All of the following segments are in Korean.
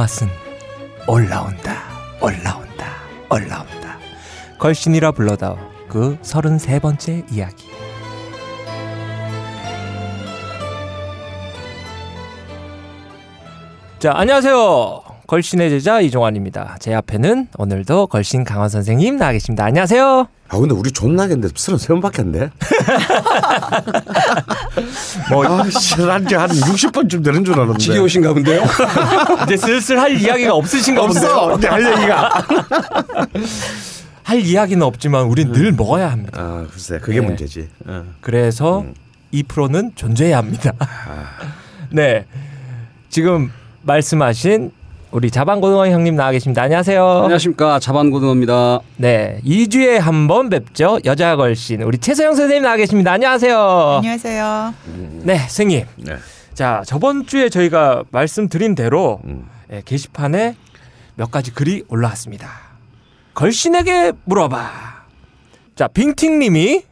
맛은 올라온다, 올라온다, 올라온다. 걸신이라 불러다오. 그 서른세 번째 이야기. 자, 안녕하세요. 걸신의 제자 이종환입니다. 제 앞에는 오늘도 걸신 강원 선생님 나와 계십니다. 안녕하세요. 아 근데 우리 존나겠는데 서른 세 번밖에 안 돼? 뭐 아씨 난이제 한 60번쯤 되는 줄 알았는데 지겨우신가 본데요? 이제 슬슬 할 이야기가 없으신가 본데요. 없어 이제 할 얘기가 할 이야기는 없지만 우린 늘 먹어야 합니다. 아 글쎄 그게 네. 문제지 어. 그래서 이 프로는 존재해야 합니다. 네. 지금 말씀하신 우리 자방고등어 형님 나와 계십니다. 안녕하세요. 안녕하십니까 자반고등어입니다. 네. 2주에 한 번 뵙죠. 여자 걸신. 우리 최서영 선생님 나와 계십니다. 안녕하세요. 안녕하세요. 네, 선생님. 네. 자, 저번 주에 저희가 말씀드린 대로 음. 예, 게시판에 몇 가지 글이 올라왔습니다. 걸신에게 물어봐. 자, 빙팅 님이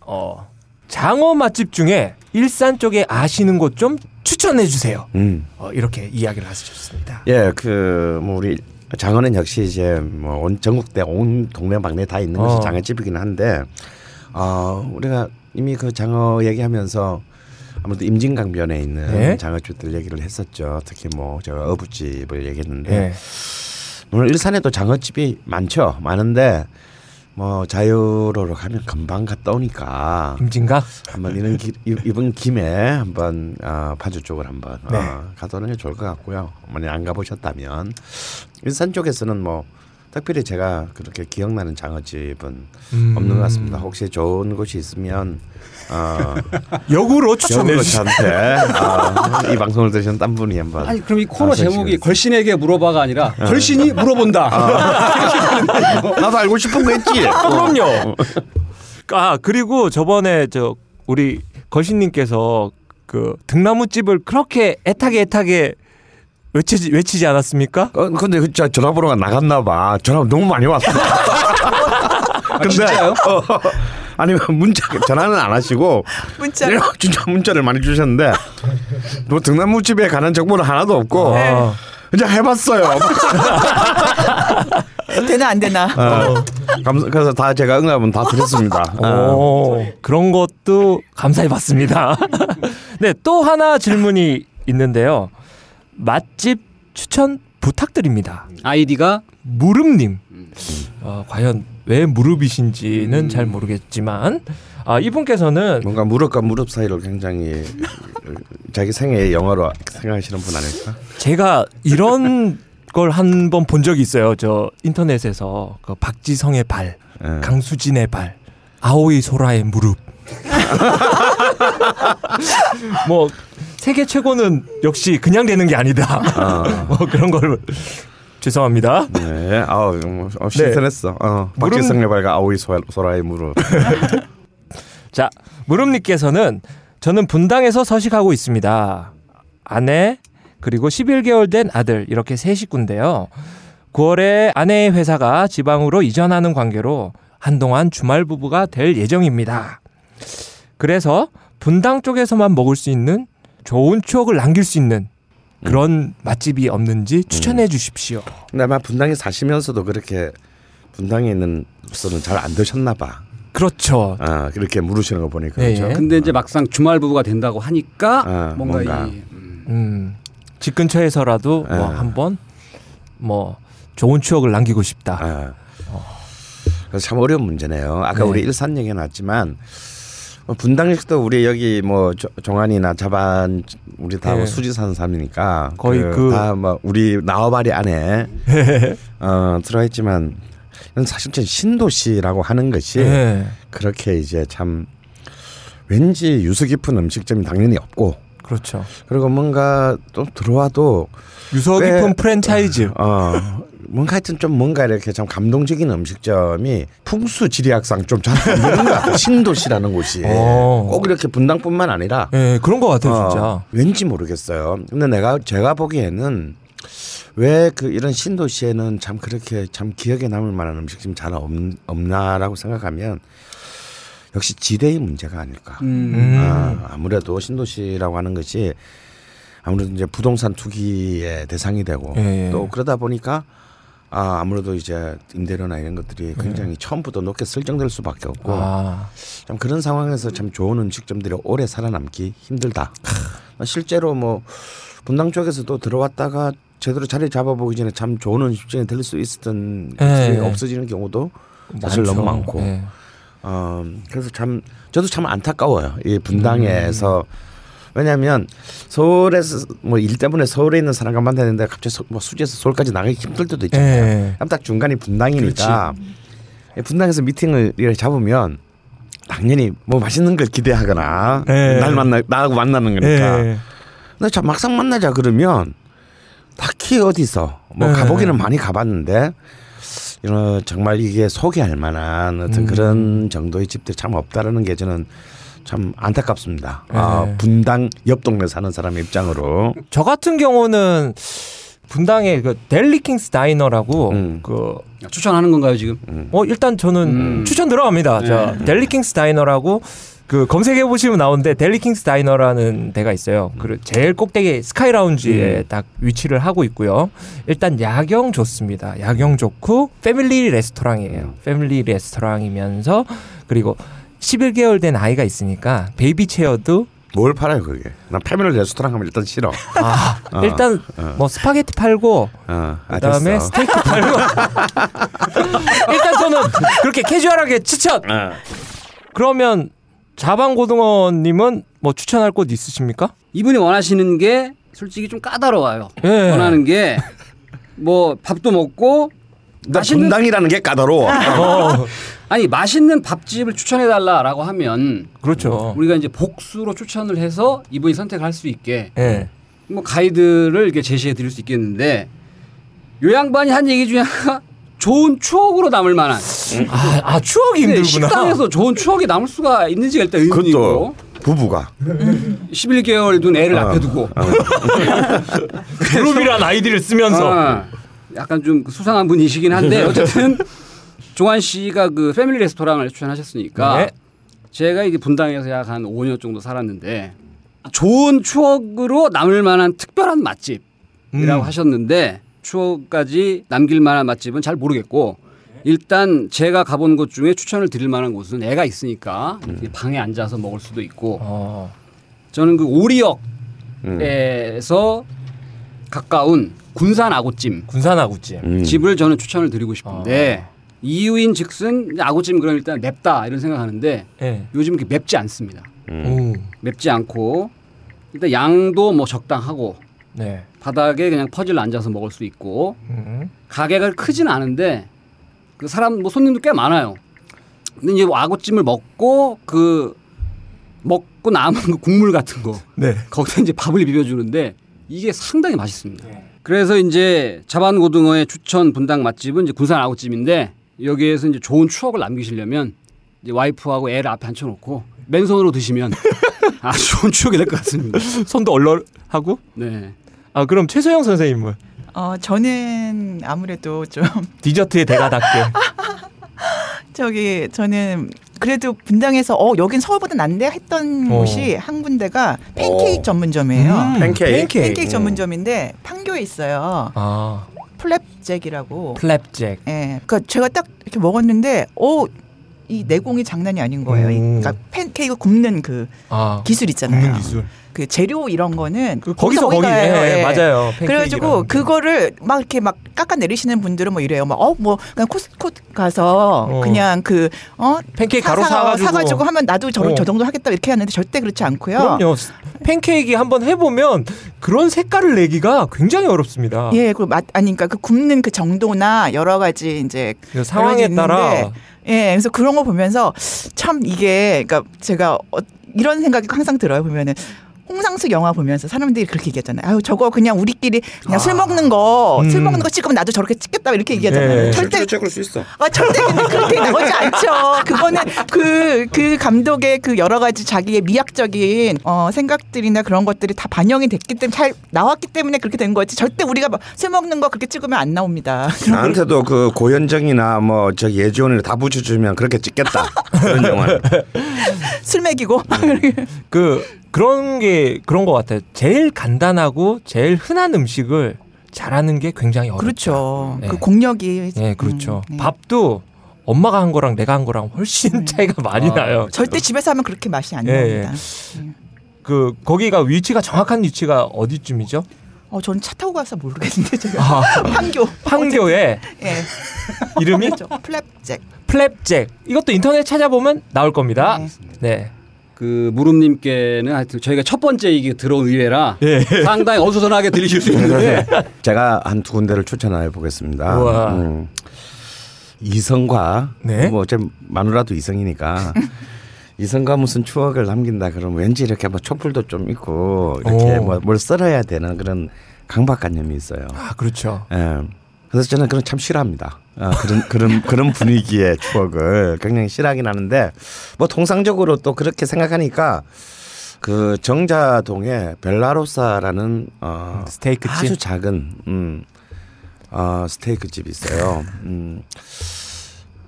어, 장어 맛집 중에 일산 쪽에 아시는 곳 좀 추천해 주세요. 음. 어, 이렇게 이야기를 하셨습니다. 예, 그, 뭐, 우리 장어는 역시 이제 뭐, 온 전국대 온 동네 방네 다 있는 것이 어. 장어집이긴 한데, 어, 우리가 이미 그 장어 얘기하면서 아무래도 임진강변에 있는 네. 장어집들 얘기를 했었죠. 특히 뭐, 제가 어부집을 얘기했는데, 예. 물론 일산에도 장어집이 많죠. 많은데, 뭐, 자유로로 가면 금방 갔다 오니까, 임진각. 한번 이런 기, 이- 이번 김에 한번 어, 파주 쪽을 한번 네. 어, 가도는 좋을 것 같고요. 만약 안 가보셨다면 일산 쪽에서는 뭐 특별히 제가 그렇게 기억나는 장어집은 음. 없는 것 같습니다. 혹시 좋은 곳이 있으면 어, 역으로 추천해. 저한테 어, 이 방송을 들으신 딴 분이 한 번 아니 그럼 이 코너 아, 제목이. 걸신에게 물어봐가 아니라 걸신이 물어본다. 나도 알고 싶은 거 했지. 그럼요. 아 그리고 저번에 저 우리 걸신님께서 그 등나무집을 그렇게 애타게 애타게 외치지 외치지 않았습니까? 어, 근데 그 저- 전화번호가 나갔나 봐. 전화 너무 많이 왔어. 근데 진짜요? 어, 아니 문자 전화는 안 하시고 문자 네, 진짜 문자를 많이 주셨는데 뭐 등나무 집에 가는 정보는 하나도 없고 아, 그냥 해봤어요. 되나 안 되나? 어, 감- 그래서 다 제가 응답은 다 드렸습니다. 어. 오, 그런 것도 감사해봤습니다. 네, 또 하나 질문이 있는데요. 맛집 추천 부탁드립니다. 아이디가 무릎님. 어, 과연 왜 무릎이신지는 잘 모르겠지만 아, 이분께서는 뭔가 무릎과 무릎 사이를 굉장히 자기 생애의 영화로 생각하시는 분 아닐까? 제가 이런 걸 한 번 본 적이 있어요. 저 인터넷에서 그 박지성의 발, 예. 강수진의 발, 아오이 소라의 무릎. 뭐 세계 최고는 역시 그냥 되는 게 아니다. 어. 뭐 그런 걸 죄송합니다. 네, 아우 뭐, 어, 신선했어. 어, 무릎- 박지성의 발과 아오이 소- 소라의 무릎. 자, 무릎님께서는 저는 분당에서 서식하고 있습니다. 아내 그리고 11개월 된 아들 이렇게 세 식구인데요. 9월에 아내의 회사가 지방으로 이전하는 관계로 한동안 주말 부부가 될 예정입니다. 그래서 분당 쪽에서만 먹을 수 있는 좋은 추억을 남길 수 있는 그런 맛집이 없는지 추천해 주십시오. 근데 아마 분당에 사시면서도 그렇게 분당에 있는 곳은 잘 안 드셨나 봐. 그렇죠. 아, 그렇게 물으시는 거 보니까 네. 그렇죠. 근데 이제 막상 주말 부부가 된다고 하니까 아, 뭔가, 뭔가. 이 음, 음, 집 근처에서라도 뭐 예. 한번 뭐 좋은 추억을 남기고 싶다. 아. 그래서 참 어려운 문제네요. 아까 네. 우리 일산 얘기 나왔지만 뭐 분당식도 우리 여기 뭐 조- 종안이나 자반 우리 다 네. 뭐 수지 사는 사람이니까 거의 그- 다뭐 우리 나와바리 안에 어 들어있지만 사실 전 신도시라고 하는 것이 예. 그렇게 이제 참 왠지 유수 깊은 음식점이 당연히 없고 그렇죠. 그리고 뭔가 또 들어와도 유서 꽤- 깊은 프랜차이즈. 어 뭔가 하여튼 좀 뭔가 이렇게 참 감동적인 음식점이 풍수 지리학상 좀 잘 안 되는 것 같아 신도시라는 곳이 어. 꼭 이렇게 분당뿐만 아니라 예, 그런 것 같아요, 어, 진짜. 왠지 모르겠어요. 근데 내가 제가 보기에는 왜 그 이런 신도시에는 참 그렇게 참 기억에 남을 만한 음식점이 잘 없, 없나라고 생각하면 역시 지대의 문제가 아닐까. 음. 음. 아, 아무래도 신도시라고 하는 것이 아무래도 이제 부동산 투기의 대상이 되고 예, 예. 또 그러다 보니까 아, 아무래도 이제 임대료나 이런 것들이 굉장히 처음부터 높게 설정될 수밖에 없고 예. 아, 참 그런 상황에서 참 좋은 음식점들이 오래 살아남기 힘들다. 실제로 뭐 분당 쪽에서도 들어왔다가 제대로 자리 잡아보기 전에 참 좋은 음식점이 될 수 있었던 예. 없어지는 경우도 사실 너무 많고 예. 어, 그래서 참 저도 참 안타까워요. 이 분당에서 왜냐하면 서울에서 뭐 일 때문에 서울에 있는 사람과 만나는데 갑자기 서, 뭐 수지에서 서울까지 나가기 힘들 때도 있잖아요. 예. 딱 중간이 분당이니까 이 분당에서 미팅을 이렇게 잡으면 당연히 뭐 맛있는 걸 기대하거나 예. 날 만나 나하고 만나는 거니까. 예. 근데 참 막상 만나자 그러면 딱히 어디서 뭐 네. 가보기는 많이 가봤는데 이런 정말 이게 소개할 만한 어떤 음. 그런 정도의 집들이 참 없다라는 게 저는 참 안타깝습니다. 아, 네. 분당 옆 동네 사는 사람의 입장으로 저 같은 경우는 분당에 그 델리킹스 다이너라고 음. 그 추천하는 건가요 지금? 어 일단 저는 음. 추천 들어갑니다. 자, 델리킹스 다이너라고 그 검색해 보시면 나오는데 델리킹스 다이너라는 데가 있어요. 그 제일 꼭대기 스카이 라운지에 딱 위치를 하고 있고요. 일단 야경 좋습니다. 야경 좋고 패밀리 레스토랑이에요. 패밀리 레스토랑이면서 그리고 11개월 된 아이가 있으니까 baby chair도 뭘 팔아요 그게? 난 패밀리 레스토랑 하면 일단 싫어. 아, 어, 일단 어. 뭐 스파게티 팔고 어, 아, 그다음에 됐어. 스테이크 팔고 일단 저는 그렇게 캐주얼하게 추천. 어. 그러면 자방고등어님은 뭐 추천할 곳 있으십니까? 이분이 원하시는 게 솔직히 좀 까다로워요. 예. 원하는 게 뭐 밥도 먹고 나 맛있는- 분당이라는 게 까다로워. 어, 아니 맛있는 밥집을 추천해 달라라고 하면 그렇죠. 우리가 이제 복수로 추천을 해서 이분이 선택할 수 있게 예. 뭐 가이드를 이렇게 제시해 드릴 수 있겠는데 요 양반이 한 얘기 중에 하나가 좋은 추억으로 남을 만한 아, 아 추억이 힘들구나. 식당에서 좋은 추억이 남을 수가 있는지가 일단 의문이고 부부가 11개월 둔 애를 어. 앞에 두고 그룹이란 아이디를 쓰면서 어, 약간 좀 수상한 분이시긴 한데 어쨌든 종환 씨가 그 패밀리 레스토랑을 추천하셨으니까 네. 제가 이게 분당에서 약 한 5년 정도 살았는데 좋은 추억으로 남을 만한 특별한 맛집이라고 음. 하셨는데 추억까지 남길 만한 맛집은 잘 모르겠고 일단 제가 가본 곳 중에 추천을 드릴 만한 곳은 애가 있으니까 이렇게 방에 앉아서 먹을 수도 있고 어, 저는 그 오리역에서 음. 가까운 군산 아구찜 군산 아구찜. 음. 집을 저는 추천을 드리고 싶은데 아. 이유인 즉슨 아구찜 그럼 일단 맵다 이런 생각하는데 예. 요즘 이렇게 맵지 않습니다. 음. 맵지 않고 일단 양도 뭐 적당하고 네. 바닥에 그냥 퍼즐 앉아서 먹을 수 있고 음. 가게가 크진 않은데 그 사람 뭐 손님도 꽤 많아요. 근데 이제 뭐 아구찜을 먹고 그 먹고 남은 그 국물 같은 거 네. 거기다 이제 밥을 비벼주는데 이게 상당히 맛있습니다. 그래서 이제 자반고등어의 추천 분당 맛집은 이제 군산 아구찜인데 여기에서 이제 좋은 추억을 남기시려면 이제 와이프하고 애를 앞에 앉혀놓고 맨손으로 드시면 아주 좋은 추억이 될 것 같습니다. 손도 얼얼하고. 네. 아 그럼 최소영 선생님은 어, 저는 아무래도 좀 디저트의 대가답게. 저기 저는 그래도 분당에서 어 여긴 서울보다 난데 했던 어. 곳이 한 군데가 팬케이크 어. 전문점이에요. 음, 팬케이크? 팬케이크. 팬케이크 전문점인데 판교에 있어요. 아 플랩잭이라고. 플랩잭. 예. 그러니까 제가 딱 이렇게 먹었는데 어, 이 내공이 장난이 아닌 거예요. 이- 음. 그러니까 팬케이크 굽는 그 아 기술 있잖아요. 굽는 기술. 그 재료 이런 거는 거기서 거기 예. 예, 예. 맞아요. 그래가지고. 그거를 막 이렇게 막 깎아 내리시는 분들은 뭐 이래요. 막 어 뭐 그냥 코스코 가서 어. 그냥 그어 팬케이크 가루 사가지고. 사가지고 하면 나도 저, 어. 저 정도 하겠다 이렇게 하는데 절대 그렇지 않고요. 그럼요. 팬케이크 한번 해보면 그런 색깔을 내기가 굉장히 어렵습니다. 예, 그 맛, 아니, 그러니까 그 굽는 그 정도나 여러 가지 이제 그 상황에 따라 예, 그래서 그런 거 보면서 참 이게 그러니까 제가 어, 이런 생각이 항상 들어요. 보면은 홍상수 영화 보면서 사람들이 그렇게 얘기하잖아요. 아유 저거 그냥 우리끼리 그냥 술 먹는 거, 술 음. 먹는 거 찍으면 나도 저렇게 찍겠다 이렇게 얘기하잖아요. 예. 절대 찍을 수 있어. 아, 절대 근데 그렇게 나오지 않죠. 그거는 그, 그 감독의 그 여러 가지 자기의 미학적인 어, 생각들이나 그런 것들이 다 반영이 됐기 때문에 잘 나왔기 때문에 그렇게 된 거지. 절대 우리가 막술 먹는 거 그렇게 찍으면 안 나옵니다. 나한테도 그 고현정이나 뭐 저 예지원이나 다 붙여주면 그렇게 찍겠다. 그런 영화. 술 먹이고. 그 그런 게 그런 것 같아요. 제일 간단하고 제일 흔한 음식을 잘하는 게 굉장히 어렵다. 그렇죠. 네. 그 공력이. 네, 그렇죠. 음, 네. 밥도 엄마가 한 거랑 내가 한 거랑 훨씬 차이가 많이 아, 나요. 절대 집에서 하면 그렇게 맛이 안 예, 나옵니다. 그 거기가 위치가 정확한 위치가 어디쯤이죠? 어, 저는 차 타고 가서 모르겠는데 제가 아, 판교. 판교에 예. 이름이 그렇죠. 플랩잭. 플랩잭. 이것도 인터넷 찾아보면 나올 겁니다. 네. 네. 그 무릎님께는 하여튼 저희가 첫 번째 이게 들어온 의뢰라 예. 상당히 어수선하게 들리실 수 있는데 제가 한 두 군데를 추천해 보겠습니다. 우와. 음. 이성과 네. 뭐 어째 마누라도 이성이니까 이성과 무슨 추억을 남긴다 그러면 왠지 이렇게 뭐 촛불도 좀 있고 이렇게 오. 뭐뭘 썰어야 되는 그런 강박관념이 있어요. 아, 그렇죠. 예. 그래서 저는 그런 참 싫어합니다. 아, 그런 그런 그런 분위기의 추억을 굉장히 싫어하긴 하는데 뭐 통상적으로 또 그렇게 생각하니까 그 정자동에 벨라로사라는 어 스테이크집? 아주 작은 음, 어, 스테이크 집이 있어요. 음,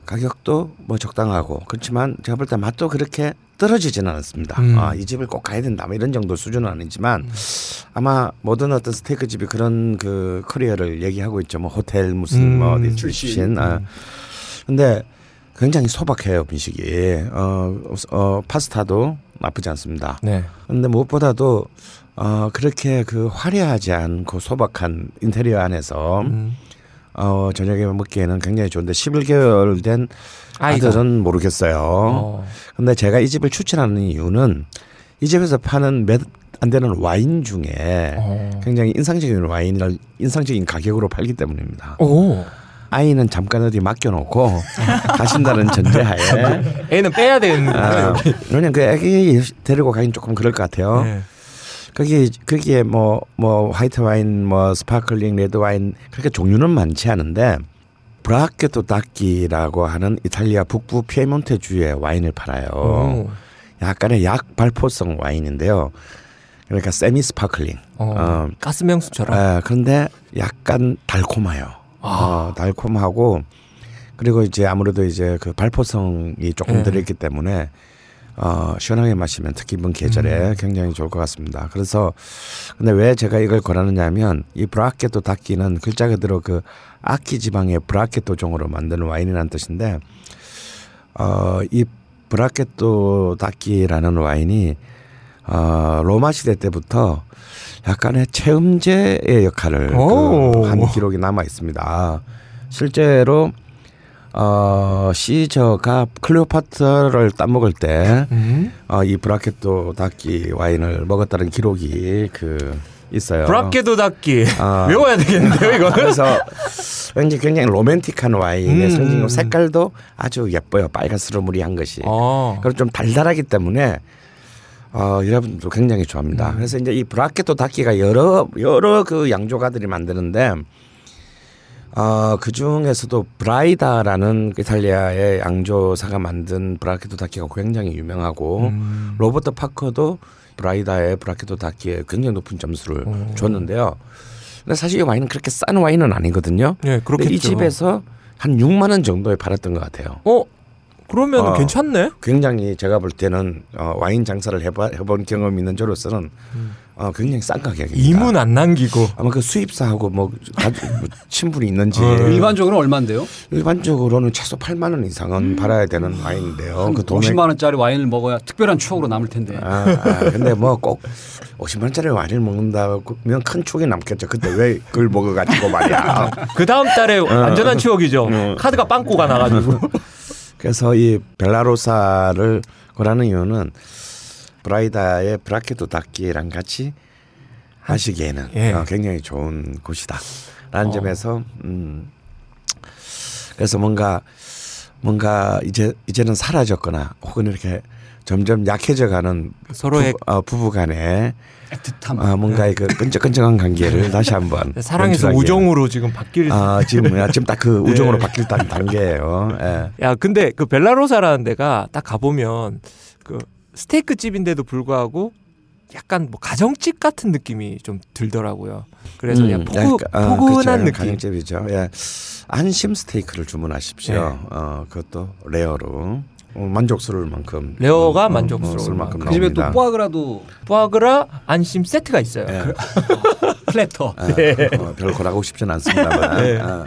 가격도 뭐 적당하고 그렇지만 제가 볼 때 맛도 그렇게 떨어지지는 않습니다. 음. 아, 이 집을 꼭 가야 된다 뭐 이런 정도 수준은 아니지만 아마 모든 어떤 스테이크 집이 그런 그 커리어를 얘기하고 있죠. 뭐 호텔 무슨 뭐 음. 어디 출신. 아. 근데 굉장히 소박해요 음식이. 어, 어 파스타도 나쁘지 않습니다. 네. 근데 무엇보다도 어 그렇게 그 화려하지 않고 소박한 인테리어 안에서 음. 어 저녁에 먹기에는 굉장히 좋은데 11개월 된 아이가. 아들은 모르겠어요. 어. 근데 제가 이 집을 추천하는 이유는 이 집에서 파는 몇 안 되는 와인 중에 어. 굉장히 인상적인 와인을 인상적인 가격으로 팔기 때문입니다. 오. 아이는 잠깐 어디 맡겨놓고 가신다는 전제하에 애는 빼야 되는 아, 왜냐면 그 애기 데리고 가긴 조금 그럴 것 같아요. 네. 거기 거기에 뭐뭐 화이트 와인, 뭐 sparkling 레드 와인 그렇게 종류는 많지 않은데 브라케토 다키라고 하는 이탈리아 북부 피에몬테 주의 와인을 팔아요. 오. 약간의 약 발포성 와인인데요. 그러니까 semi sparkling. 어. 어, 까스명수처럼. 아, 그런데 약간 달콤해요. 어, 달콤하고 그리고 이제 아무래도 이제 그 발포성이 조금 네. 들어있기 때문에 어, 시원하게 마시면 특히 이번 계절에 굉장히 좋을 것 같습니다. 그래서 근데 왜 제가 이걸 권하느냐면 이 브라케토 다키는 글자 그대로 그 아키 지방의 브라케토 종으로 만드는 와인이라는 뜻인데 어, 이 브라케토 다키라는 와인이 어, 로마 시대 때부터 약간의 체험제의 역할을 오. 그한 기록이 남아 있습니다. 실제로 어, 시저가 클레오파트라를 따먹을 때 음. 어, 이 브라케토 다키 와인을 먹었다는 기록이 그 있어요. 브라케도 닫기 아. 외워야 되겠는데요 이거는 그래서 왠지 굉장히 로맨틱한 와인의 음. 성징 색깔도 아주 예뻐요. 빨간스러무리한 것이. 어. 그리고 좀 달달하기 때문에 어, 여러분도 굉장히 좋아합니다. 그래서 이제 이 브라케토 다키가 여러 여러 그 양조가들이 만드는데 어, 그 중에서도 브라이다라는 그 이탈리아의 양조사가 만든 브라케토 다키가 굉장히 유명하고 음. 로버트 파커도 브라이다의 브라케토 다키에 굉장히 높은 점수를 오. 줬는데요. 근데 사실 이 와인은 그렇게 싼 와인은 아니거든요. 네, 그렇겠죠. 이 집에서 한 6만 원 정도에 팔았던 것 같아요. 어 그러면 어. 괜찮네. 굉장히 제가 볼 때는 어, 와인 장사를 해봐, 해본 경험 있는 저로서는 어, 굉장히 싼 가격입니다. 이문 안 남기고. 아마 그 수입사하고 뭐, 뭐 친분이 있는지 어. 일반적으로 얼마인데요? 일반적으로는 최소 8만 원 이상은 팔아야 되는 와인인데요. 그 돈에 50만 원짜리 와인을 먹어야 특별한 추억으로 남을 텐데. 아, 아, 근데 뭐 꼭 50만 원짜리 와인을 먹는다면 큰 추억이 남겠죠. 그때 왜 그걸 먹어가지고 말이야. 그 다음 달에 완전한 추억이죠. 어. 카드가 빵꾸가 나가지고. 그래서 이 벨라로사를 고라는 이유는 브라이다의 브라케토 닭기랑 같이 하시기에는 예. 어, 굉장히 좋은 곳이다라는 어. 점에서 음 그래서 뭔가 뭔가 이제 이제는 사라졌거나 혹은 이렇게 점점 약해져가는 서로의 부부, 어, 부부간의 애틋함. 어, 뭔가의 그 끈적끈적한 관계를 다시 한번 사랑에서 연출하기에. 우정으로 지금 바뀔. 아 지금 지금 딱 그 우정으로 네. 바뀔 단- 단계예요. 예. 야, 근데 그 벨라로사라는 데가 딱 가보면 그 스테이크 집인데도 불구하고 약간 뭐 가정집 같은 느낌이 좀 들더라고요. 그래서 그냥 음, 포구, 약간, 아, 포근한 그렇죠. 느낌. 가정집이죠. 예. 안심 스테이크를 주문하십시오. 네. 어, 그것도 레어로 어, 만족스러울 만큼 레어가 어, 만족스러울 어, 쓸 만큼 그 집에 또. 푸아그라도 푸아그라 안심 세트가 있어요. 예. platter. 아, 어, 별 권하고 싶지는 않습니다만. 네. 어.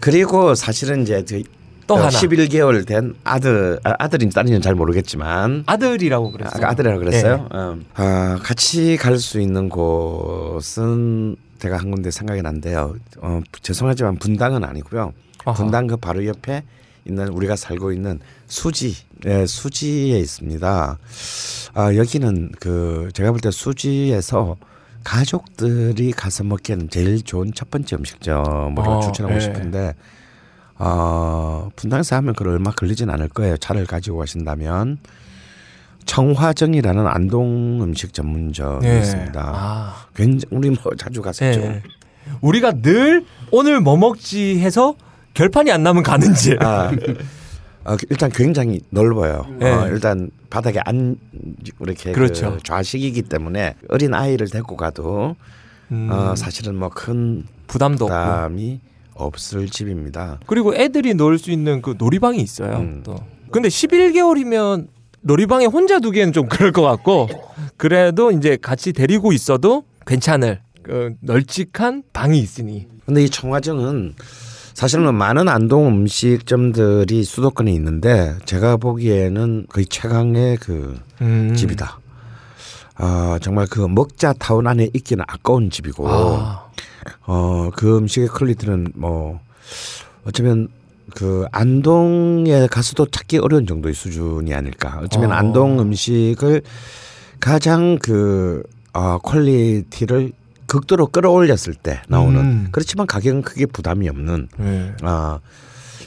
그리고 사실은 이제 그 또 하나 11개월 된 아들 아, 아들인지 딸인지는 잘 모르겠지만 아들이라고 그랬어요. 아까 아들이라고 그랬어요. 네. 어. 아, 같이 갈 수 있는 곳은 제가 한 군데 생각이 난데요. 어, 죄송하지만 분당은 아니고요. 아하. 분당 그 바로 옆에 있는 우리가 살고 있는 수지, 예, 수지에 있습니다. 아, 여기는 그 제가 볼 때 수지에서 가족들이 가서 먹기에는 제일 좋은 첫 번째 음식점으로 어, 추천하고 예. 싶은데 어, 분당에서 하면 그 얼마 걸리진 않을 거예요. 차를 가지고 가신다면 청화정이라는 안동 음식 전문점이 예. 있습니다. 아, 굉장히 우리 뭐 자주 갔었죠. 예. 우리가 늘 오늘 뭐 먹지 해서 결판이 안 나면 가는 집. 아, 어, 일단 굉장히 넓어요. 예. 어, 일단 바닥에 안 이렇게 그렇죠. 그 좌식이기 때문에 어린 아이를 데리고 가도 음, 어, 사실은 뭐 큰 부담도 없고. 부담이 없 을 집입니다. 그리고 애들이 놀 수 있는 그 놀이방이 있어요. 음. 또. 근데 11개월이면 놀이방에 혼자 두기에는 좀 그럴 것 같고 그래도 이제 같이 데리고 있어도 괜찮을 그 널찍한 방이 있으니. 근데 이 청화정은 사실은 많은 안동 음식점들이 수도권에 있는데 제가 보기에는 거의 최강의 그 음. 집이다. 아 정말 그 먹자 타운 안에 있기는 아까운 집이고 아, 어 그 음식의 퀄리티는 뭐 어쩌면 그 안동에 가서도 찾기 어려운 정도의 수준이 아닐까. 어쩌면 어. 안동 음식을 가장 그 어, 퀄리티를 극도로 끌어올렸을 때 나오는 음. 그렇지만 가격은 크게 부담이 없는 네. 아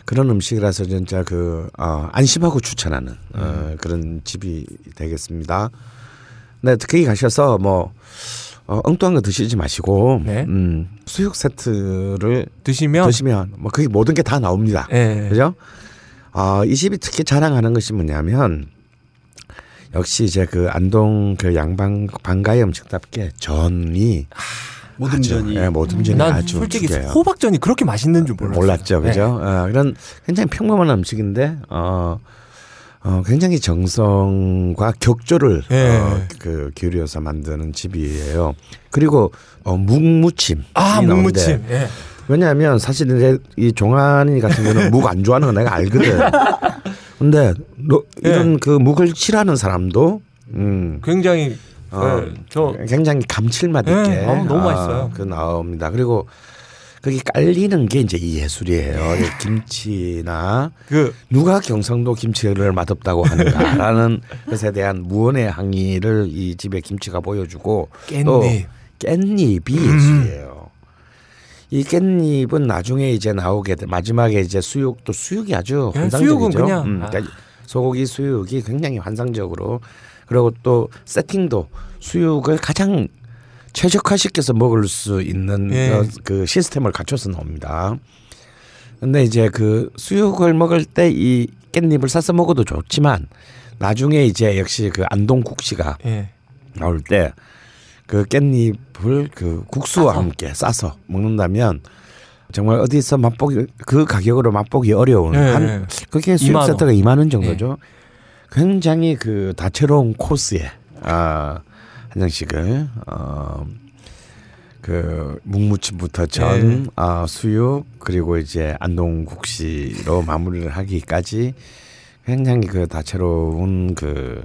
그런 음식이라서 진짜 그 어, 안심하고 추천하는 어, 음. 그런 집이 되겠습니다. 네, 특히 가셔서 뭐 어, 엉뚱한 거 드시지 마시고 네. 음, 수육 세트를 드시면 드시면 뭐 그게 모든 게 다 나옵니다. 예. 그죠? 어, 이 집이 특히 자랑하는 것이 뭐냐면 역시 이제 그 안동 그 양방 방가의 음식답게 전이 모든 아주, 전이. 예, 모든 전이 난 아주 솔직히 죽여요. 호박전이 그렇게 맛있는 줄 몰랐어요. 몰랐죠, 네. 그죠? 어, 그런 굉장히 평범한 음식인데 어, 어 굉장히 정성과 격조를 예. 어, 그 기울여서 만드는 집이에요. 그리고 어, 묵무침. 아, 묵무침. 예. 왜냐하면 사실 이제 이 종환이 같은 경우는 묵 안 좋아하는 거 내가 알거든. 근데 너 이런 그 묵을 싫어하는 사람도 음, 굉장히 어, 예, 저 굉장히 감칠맛 있게 네, 어, 너무 아, 맛있어요. 그 나옵니다. 그리고 거기 깔리는 게 이제 이 예술이에요. 이 김치나 그 누가 경상도 김치를 맛없다고 하는가라는 것에 대한 무언의 항의를 이 집의 김치가 보여주고 또 깻잎. 깻잎이 예술이에요. 이 깻잎은 나중에 이제 나오게 돼 마지막에 이제 수육도 수육이 아주 예, 환상적이죠. 그냥, 음, 아. 그러니까 소고기 수육이 굉장히 환상적으로 그리고 또 세팅도 수육을 가장 최적화시켜서 먹을 수 있는 예. 어, 그 시스템을 갖춰서 나옵니다. 근데 이제 그 수육을 먹을 때 이 깻잎을 싸서 먹어도 좋지만 나중에 이제 역시 그 안동 국시가 예. 나올 때 그 깻잎을 그 국수와 함께 싸서 먹는다면 정말 어디서 맛보기 그 가격으로 맛보기 어려운 네. 한 그게 2만 수육 원. 세트가 2만 원 정도죠. 굉장히 그 다채로운 코스에 아, 한 장씩을 어, 그 묵무침부터 전, 네. 아, 수육 그리고 이제 안동국시로 마무리를 하기까지 굉장히 그 다채로운 그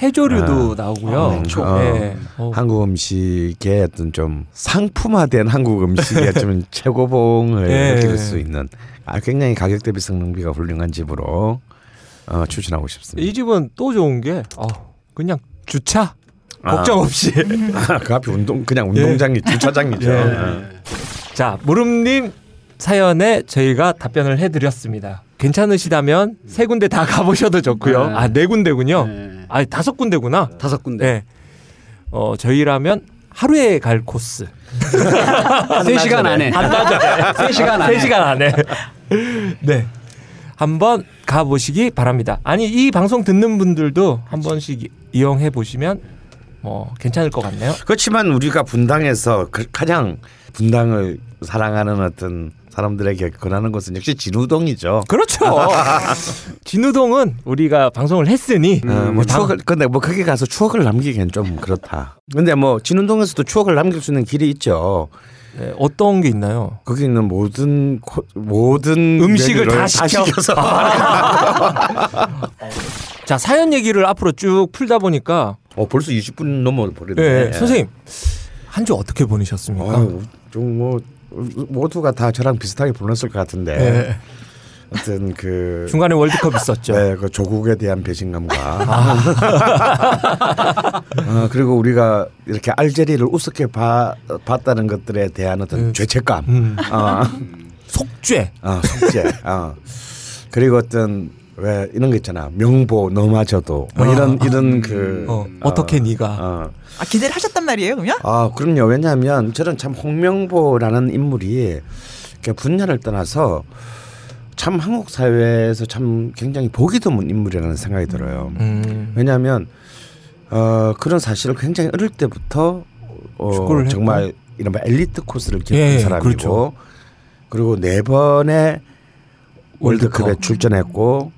해조류도 아. 나오고요. 음, 어. 네. 어. 한국 음식의 어떤 좀 상품화된 한국 음식의 좀 최고봉을 예. 느낄 수 있는 아, 굉장히 가격 대비 성능비가 훌륭한 집으로 어, 추천하고 싶습니다. 이 집은 또 좋은 게 어, 그냥 주차 아. 걱정 없이. 그 앞에 운동 그냥 운동장이 주차장이죠. 예. 어. 자, 무릎님 사연에 저희가 답변을 해드렸습니다. 괜찮으시다면 세 군데 다 가보셔도 좋고요. 네. 아, 네 군데군요. 네. 아, 다섯 군데구나. 다섯 군데. 네. 어, 저희라면 하루에 갈 코스. 세 시간 안에. 세 시간 안에. 3시간 안에. 네. 한번 가보시기 바랍니다. 아니, 이 방송 듣는 분들도 한 번씩 이용해 보시면 뭐 괜찮을 것 같네요. 그렇지만 우리가 분당에서 그- 가장 분당을 사랑하는 어떤 사람들에게 권하는 것은 역시 진우동이죠. 그렇죠. 진우동은 우리가 방송을 했으니 어, 뭐 방- 추억을 근데 뭐 거기 가서 추억을 남기기엔 좀 그렇다. 근데 뭐 진운동에서도 추억을 남길 수 있는 길이 있죠. 네, 어떤 게 있나요? 거기 있는 모든 코- 모든 음식을 다 시켜? 시켜서 자 사연 얘기를 앞으로 쭉 풀다 보니까 어 벌써 20분 넘어 버렸네. 네, 선생님 한 주 어떻게 보내셨습니까? 좀뭐 모두가 다 저랑 비슷하게 보냈을 것 같은데 네. 어떤 그 중간에 월드컵 있었죠. 네, 그 조국에 대한 배신감과 아. 어, 그리고 우리가 이렇게 알제리를 우습게 봐, 봤다는 것들에 대한 어떤 죄책감, 음. 어, 속죄. 어, 속죄, 어. 그리고 어떤 왜 이런 거 있잖아 명보 너마저도 뭐 이런 이런 그 어, 어 떻게 네가 어. 아, 기대를 하셨단 말이에요, 그러면? 아 그럼요 왜냐하면 저는 참 홍명보라는 인물이 분야를 떠나서 참 한국 사회에서 참 굉장히 보기 드문 인물이라는 생각이 들어요. 음, 왜냐하면 어, 그런 사실을 굉장히 어릴 때부터 어. 정말 이른바 엘리트 코스를 겪은 예, 사람이고 그렇죠. 그리고 네 번의 월드컵에 월드컵. 출전했고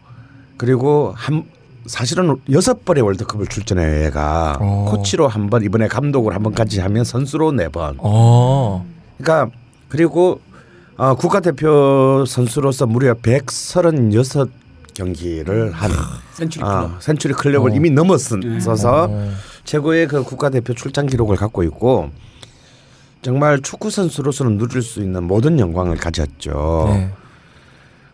그리고 한 사실은 여섯 번의 월드컵을 출전해 얘가 어. 코치로 한 번 이번에 감독으로 한 번까지 하면 선수로 네 번. 어, 그러니까 그리고 어, 국가대표 선수로서 무려 136 경기를 한 센츄리 아, 클럽. 센츄리 클럽을 어. 이미 넘었어서 어. 최고의 그 국가대표 출장 기록을 갖고 있고 정말 축구 선수로서는 누릴 수 있는 모든 영광을 가졌죠. 네.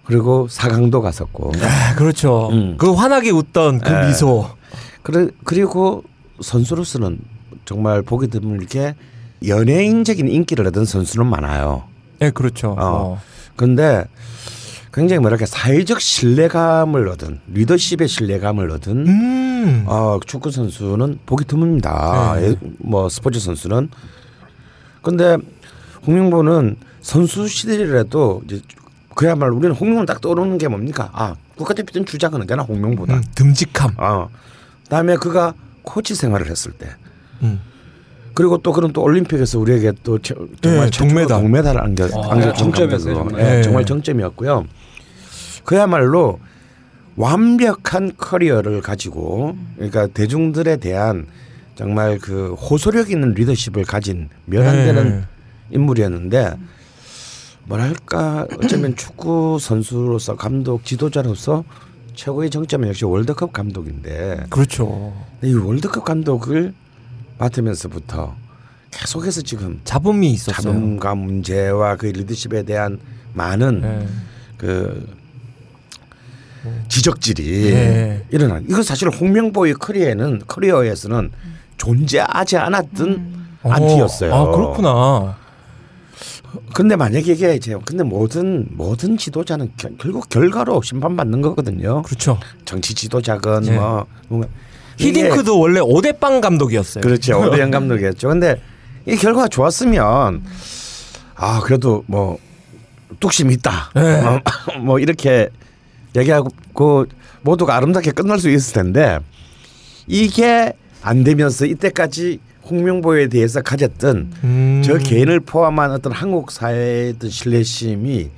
그리고 사강도 갔었고. 아, 그렇죠. 음. 그 환하게 웃던 그 네. 미소. 그래, 그리고 선수로서는 정말 보기 드물게 연예인적인 인기를 얻은 선수는 많아요. 네, 그렇죠. 어. 어. 그런데 굉장히 뭐랄까 사회적 신뢰감을 얻은 리더십의 신뢰감을 얻은 음. 어, 축구 선수는 보기 드뭅니다. 네. 예, 뭐 스포츠 선수는. 근데 홍명보는 선수 시절이라도 이제 그야말로 우리는 홍명보 딱 떠오르는 게 뭡니까? 아 국가대표팀 주장은 언제나 홍명보다. 음, 듬직함. 어. 그다음에 그가 코치 생활을 했을 때. 음. 그리고 또 그런 또 올림픽에서 우리에게 또 제- 정말 네, 최초로 동메달. 동메달을 안겨 아, 안겨준 정점이었어요. 정말. 예, 네. 정말 정점이었고요. 그야말로 완벽한 커리어를 가지고 그러니까 대중들에 대한 정말 그 호소력 있는 리더십을 가진 몇안 되는 네. 인물이었는데 뭐랄까 어쩌면 축구 선수로서 감독 지도자로서 최고의 정점은 역시 월드컵 감독인데 그렇죠. 이 월드컵 감독을 맡으면서부터 계속해서 지금 자본미 있었어요. 자본감 문제와 그 리더십에 대한 많은 네. 그 지적질이 네. 일어난. 이건 사실 홍명보의 커리어에는 커리어에서는 존재하지 않았던 안티였어요. 아, 그렇구나. 근데 만약에 이게 이제 근데 모든 모든 지도자는 결- 결국 결과로 심판받는 거거든요. 그렇죠. 정치 지도자건 네. 뭐 히딩크도 원래 오대빵 감독이었어요. 그렇죠. 오대영 감독이었죠. 근데 이 결과가 좋았으면 아 그래도 뭐 뚝심이 있다. 네. 어, 뭐 이렇게 얘기하고 모두가 아름답게 끝날 수 있을 텐데 이게 안 되면서 이때까지 홍명보에 대해서 가졌던 음. 저 개인을 포함한 어떤 한국 사회의 어떤 신뢰심이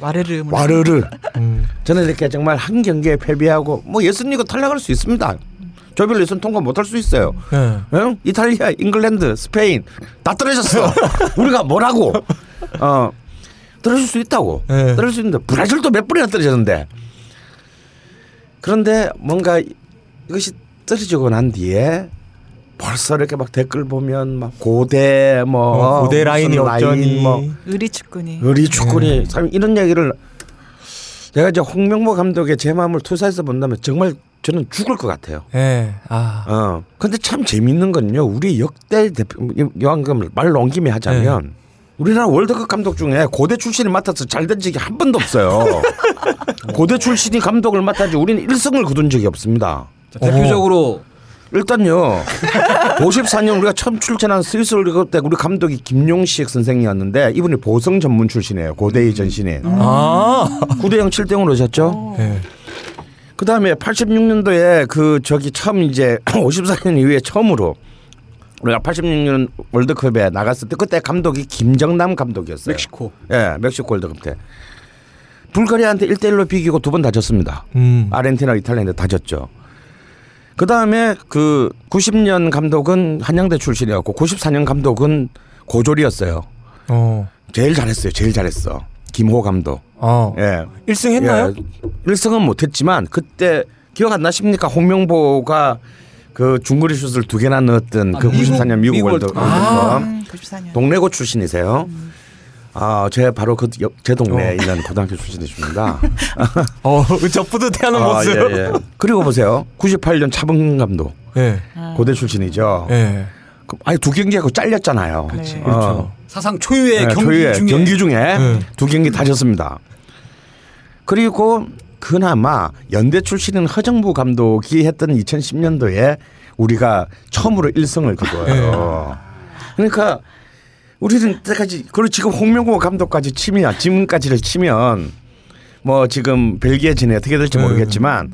와르르 와르르 음. 저는 이렇게 정말 한 경기에 패배하고 뭐 예선리그 탈락할 수 있습니다. 조별 예선 통과 못할 수 있어요. 네. 어? 이탈리아, 잉글랜드, 스페인 다 떨어졌어. 우리가 뭐라고? 어 떨어질 수 있다고. 네. 떨어질 수 있는데 브라질도 몇 번이나 떨어졌는데. 그런데 뭔가 이것이 떨어지고 난 뒤에 벌써 이렇게 막 댓글 보면 막 고대 뭐 어, 고대 라인이 라인. 뭐 의리 축구니. 의리 축구니 참 이런 얘기를 제가 이제 홍명보 감독의 제 마음을 투사해서 본다면 정말 저는 죽을 것 같아요. 네. 아. 어. 근데 참 재밌는 건요. 우리 역대 대표 여왕금 말로 온 김에 하자면 우리나라 월드컵 감독 중에 고대 출신이 맡아서 잘 된 적이 한 번도 없어요. 고대 출신이 감독을 맡아지 우리는 일승을 거둔 적이 없습니다. 자, 대표적으로 일단요. 54년 우리가 처음 출전한 스위스 월드컵 때 우리 감독이 김용식 선생이었는데 이분이 보성 전문 출신이에요. 고대의 전신인. 아. 9대 0 7대 0으로 졌죠. 네. 그 다음에 86년도에 그 저기 처음 이제 54년 이후에 처음으로 우리가 86년 월드컵에 나갔을 때 그때 감독이 김정남 감독이었어요. 멕시코. 예, 멕시코 월드컵 때. 불가리아한테 1대 1로 비기고 두 번 다 졌습니다. 음. 아르헨티나, 이탈리아한테 다 졌죠. 그 다음에 그 90년 감독은 한양대 출신이었고 94년 감독은 고졸이었어요. 어. 제일 잘했어요. 제일 잘했어. 김호 감독. 어. 예. 1승 했나요? 예, 1승은 못했지만 그때 기억 안 나십니까? 홍명보가 그 중거리 슛을 두 개나 넣었던 아, 그 미국- 94년 미국, 미국 월드컵. 아. 음, 94년. 동래고 출신이세요. 아, 제 바로 그 제 동네에 있는 고등학교 출신이십니다. 어, 저 뿌듯해하는 아, 모습. 예, 예. 그리고 보세요. 98년 차범근 감독 예. 고대 출신이죠. 예. 그, 아니 두 경기하고 잘렸잖아요. 어. 그렇죠. 사상 초유의 네, 경기 초유의 중에 경기 중에 네. 두 경기 다졌습니다. 그리고 그나마 연대 출신인 허정부 감독이 했던 2010년도에 우리가 처음으로 1승을 거둬요. 그러니까 우리는 때까지 그리고 지금 홍명보 감독까지 치면 지금까지를 치면 뭐 지금 벨기에 진에 어떻게 될지 네. 모르겠지만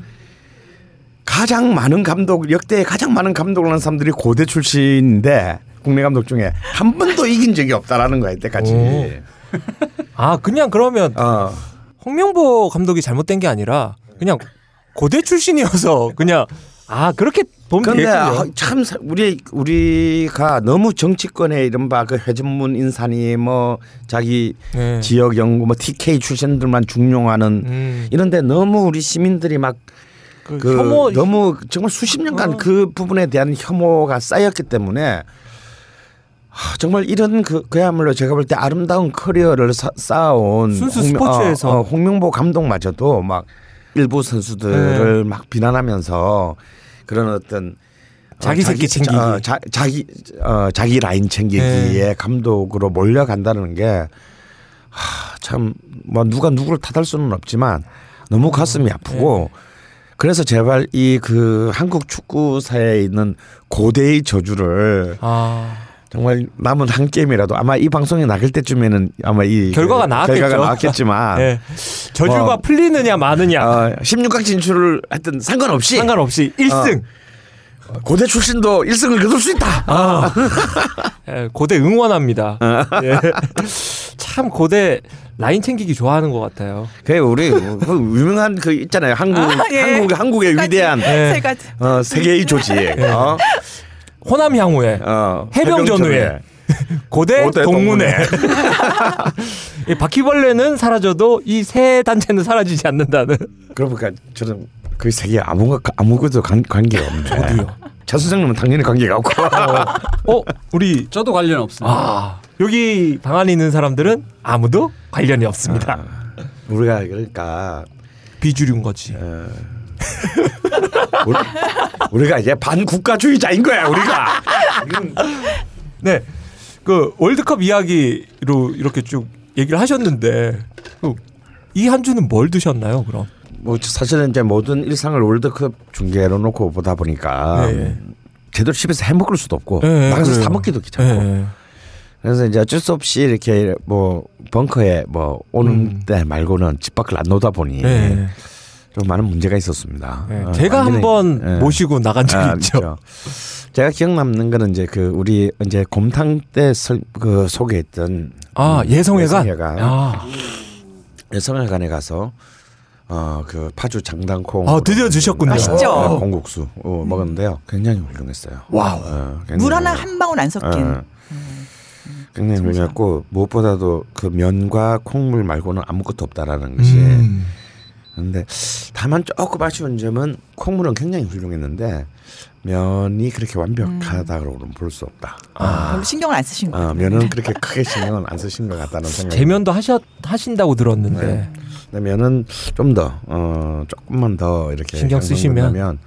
가장 많은 감독 역대 가장 많은 감독을 하는 사람들이 고대 출신인데 국내 감독 중에 한 번도 이긴 적이 없다라는 거야 이때까지. 오. 아, 그냥 그러면 어. 홍명보 감독이 잘못된 게 아니라 그냥 고대 출신이어서 그냥 아, 그렇게 보면 근데 아, 되겠군요. 참 사- 우리 우리가 너무 정치권에 이른바 그 회전문 인사니 뭐 자기 네. 지역 연구 뭐 TK 출신들만 중용하는 음. 이런데 너무 우리 시민들이 막 그 그 혐오 너무 정말 수십 년간 어. 그 부분에 대한 혐오가 쌓였기 때문에 하, 정말 이런 그 그야말로 제가 볼 때 아름다운 커리어를 사- 쌓아온 순수 홍명- 스포츠에서. 어, 어, 홍명보 감독마저도 막 일부 선수들을 네. 막 비난하면서 그런 어떤 어, 자기 새끼 챙기기. 어, 자, 자기 어, 자기 라인 챙기기에 네. 감독으로 몰려간다는 게 참 뭐 누가 누구를 탓할 수는 없지만 너무 가슴이 아프고 네. 그래서 제발 이 그 한국 축구사에 있는 고대의 저주를 아. 정말 남은 한 게임이라도 아마 이 방송이 나갈 때쯤에는 아마 이 결과가 그 나왔겠죠. 결과가 나왔겠지만 네. 저주가 어. 풀리느냐 마느냐 어, 16강 진출을 했던 상관없이 상관없이 1승. 고대 출신도 1승을 거둘 수 있다. 아. 예, 고대 응원합니다. 예. 참 고대 라인 챙기기 좋아하는 것 같아요. 그 우리 그 유명한 그 있잖아요. 한국 아, 예. 한국 한국의 세 가지. 위대한 네. 세 가지. 어, 세계의 조직. 어, 호남 향후에 어, 해병 전후에 고대, 고대 동문회. 이 바퀴벌레는 사라져도 이 세 단체는 사라지지 않는다는. 그러니까 저는 그 세계 아무 아무것도 관, 관계가 없네. 저도요. 차 선생님은 당연히 관계가 없고. 어, 우리 저도 관련 없습니다. 아 여기 방 안에 있는 사람들은 아무도 관련이 없습니다. 우리가 그러니까 비주류인 거지. 우리, 우리 가 이제 반국가주의자인 거야 우리가. 네. 그 월드컵 이야기로 이렇게 쭉 얘기를 하셨는데 그이한 주는 뭘 드셨나요, 그럼? 뭐 사실은 이제 모든 일상을 월드컵 중계로 놓고 보다 보니까 네. 제대로 집에서 해 먹을 수도 없고 네, 나가서 그래요. 사 먹기도 귀찮고 네. 그래서 이제 어쩔 수 없이 이렇게 뭐 벙커에 뭐 오는 음. 때 말고는 집 밖을 안 나오다 보니 네. 좀 많은 문제가 있었습니다. 예, 어, 제가 완전히, 한번 예. 모시고 나간 적이 아, 있죠. 있죠. 제가 기억 남는 거는 이제 그 우리 이제 곰탕 때그 소개했던 아 음, 예성회관. 예성회관. 아, 예성회관에 가서 어그 파주 장단콩 아, 드디어 드셨군요. 맛있죠? 어, 콩국수 어, 먹었는데요. 굉장히 훌륭했어요. wow. 어, 굉장히 물 하나. 한 방울 안 섞인. 어, 굉장히 훌륭했고 무엇보다도 그 면과 콩물 말고는 아무것도 없다라는 것이 음. 근데 다만 조금 아쉬운 점은 콩물은 굉장히 훌륭했는데 면이 그렇게 완벽하다고는 볼 수 없다. 별로 신경을 안 쓰신 거예요. 어, 면은 그렇게 크게 신경은 안 쓰신 것 같다는 생각이. 제면도 하셨 하신다고 들었는데. 네. 근데 면은 좀더 어, 조금만 더 이렇게 신경 쓰시면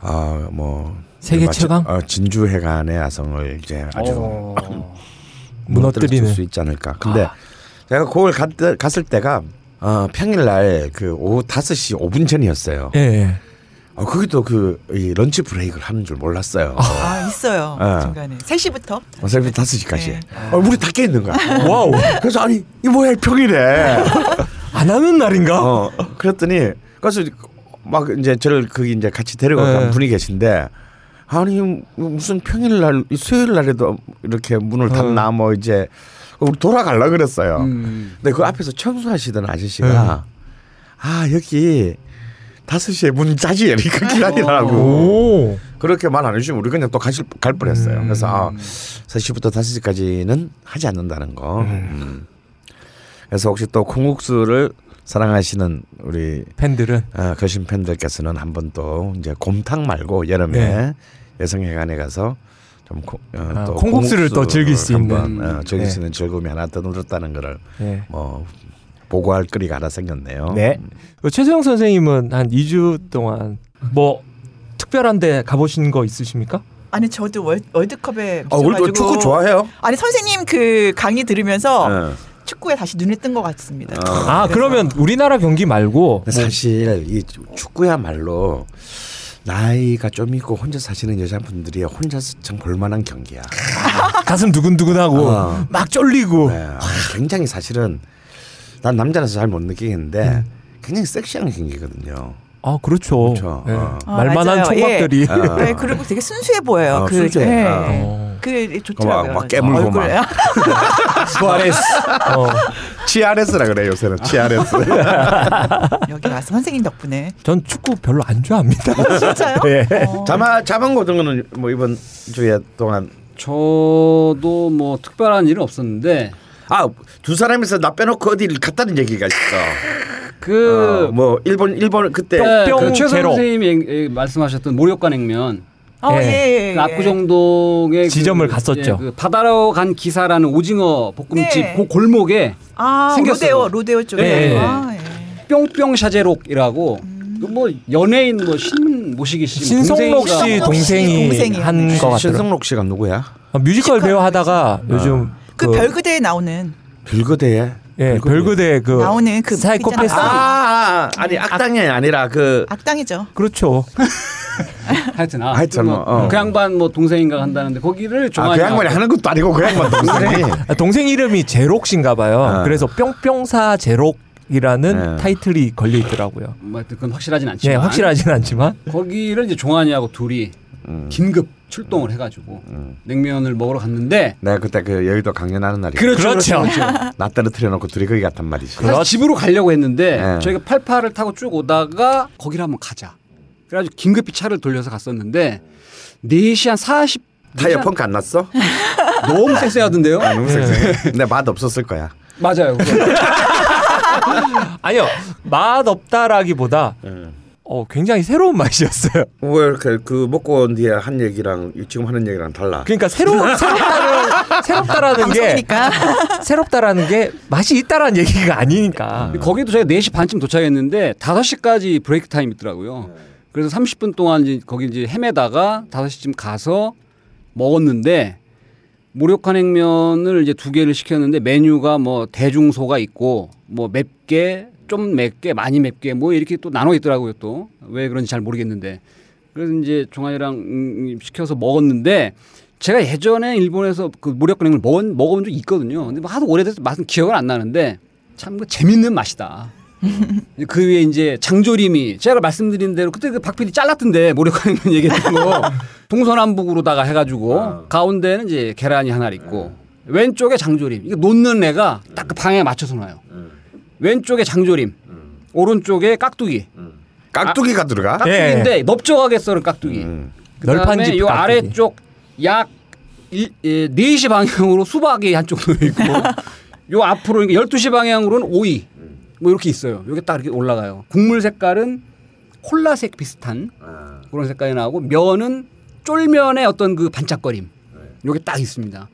아뭐 세계 최강? 어, 진주 해관의 야성을 이제 아주 어. 무너뜨리는. 수 있지 않을까. 근데 제가 그걸 갔, 갔을 때가 어, 평일날 그 오후 5시 5분 전이었어요. 예, 예. 어, 거기도 그이 런치 브레이크를 하는 줄 몰랐어요. 아 있어요 어. 중간에 3시부터 어, 새벽 5시까지. 네. 어, 문이 닫겨 있는 거야. wow. 그래서 아니 이 뭐야 평일에. 안 하는 날인가? 어 그랬더니 그래서 막 이제 저를 거기 이제 같이 데려간 네. 분이 계신데 아니 무슨 평일날 수요일 날에도 이렇게 문을 닫나 뭐 이제 우리 돌아갈라 그랬어요. 음. 근데 그 앞에서 청소하시던 아저씨가 아 여기 다섯 시에 문 따지 이렇게 기다리라고 오. 그렇게 말 안 해주시면 우리 그냥 또 가실 갈 뻔했어요. 음. 그래서 아, 3시부터 5시까지는 하지 않는다는 거. 음. 그래서 혹시 또 콩국수를 사랑하시는 우리 팬들은 어, 거신 팬들께서는 한번 또 이제 곰탕 말고 여름에 네. 여성회관에 가서 좀 콩, 어, 아, 또 콩국수를 또 즐길 수 있는. 어, 즐길 네. 수 있는 즐거움이 하나 더 늘었다는 거를 예. 뭐 보고할 거리가 하나 생겼네요. 네. 그 최소영 선생님은 한 2주 동안 뭐 특별한데 가보신 거 있으십니까? 아니 저도 월, 월드컵에 또 미쳐가지고- 축구 좋아해요? 아니 선생님 그 강의 들으면서 어. 축구에 다시 눈에 뜬것 같습니다. 어. 아, 그러면 우리나라 경기 말고 근데 사실 이 축구야말로 나이가 좀 있고 혼자 사시는 여자분들이 혼자서 참 볼만한 경기야. 가슴 두근두근하고 어. 막 쫄리고 네, 아, 굉장히 사실은 난 남자라서 잘 못 느끼겠는데 굉장히 섹시한 경기거든요. 아 그렇죠. 그렇죠. 예. 어. 어, 말만한 맞아요. 총각들이 어. 네, 그리고 되게 순수해 보여요. 어, 그, 순수해. 네. 어. 어. 그 좋더라고요. 막 깨물고 막. 수아레스. 어. 치아레스라 그래 요새는 치아레스. 여기 와서 선생님 덕분에 전 축구 별로 안 좋아합니다. 진짜요? 예. 어. 자마 자방고등어는 뭐 이번 주에 동안 저도 뭐 특별한 일은 없었는데 아 두 사람이서 나 빼놓고 어디를 갔다는 얘기가 있어. 그 어, 뭐 일본 일본 그때 네, 뿅그 최선 제로. 선생님이 예, 말씀하셨던 모욕관 냉면 어, 예. 예, 예, 그 예. 압구정동의 지점을 그, 갔었죠. 예, 그 바다로 간 기사라는 오징어 볶음집 네. 그 골목에 아, 생겼어요. 로데오, 로데오 쪽에. 예, 예. 아, 예. 뿅뿅 샤제록이라고 그뭐 연예인 뭐 신 모시기 씨 신성록 씨 동생이 한. 것 같더라고요. 신성록 씨가 누구야? 아, 뮤지컬 배우 하다가 요즘 그, 별그대에 나오는 별거대에 예, 별그대 그 나오는 그 사이코패스 있잖아. 아, 아, 아 아 니 악당이 아니라 그 악당이죠. 그렇죠. 하여튼 아, 하여튼 그, 뭐, 어. 그 양반 뭐 동생인가 한다는데 거기를 아, 좋아하는 그 양반이 하는 것도 아니고 그 양반 동생이 아, 동생 이름이 제록 씨인가 봐요. 아. 그래서 뿅뿅사 제록 이라는 네. 타이틀이 걸려 있더라고요. 뭐 하여튼 그건 확실하진 예, 않지만 확실하진 않지만 거기를 이제 종환이하고 둘이 음. 긴급 출동을 해가지고 음. 냉면을 먹으러 갔는데 내가 그때 그 여의도 강연하는 날이 그렇죠. 나 떨어뜨려 놓고 둘이 거기 갔단 말이지. 사실 집으로 가려고 했는데 네. 저희가 88을 타고 쭉 오다가 거기를 한번 가자. 그래가지고 긴급히 차를 돌려서 갔었는데 4시 한 40. 타이어 펑크 안 났어? 너무 쎄쎄하던데요? 아, 너무 섹시해. 근데 맛 없었을 거야. 맞아요. 아니요 맛 없다라기보다 어, 굉장히 새로운 맛이었어요. 왜 이렇게 그 먹고 온 뒤에 한 얘기랑 지금 하는 얘기랑 달라? 그러니까 새로 새롭다는 새롭다라는 게. 새롭다라는 게 맛이 있다라는 얘기가 아니니까. 거기도 저희가 4시 반쯤 도착했는데 5시까지 break time 있더라고요. 그래서 30분 동안 이제 거기 이제 헤매다가 5시쯤 가서 먹었는데 모욕한 냉면을 이제 두 개를 시켰는데 메뉴가 뭐 대중소가 있고 뭐 맵게 좀 맵게 많이 맵게 뭐 이렇게 또 나눠 있더라고요 또 왜 그런지 잘 모르겠는데 그래서 이제 종아이랑 음, 시켜서 먹었는데 제가 예전에 일본에서 그 냉면 먹은 먹어본 적 있거든요. 근데 뭐 하도 오래돼서 맛은 기억을 안 나는데 참 그 재밌는 맛이다. 그 위에 이제 장조림이 제가 말씀드린 대로 그때 그 박PD 잘랐던데 모래카냉면 얘기했던 거 동서남북으로다가 해가지고 가운데는 이제 계란이 하나 있고 왼쪽에 장조림 이거 놓는 애가 딱 그 방향에 맞춰서 놔요. 왼쪽에 장조림 오른쪽에 깍두기 깍두기가 들어가? 깍두기인데 넓적하게 썰은 깍두기 음. 그다음에 요. 아래쪽 약 일, 예, 4시 방향으로 수박이 한쪽 놓여 있고 요 앞으로 그러니까 12시 방향으로는 오이 뭐 이렇게 있어요. 요게 딱 이렇게 올라가요. 국물 색깔은 콜라색 비슷한 그런 색깔이 나오고 면은 쫄면의 어떤 그 반짝거림 요게 딱 있습니다.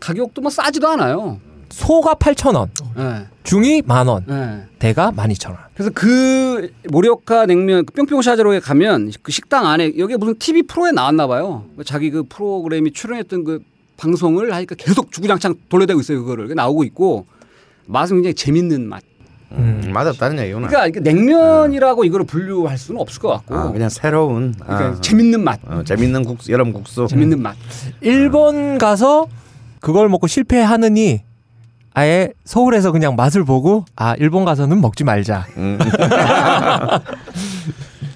가격도 뭐 싸지도 않아요. 소가 8,000원, 예. 중이 만 원, 예. 대가 12,000원. 그래서 그 모리오카 냉면 그 뿅뿅 샤즈로에 가면 그 식당 안에 여기 무슨 TV 프로에 나왔나 봐요. 자기 그 프로그램이 출연했던 그 방송을 하니까 계속 주구장창 돌려대고 있어요. 그거를 나오고 있고 맛은 굉장히 재밌는 맛. 음, 맛없다는 얘기구나. 그러니까 냉면이라고 이거를 분류할 수는 없을 것 같고 아, 그냥 새로운 그러니까 아, 재밌는 맛. 어, 재밌는 국수, 여름 국수. 재밌는 맛. 일본 가서 그걸 먹고 실패하느니 아예 서울에서 그냥 맛을 보고 아 일본 가서는 먹지 말자. 음.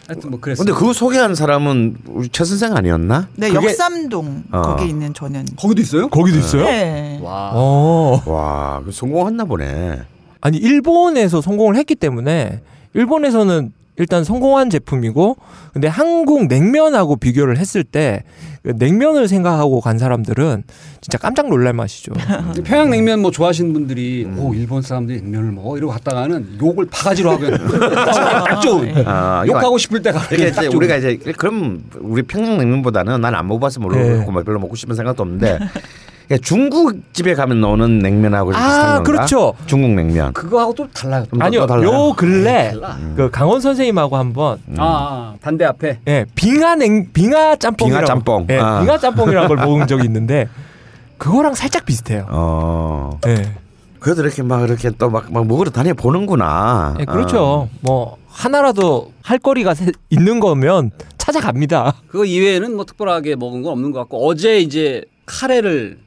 하여튼 뭐 그랬어요. 근데 그거 소개하는 사람은 우리 최 선생 아니었나? 네, 그게- 역삼동 어. 거기 있는 저는. 거기도 있어요? 거기도 있어요? 네. 와. 어. 와, 그 성공했나 보네. 아니 일본에서 성공을 했기 때문에 일본에서는 일단 성공한 제품이고 근데 한국 냉면하고 비교를 했을 때그 냉면을 생각하고 간 사람들은 진짜 깜짝 놀랄 맛이죠. 평양 냉면 뭐 좋아하시는 분들이 오 일본 사람들이 냉면을 먹어 이러고 갔다가는 욕을 바가지로 하면 딱 좋은 아, 이거 욕하고 싶을 때가 이게 딱 이제 우리가 이제 그럼 우리 평양 냉면보다는 난 안 먹어봐서 모르고 네. 뭐 별로 먹고 싶은 생각도 없는데 그러니까 중국 집에 가면 나오는 냉면하고 비슷한 아 건가? 그렇죠. 중국 냉면. 그거하고 또 달라요. 좀 더- 아니요 더 달라요? 요 근래 달라. 그 강원 선생님하고 한번 아, 아 반대 앞에 예 빙하 냉 빙하 짬뽕이라고 빙하 짬뽕. 예, 아. 빙하 짬뽕이라는 걸 먹은 적이 있는데 그거랑 살짝 비슷해요. 어. 예. 그래도 이렇게 막 이렇게 또 막 막 먹으러 다녀 보는구나. 예, 그렇죠. 뭐 하나라도 할 거리가 세- 있는 거면 찾아갑니다. 그거 이외에는 뭐 특별하게 먹은 건 없는 것 같고 어제 이제 카레를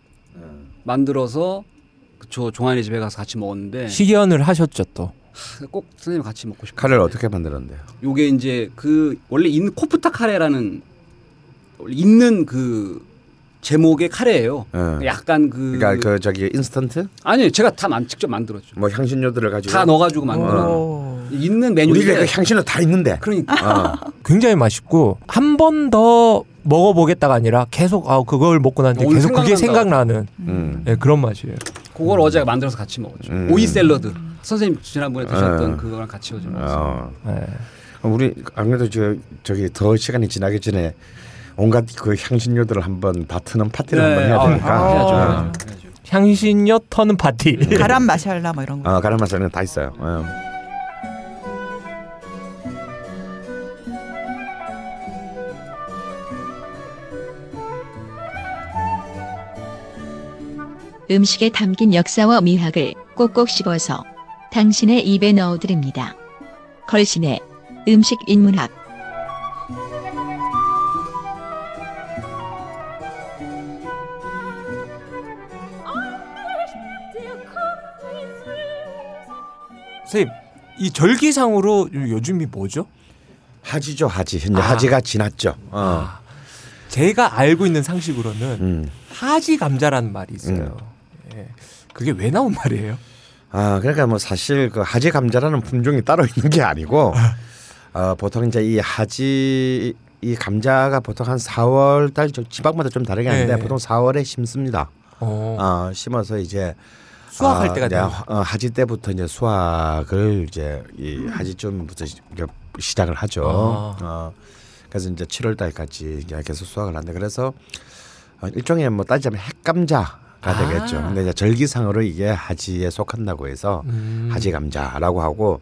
만들어서 그저 종환이 집에 가서 같이 먹었는데 식연을 하셨죠 또. 꼭 선생님 같이 먹고 싶어요. 카레를 어떻게 만들었는데요? 요게 이제 그 원래 있는 코프타 카레라는 원래 있는 그 제목의 카레예요. 예. 약간 그 그러니까 그 저기 인스턴트 아니 제가 다 만, 직접 만들었죠. 뭐 향신료들을 가지고 다 넣어가지고 만들어. 오. 있는 우리가 그 메뉴인데 향신료 다 있는데. 그러니까 어. 굉장히 맛있고 한 번 더 먹어보겠다가 아니라 계속 아 그걸 먹고 나는데 오늘 계속 그게 생각난다. 생각나는 음. 예, 그런 맛이에요. 그걸 어제 만들어서 같이 먹었죠. 음. 오이 샐러드. 선생님 지난번에 드셨던 음. 그거랑 같이 어제 먹었어요. 어. 예. 우리 안 그래도 저 저기 더 시간이 지나기 전에 온갖 그 향신료들을 한번 다 트는 파티를 네, 한번 해야 아, 되니까. 아, 해야죠, 어. 해야죠, 해야죠. 향신료 터는 파티. 가람 마샬라 뭐 이런 거. 어, 가람 마사는 다 있어요. 어. 음식에 담긴 역사와 미학을 꼭꼭 씹어서 당신의 입에 넣어드립니다. 걸신의 음식 인문학 선생님 이 절기상으로 요즘이 뭐죠? 하지죠, 하지. 현재 아. 하지가 지났죠. 어. 아, 제가 알고 있는 상식으로는 음. 하지 감자라는 말이 있어요. 예. 그게 왜 나온 말이에요? 아, 그러니까 뭐 사실 그 하지 감자라는 품종이 따로 있는 게 아니고 어, 보통 이제 이 하지 이 감자가 보통 한 4월 달저 지방마다 좀 다르게 하는데 네. 보통 4월에 심습니다. 어, 어, 심어서 이제 수확할 아, 때가 돼요. 어, 하지 때부터 이제 수확을 이제 이 하지쯤부터 시- 시작을 하죠. 아. 어, 그래서 이제 7월 달까지 계속 수확을 하는데 그래서 어, 일종의 뭐 따지자면 핵감자 가 아. 되겠죠. 근데 이제 절기상으로 이게 하지에 속한다고 해서 음. 하지 감자라고 하고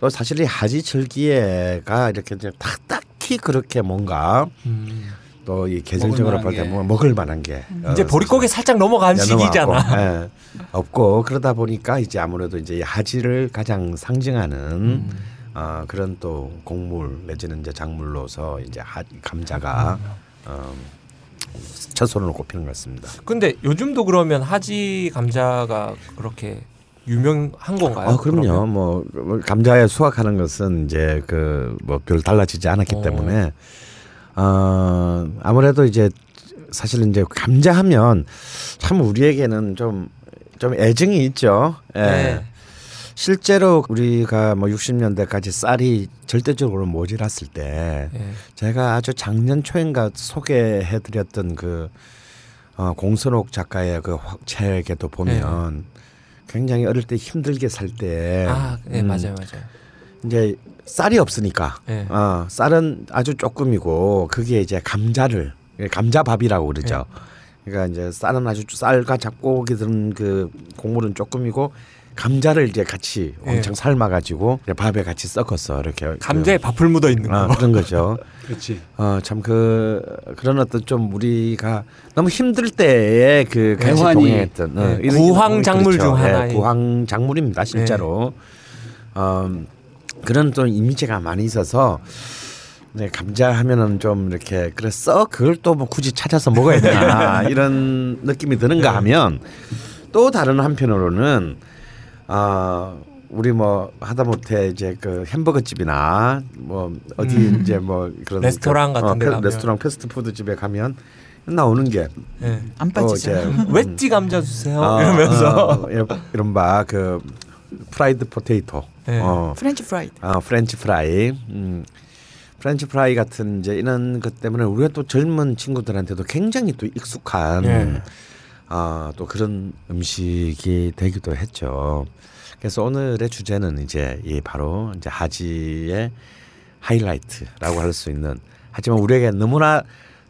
또 사실 이 하지 절기에가 이렇게 이제 딱 딱히 그렇게 뭔가 음. 또이 계절적으로 먹을 볼때 만한 뭐 먹을 만한 게 이제 어, 보릿고개 살짝 넘어간 네, 시기잖아. 예. 없고 그러다 보니까 이제 아무래도 이제 이 하지를 가장 상징하는 음. 어, 그런 또 곡물 내지는 이제 작물로서 이제 하, 감자가 음. 어, 첫 손으로 꼽히는 것 같습니다. 근데 요즘도 그러면 하지 감자가 그렇게 유명한 건가요? 아, 그럼요. 그러면? 뭐 감자에 수확하는 것은 이제 그 뭐 별 달라지지 않았기 어. 때문에 어 아무래도 이제 사실은 이제 감자하면 참 우리에게는 좀 좀 애증이 있죠. 예. 네. 실제로 우리가 뭐 60년대까지 쌀이 절대적으로 모자랐을 때 예. 제가 아주 작년 초인가 소개해드렸던 그 어, 공선옥 작가의 그 화- 책에도 보면 굉장히 어릴 때 힘들게 살 때 아, 예, 음, 맞아요, 맞아요. 이제 쌀이 없으니까 예. 어, 쌀은 아주 조금이고 그게 이제 감자를 감자밥이라고 그러죠. 예. 그러니까 이제 쌀은 아주 쌀과 잡곡이 든그 곡물은 조금이고 감자를 이제 같이 예. 왕창 삶아가지고 밥에 같이 섞었어 이렇게 감자에 밥풀 묻어 있는 그, 아, 거. 그런 거죠. 그렇지. 어, 참 그 그런 어떤 좀 우리가 너무 힘들 때에 그 같이 애환이. 동행했던 어, 네, 이런 구황 경험이 작물 그렇죠. 중 예, 하나인. 구황 작물입니다 실제로. 어, 그런 또 이미지가 많이 있어서 네, 감자 하면은 좀 이렇게 그래서 그걸 또 뭐 굳이 찾아서 먹어야 되나 이런 느낌이 네. 드는가 하면 또 다른 한편으로는 아 우리 뭐 하다못해 이제 그 햄버거 집이나 뭐 어디 음. 이제 뭐 그런 레스토랑 그, 같은 데 페- 가면. 레스토랑 패스트푸드 집에 가면 나오는 게 예. 안 또 빠지죠. 웨지 감자 주세요. 어, 이러면서 어, 어, 이른바 그 fried potato 네. 어, french fried. 아, french fry. 음. french fry 같은 이제 이런 것 때문에 우리가 또 젊은 친구들한테도 굉장히 또 익숙한 예. 아, 또 그런 음식이 되기도 했죠. 그래서 오늘의 주제는 이제 이 바로 이제 하지의 하이라이트라고 할 수 있는 하지만 우리에게 너무나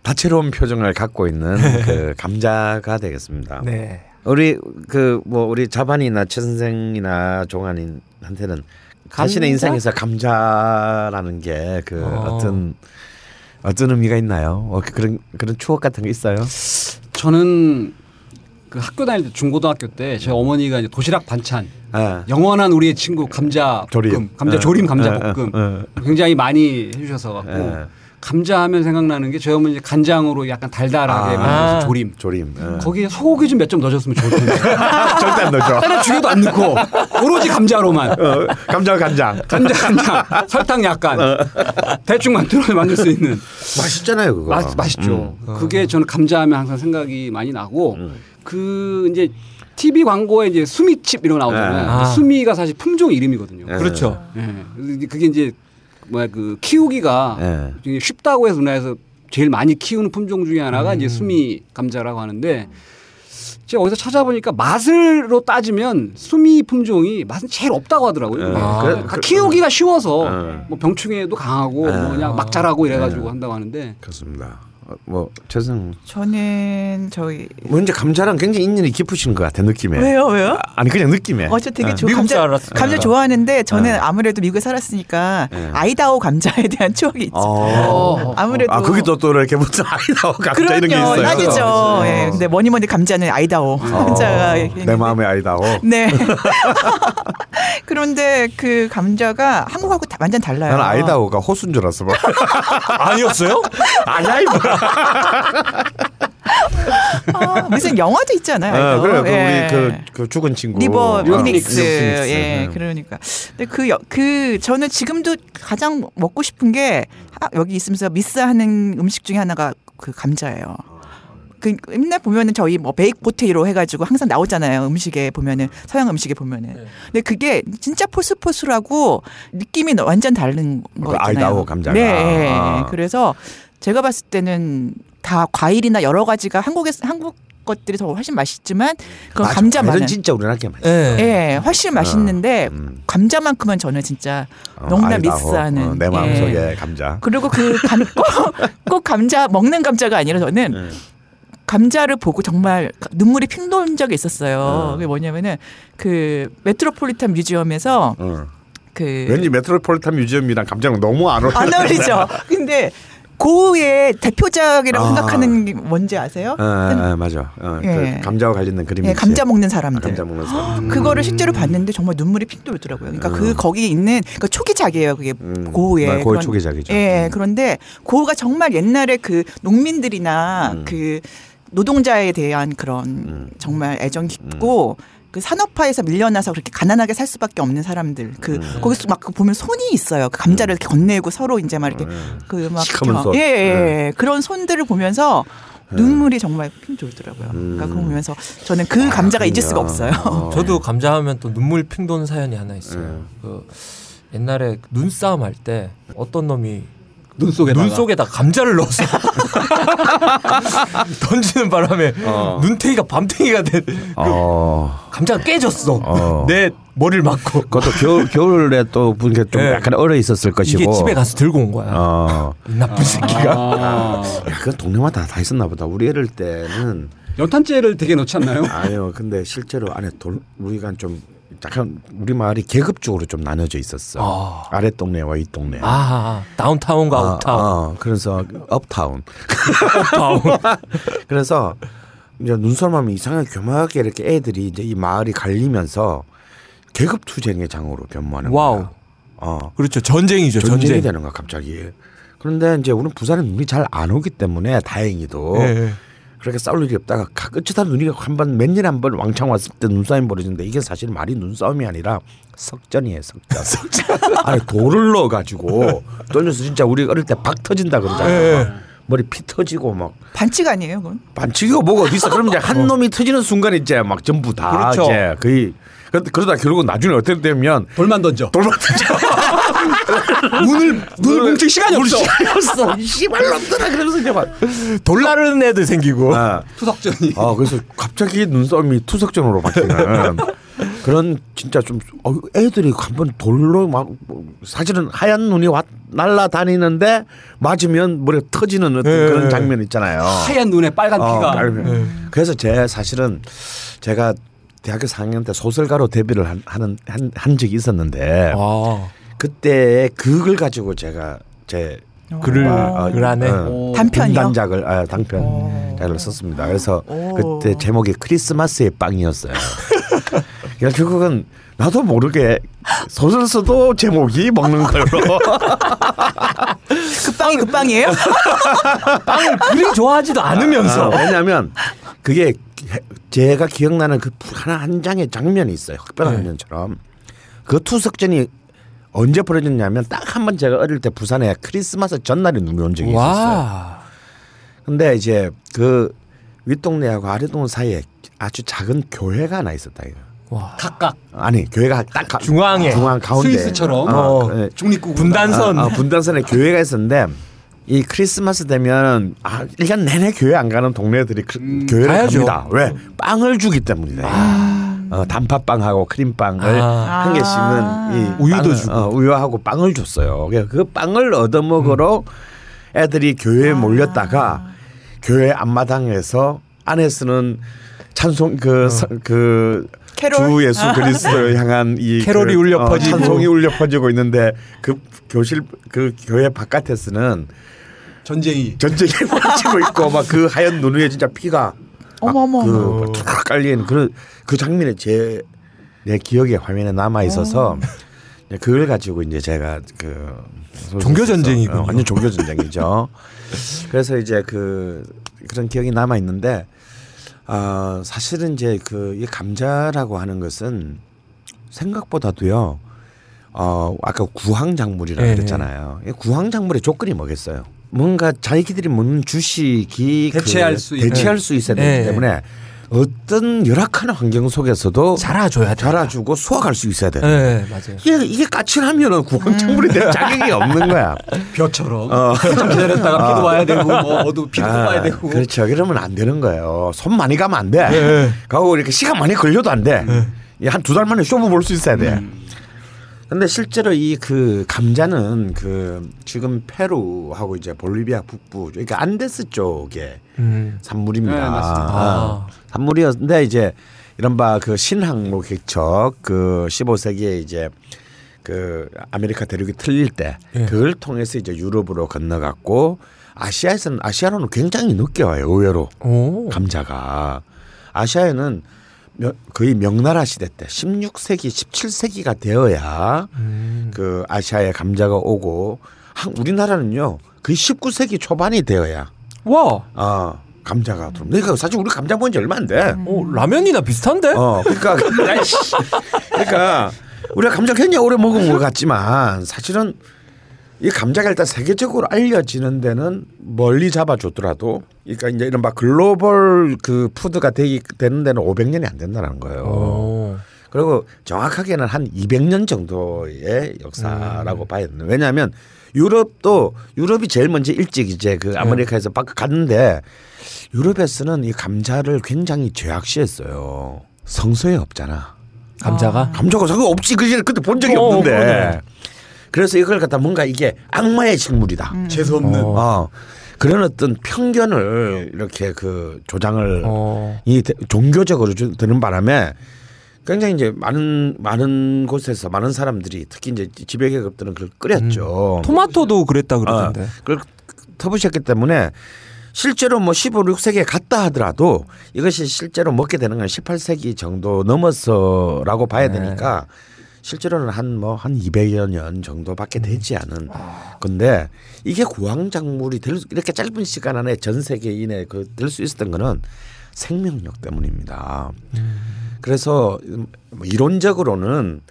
다채로운 표정을 갖고 있는 그 감자가 되겠습니다. 네. 우리 그 뭐 우리 자반이나 최 선생이나 종환이한테는 자신의 감자? 인생에서 감자라는 게그 어. 어. 떤 어떤 의미가 있나요? 어, 그런 그런 추억 같은 게 있어요? 저는 그 학교 다닐 때 중고등학교 때 저희 어머니가 이제 도시락 반찬 아, 영원한 우리의 친구 감자 조림. 볶음, 감자 어. 조림, 감자 어, 어, 볶음 어. 굉장히 많이 해주셔서 갖고 예. 감자 하면 생각나는 게 저희 어머니 간장으로 약간 달달하게 아. 만든 조림. 조림. 어. 거기에 소고기 좀 몇 점 넣어줬으면 좋을 텐데. 절대 안 넣죠. 다른 죽여도 안 넣고 오로지 감자로만. 어, 감자 간장. 간장, 간장, 설탕 약간 대충 만들어 만들 수 있는 맛있잖아요 그거. 맛 맛있죠. 음. 그게 저는 감자 하면 항상 생각이 많이 나고 음. 그 이제 TV 광고에 이제 수미칩 이런 거 나오잖아요. 네. 아. 수미가 사실 품종 이름이거든요. 네. 그렇죠. 예. 그게 이제 뭐야 그 키우기가 예. 쉽다고 해서 우리나라에서 제일 많이 키우는 품종 중에 하나가 음. 이제 수미 감자라고 하는데 제가 어디서 찾아보니까 맛으로 따지면 수미 품종이 맛은 제일 없다고 하더라고요. 예. 아. 그래- 다 그- 키우기가 쉬워서 예. 뭐 병충해도 강하고 예. 뭐 그냥 막 자라고 이래가지고 예. 한다고 하는데 그렇습니다. 어, 뭐 최선 저는 저희 뭐 이제 감자랑 굉장히 인연이 깊으신 것 같아 느낌에. 왜요 왜요? 아, 아니 그냥 느낌에. 어, 저 되게 예. 좋 미국 감자, 살았으니까. 감자 좋아하는데 저는 네. 아무래도 미국에 살았으니까 네. 아이다호 감자에 대한 추억이 있죠. 어. 아무래도 아 거기도 또 이렇게 무슨 아이다호 감자 그럼요, 이런 게 있어요. 따지죠. 그렇죠. 예, 근데 뭐니 뭐니 감자는 아이다호 감자가 어, 내 마음의 아이다호. 네. 그런데 그 감자가 한국하고 다- 완전 달라요. 나는 아이다호가 호수인 줄 알았어. 뭐. 아니었어요? 아니야 이거. 어, 무슨 영화도 있잖아요. 어, 아이다호. 그래 그 예. 우리 그, 그 죽은 친구. 리버 어, 피닉스. 피닉스. 예, 네. 그러니까. 근데 그, 여- 그, 저는 지금도 가장 먹고 싶은 게 하- 여기 있으면서 miss하는 음식 중에 하나가 그 감자예요. 그 맨날 보면은 저희 뭐 baked potato 해가지고 항상 나오잖아요 음식에 보면은 서양 음식에 보면은 네. 근데 그게 진짜 포슬포슬하고 느낌이 완전 다른 거그 있잖아요. 아이다호 감자가. 네, 아. 그래서 제가 봤을 때는 다 과일이나 여러 가지가 한국에 한국 것들이 더 훨씬 맛있지만 그 감자만은 진짜 우리나라 게 맛있어. 예. 예, 훨씬 맛있는데 음. 감자만큼은 저는 진짜 어, 너무나. 미스하는. 어, 내 예. 마음속에 감자. 그리고 그 감, 꼭, 꼭 감자 먹는 감자가 아니라 저는 네. 감자를 보고 정말 눈물이 핑 도는 적이 있었어요. 어. 그게 뭐냐면은 그 메트로폴리탄 뮤지엄에서 어. 그 왠지 메트로폴리탄 뮤지엄이랑 감자랑 너무 안 어울려. 안 어울리죠. 근데 고흐의 대표작이라고 아. 생각하는 게 뭔지 아세요? 어, 어, 맞아. 어, 예. 그 감자와 관련된 그림이 예. 감자 먹는 아, 사람들. 감자 먹는 사람. 그거를 실제로 봤는데 정말 눈물이 핑 돌더라고요. 그러니까 그 음. 거기 있는 그 초기작이에요. 그게 음, 고흐의 그런- 초기작이죠. 예, 음. 그런데 고흐가 정말 옛날에 그 농민들이나 음. 그 노동자에 대한 그런 음. 정말 애정 깊고 그 산업화에서 밀려나서 그렇게 가난하게 살 수밖에 없는 사람들 그 음. 거기서 막그 보면 손이 있어요. 그 감자를 이렇게 건네고 서로 이제 막 이렇게 그막 시커먼 손. 예, 예, 네. 예. 그런 손들을 보면서 눈물이 정말 핑 돌더라고요. 그러니까 그거 보면서 저는 그 감자가 잊을 수가 없어요. 어. 저도 감자 하면 또 눈물 핑 도는 사연이 하나 있어요. 네. 그 옛날에 눈싸움 할 때 어떤 놈이 눈 속에다가 눈 속에다 감자를 넣었어. 던지는 바람에 어. 눈탱이가 밤탱이가 된 그 어. 감자가 깨졌어. 어. 내 머리를 맞고. 그것도 겨울 겨울에 또 분께 좀 네. 약간 얼어 있었을 것이고. 이게 집에 가서 들고 온 거야. 어. 이 나쁜 새끼가. 아. 야, 그건 동네마다 다 있었나 보다. 우리 애를 때는 연탄재를 되게 넣지 않나요? 아니요. 근데 실제로 안에 돌 우리가 좀 약간 우리 마을이 계급적으로 좀 나눠져 있었어. 아. 아래 동네와 이 동네. 아, 다운타운과 어, 업타운. 어, 그래서 업타운. uptown. 그래서 이제 눈싸움하면 이상하게 교묘하게 이렇게 애들이 이제 이 마을이 갈리면서 계급 투쟁의 장으로 변모하는 wow. 거야. 어. 그렇죠. 전쟁이죠. 전쟁이 전쟁. 되는 거야 갑자기. 그런데 이제 우리는 부산에 눈이 잘 안 오기 때문에 다행히도 예, 예. 그렇게 싸울 일이 없다가 가- 어쩌다 눈이 한번 몇 년에 한 번 왕창 왔을 때 눈싸움이 벌어지는데 이게 사실 말이 눈싸움이 아니라 석전이에요 석전. 석전. 안에 돌을 넣어 가지고 돌려서 진짜 우리 어릴 때 박 터진다 그러잖아요. 예, 막 머리 피 터지고 막 반칙 아니에요, 그건? 반칙이고 뭐가 어디 있어? 그럼 이제 한 놈이 터지는 순간 이제 막 전부 다 그렇죠. 이제 거의 그러- 그러다 결국 나중에 어떻게 되면 돌만 던져. 돌만 터져. 눈을 눈을 뭉칠 시간이 없어. 시간이 없어. 씨발 놈들아 그러면서 이제 막. 돌 나르는 애들 생기고. 아, 투석전이. 아 그래서 갑자기 눈싸움이 투석전으로 바뀌는 그런 진짜 좀 어, 애들이 한번 돌로 막 뭐, 사실은 하얀 눈이 왔 날라다니는데 맞으면 머리가 터지는 어떤 예. 그런 장면 있잖아요. 하얀 눈에 빨간 어, 피가. 빨간. 그래서 제 사실은 제가 대학교 4학년 때 소설가로 데뷔를 한, 하는 한, 한 적이 있었는데 아. 그때 그걸 가지고 제가 제 글을 어, 글 안에 오. 단편이요? 단작을 아, 단편 작을 썼습니다. 그래서 오. 그때 제목이 크리스마스의 빵이었어요. 그러니까 결국은 나도 모르게 소설 써도 제목이 먹는 걸로. 그 빵이 그 빵이에요? 빵을 그리 좋아하지도 않으면서. 아, 왜냐하면 그게 제가 기억나는 그 하나 한 장의 장면이 있어요. 흑백 네. 장면처럼 그 투석전이 언제 벌어졌냐면 딱 한 번 제가 어릴 때 부산에 크리스마스 전날에 눈이 온 적이 있었어요. 와. 근데 이제 그 윗동네하고 아래동네 사이에 아주 작은 교회가 하나 있었다 이거. 와. 각각 아니 교회가 딱 가- 중앙에. 중앙 가운데 스위스처럼. 어, 어. 예. 중립국 분단선. 아, 아, 분단선에 교회가 있었는데 이 크리스마스 되면 아, 1년 내내 교회 안 가는 동네들이 크- 음, 교회를 가야죠. 갑니다. 왜? 빵을 주기 때문이네. 어, 단팥빵하고 크림빵을 아. 한 개씩은 이 우유도 빵을, 주고. 어, 우유하고 빵을 줬어요. 그그 빵을 얻어 먹으러 애들이 교회에 몰렸다가 교회 앞마당에서 안에서는 찬송 그, 서- 그 캐롤? 주 예수 그리스도를 향한 이 캐롤이 그, 울려 어, 퍼지고. 찬송이 울려 퍼지고 있는데 그 교실 그 교회 바깥에서는 전쟁이. 전쟁이 벌어지고 있고 막 그 하얀 눈 위에 진짜 피가 어머머. 그 툭 깔린 그런 그 장면이 제 내 기억에 화면에 남아 있어서 이제 그걸 가지고 이제 제가 그 종교 전쟁이군요. 어, 완전 종교 전쟁이죠. 그래서 이제 그 그런 기억이 남아 있는데 아 사실은 이제 그 이 감자라고 하는 것은 생각보다도요. 어 아까 구황작물이라고 네. 그랬잖아요. 이 구황작물의 조건이 뭐겠어요? 뭔가 자기들이 먹는 주식이 대체할 그수 있는. 대체할 수 있어야 되기 네. 때문에 어떤 열악한 환경 속에서도 자라줘야 돼. 자라주고 수확할 수 있어야 돼. 네, 맞아요. 이게 이게 까칠하면은 구황작물이 될 자격이 없는 거야. 벼처럼 어. 한참 기다렸다가 비도 와야 되고 뭐 어두 비도 아, 와야 되고 그렇죠. 그러면 안 되는 거예요. 손 많이 가면 안 돼. 네. 가고 이렇게 시간 많이 걸려도 안 돼. 한두 달 만에 쇼부 볼 수 있어야 돼. 음. 근데 실제로 이 그 감자는 그 지금 페루하고 이제 볼리비아 북부 그러니까 안데스 쪽에 음. 산물입니다. 네, 맞습니다. 아. 산물이었는데 이제 이른바 그 신항로 개척 그 15세기에 이제 그 아메리카 대륙이 털릴 때 예. 그걸 통해서 이제 유럽으로 건너갔고 아시아에서는 아시아로는 굉장히 늦게 와요 의외로 오. 감자가 아시아에는 명- 거의 명나라 시대 때 16세기 17세기가 되어야 음. 그 아시아에 감자가 오고 한 우리나라는요 거의 19세기 초반이 되어야 와. 어 감자가 들어. 그러니까 사실 우리 감자 먹은 지 얼마 안 돼. 어, 라면이랑 비슷한데? 어, 그러니까. 그러니까 우리가 감자 굉장히 오래 먹은 것 같지만 사실은 이 감자가 일단 세계적으로 알려지는 데는 멀리 잡아줬더라도 그러니까 이제 이런 막 글로벌 그 푸드가 되기 되는 데는 500년이 안 된다는 거예요. 어. 그리고 정확하게는 한 200년 정도의 역사라고 봐야 되는. 왜냐하면 유럽도 유럽이 제일 먼저 일찍 이제 그 아메리카에서 막 갔는데 유럽에서는 이 감자를 굉장히 죄악시했어요. 성서에 없잖아. 감자가? 감자가 저거 없지 그전 그때 본 적이 어, 없는데. 그러네. 그래서 이걸 갖다 뭔가 이게 악마의 식물이다. 재수 없는. 어. 어. 그런 어떤 편견을 이렇게 그 조장을 어. 이 대- 종교적으로 주- 드는 바람에 굉장히 이제 많은 많은 곳에서 많은 사람들이 특히 이제 지배 계급들은 그걸 끓였죠. 토마토도 그랬다 그러던데. 어, 그걸 터부셨기 때문에 실제로 뭐 15, 6세기에 갔다 하더라도 이것이 실제로 먹게 되는 건 18세기 정도 넘어서라고 봐야 네. 되니까 실제로는 한 뭐 한 200여 년 정도밖에 되지 않은 건데 이게 구황작물이 될 수- 이렇게 짧은 시간 안에 전 세계인에 그될 수 있었던 거는 생명력 때문입니다. 그래서 뭐 이론적으로는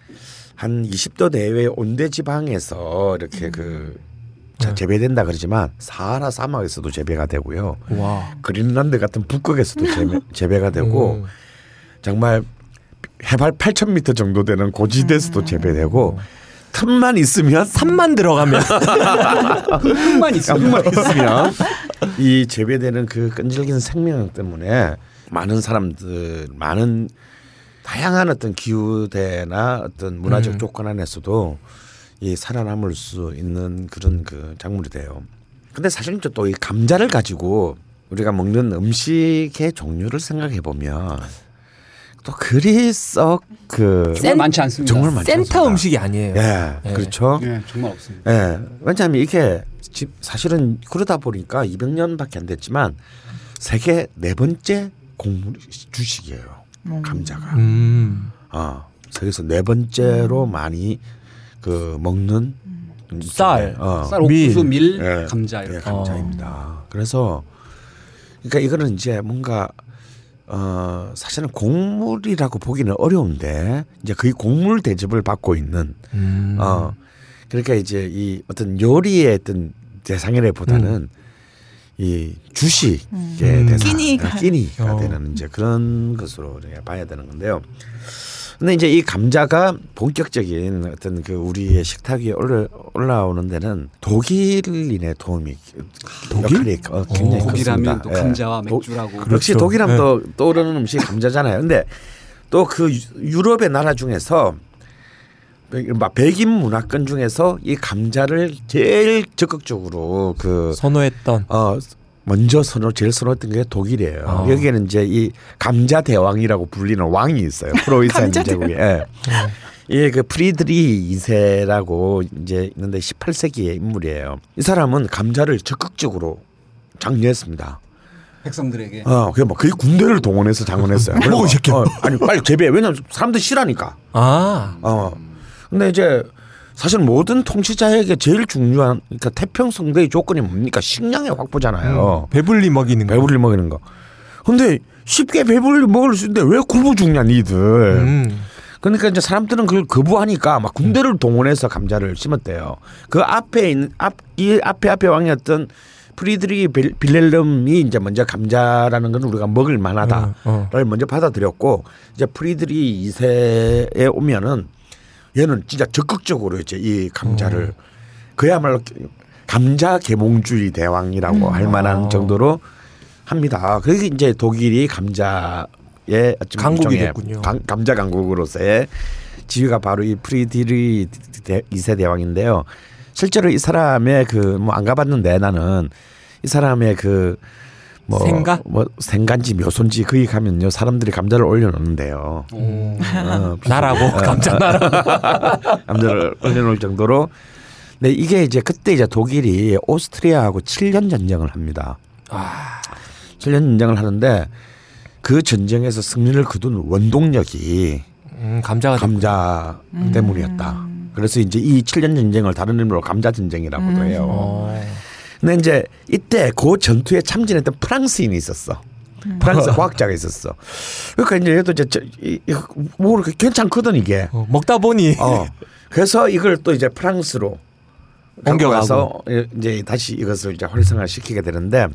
한 20도 내외의 온대 지방에서 이렇게 그 자, 재배된다 그러지만 사하라 사막에서도 재배가 되고요. 와. 그린란드 같은 북극에서도 재배, 재배가 되고 음. 정말 해발 8,000m 정도 되는 고지대에서도 재배되고 틈만 있으면 산만 들어가면 흙만. 만 있으면 이 재배되는 그 끈질긴 생명 때문에 많은 사람들 많은 다양한 어떤 기후대나 어떤 문화적 음. 조건 안에서도 이 살아남을 수 있는 그런 그 작물이 돼요. 근데 사실 또 이 감자를 가지고 우리가 먹는 음식의 종류를 생각해 보면 또 그리 썩그 정말 많지 않습니다. 정말 많지 센터 않습니다. 음식이 아니에요. 예, 예. 그렇죠. 네, 정말 없습니다. 예. 왜냐하면 이게 집 사실은 그러다 보니까 200년밖에 안 됐지만 세계 네 번째 곡물 주식이에요. 감자가. 음. 아, 세계에서 네 번째로 많이 그 먹는 쌀. 어, 쌀, 옥수수, 밀, 예. 감자 예, 이렇게. 감자입니다. 그래서 그러니까 이거는 이제 뭔가 어 사실은 곡물이라고 보기는 어려운데 이제 거의 곡물 대접을 받고 있는 음. 어 그러니까 이제 이 어떤 요리의 어떤 대상이라보다는 이 주식의 음. 대상 끼니가. 끼니가 어. 되는 이제 그런 것으로 우리가 봐야 되는 건데요. 근데 이제 이 감자가 본격적인 어떤 그 우리의 식탁 위에 올라, 올라오는 데는 독일인의 도움이 역할이 어, 굉장히 독일하면 컸습니다. 또 예. 감자와 도- 맥주라고. 역시 그렇죠. 독일하면 네. 또 떠오르는 음식이 감자잖아요. 근데 또 그 유럽의 나라 중에서 막 백인 문화권 중에서 이 감자를 제일 적극적으로 그 선호했던 어 먼저 선호 제일 선호했던 게 독일이에요. 어. 여기에는 이제 이 감자 대왕이라고 불리는 왕이 있어요. 프로이센 감자 제국에. 예. 이게 그 프리드리히 2세라고 이제 있는데 18세기의 인물이에요. 이 사람은 감자를 적극적으로 장려했습니다. 백성들에게. 어, 그게 뭐 거의 군대를 동원해서 장려했어요. 먹어, 이 새끼야. 어, 아니 빨리 재배. 왜냐면 사람들 싫어하니까. 아 어. 근데 이제 사실 모든 통치자에게 제일 중요한 그러니까 태평성대의 조건이 뭡니까? 식량의 확보잖아요. 배불리 먹이는 거. 배불리 먹이는 거. 근데 쉽게 배불리 먹을 수 있는데 왜 굶어 죽냐 니들. 음. 그러니까 이제 사람들은 그걸 거부하니까 막 군대를 동원해서 감자를 심었대요. 그 앞에 있는 앞이 앞에 앞에 왕이었던 프리드리히 빌- 빌헬름이 이제 먼저 감자라는 건 우리가 먹을 만하다를 어, 먼저 받아들였고 이제 프리드리히 2세에 오면은 얘는 진짜 적극적으로 이제 이 감자를 그야말로 감자 계몽주의 대왕이라고 할 만한 아. 정도로 합니다. 그게 이제 독일이 감자의 강국이 됐군요. 강- 감자 강국으로서의 지위가 바로 이 프리드리 2세 대왕인데요. 실제로 이 사람의 그 뭐 안 가봤는데 나는 이 사람의 그 뭐, 생가? 뭐 생간지 묘손지 거기 가면요 사람들이 감자를 올려놓는데요. 오. 어, 나라고 감자 나라. 감자를 올려놓을 정도로. 네 이게 이제 그때 이제 독일이 오스트리아하고 7년 전쟁을 합니다. 아. 7년 전쟁을 하는데 그 전쟁에서 승리를 거둔 원동력이 음, 감자가 됐- 감자 때문이었다. 그래서 이제 이 7년 전쟁을 다른 이름으로 감자 전쟁이라고도 해요. 어. 근데 이제 이때 그 전투에 참전했던 프랑스인이 있었어. 프랑스 과학자가 있었어. 그러니까 이제 얘도 이제 저, 이, 이, 뭐 괜찮거든 이게. 어, 먹다 보니 어. 그래서 이걸 또 이제 프랑스로. 옮겨가서 이제 다시 이것을 이제 활성화 시키게 되는데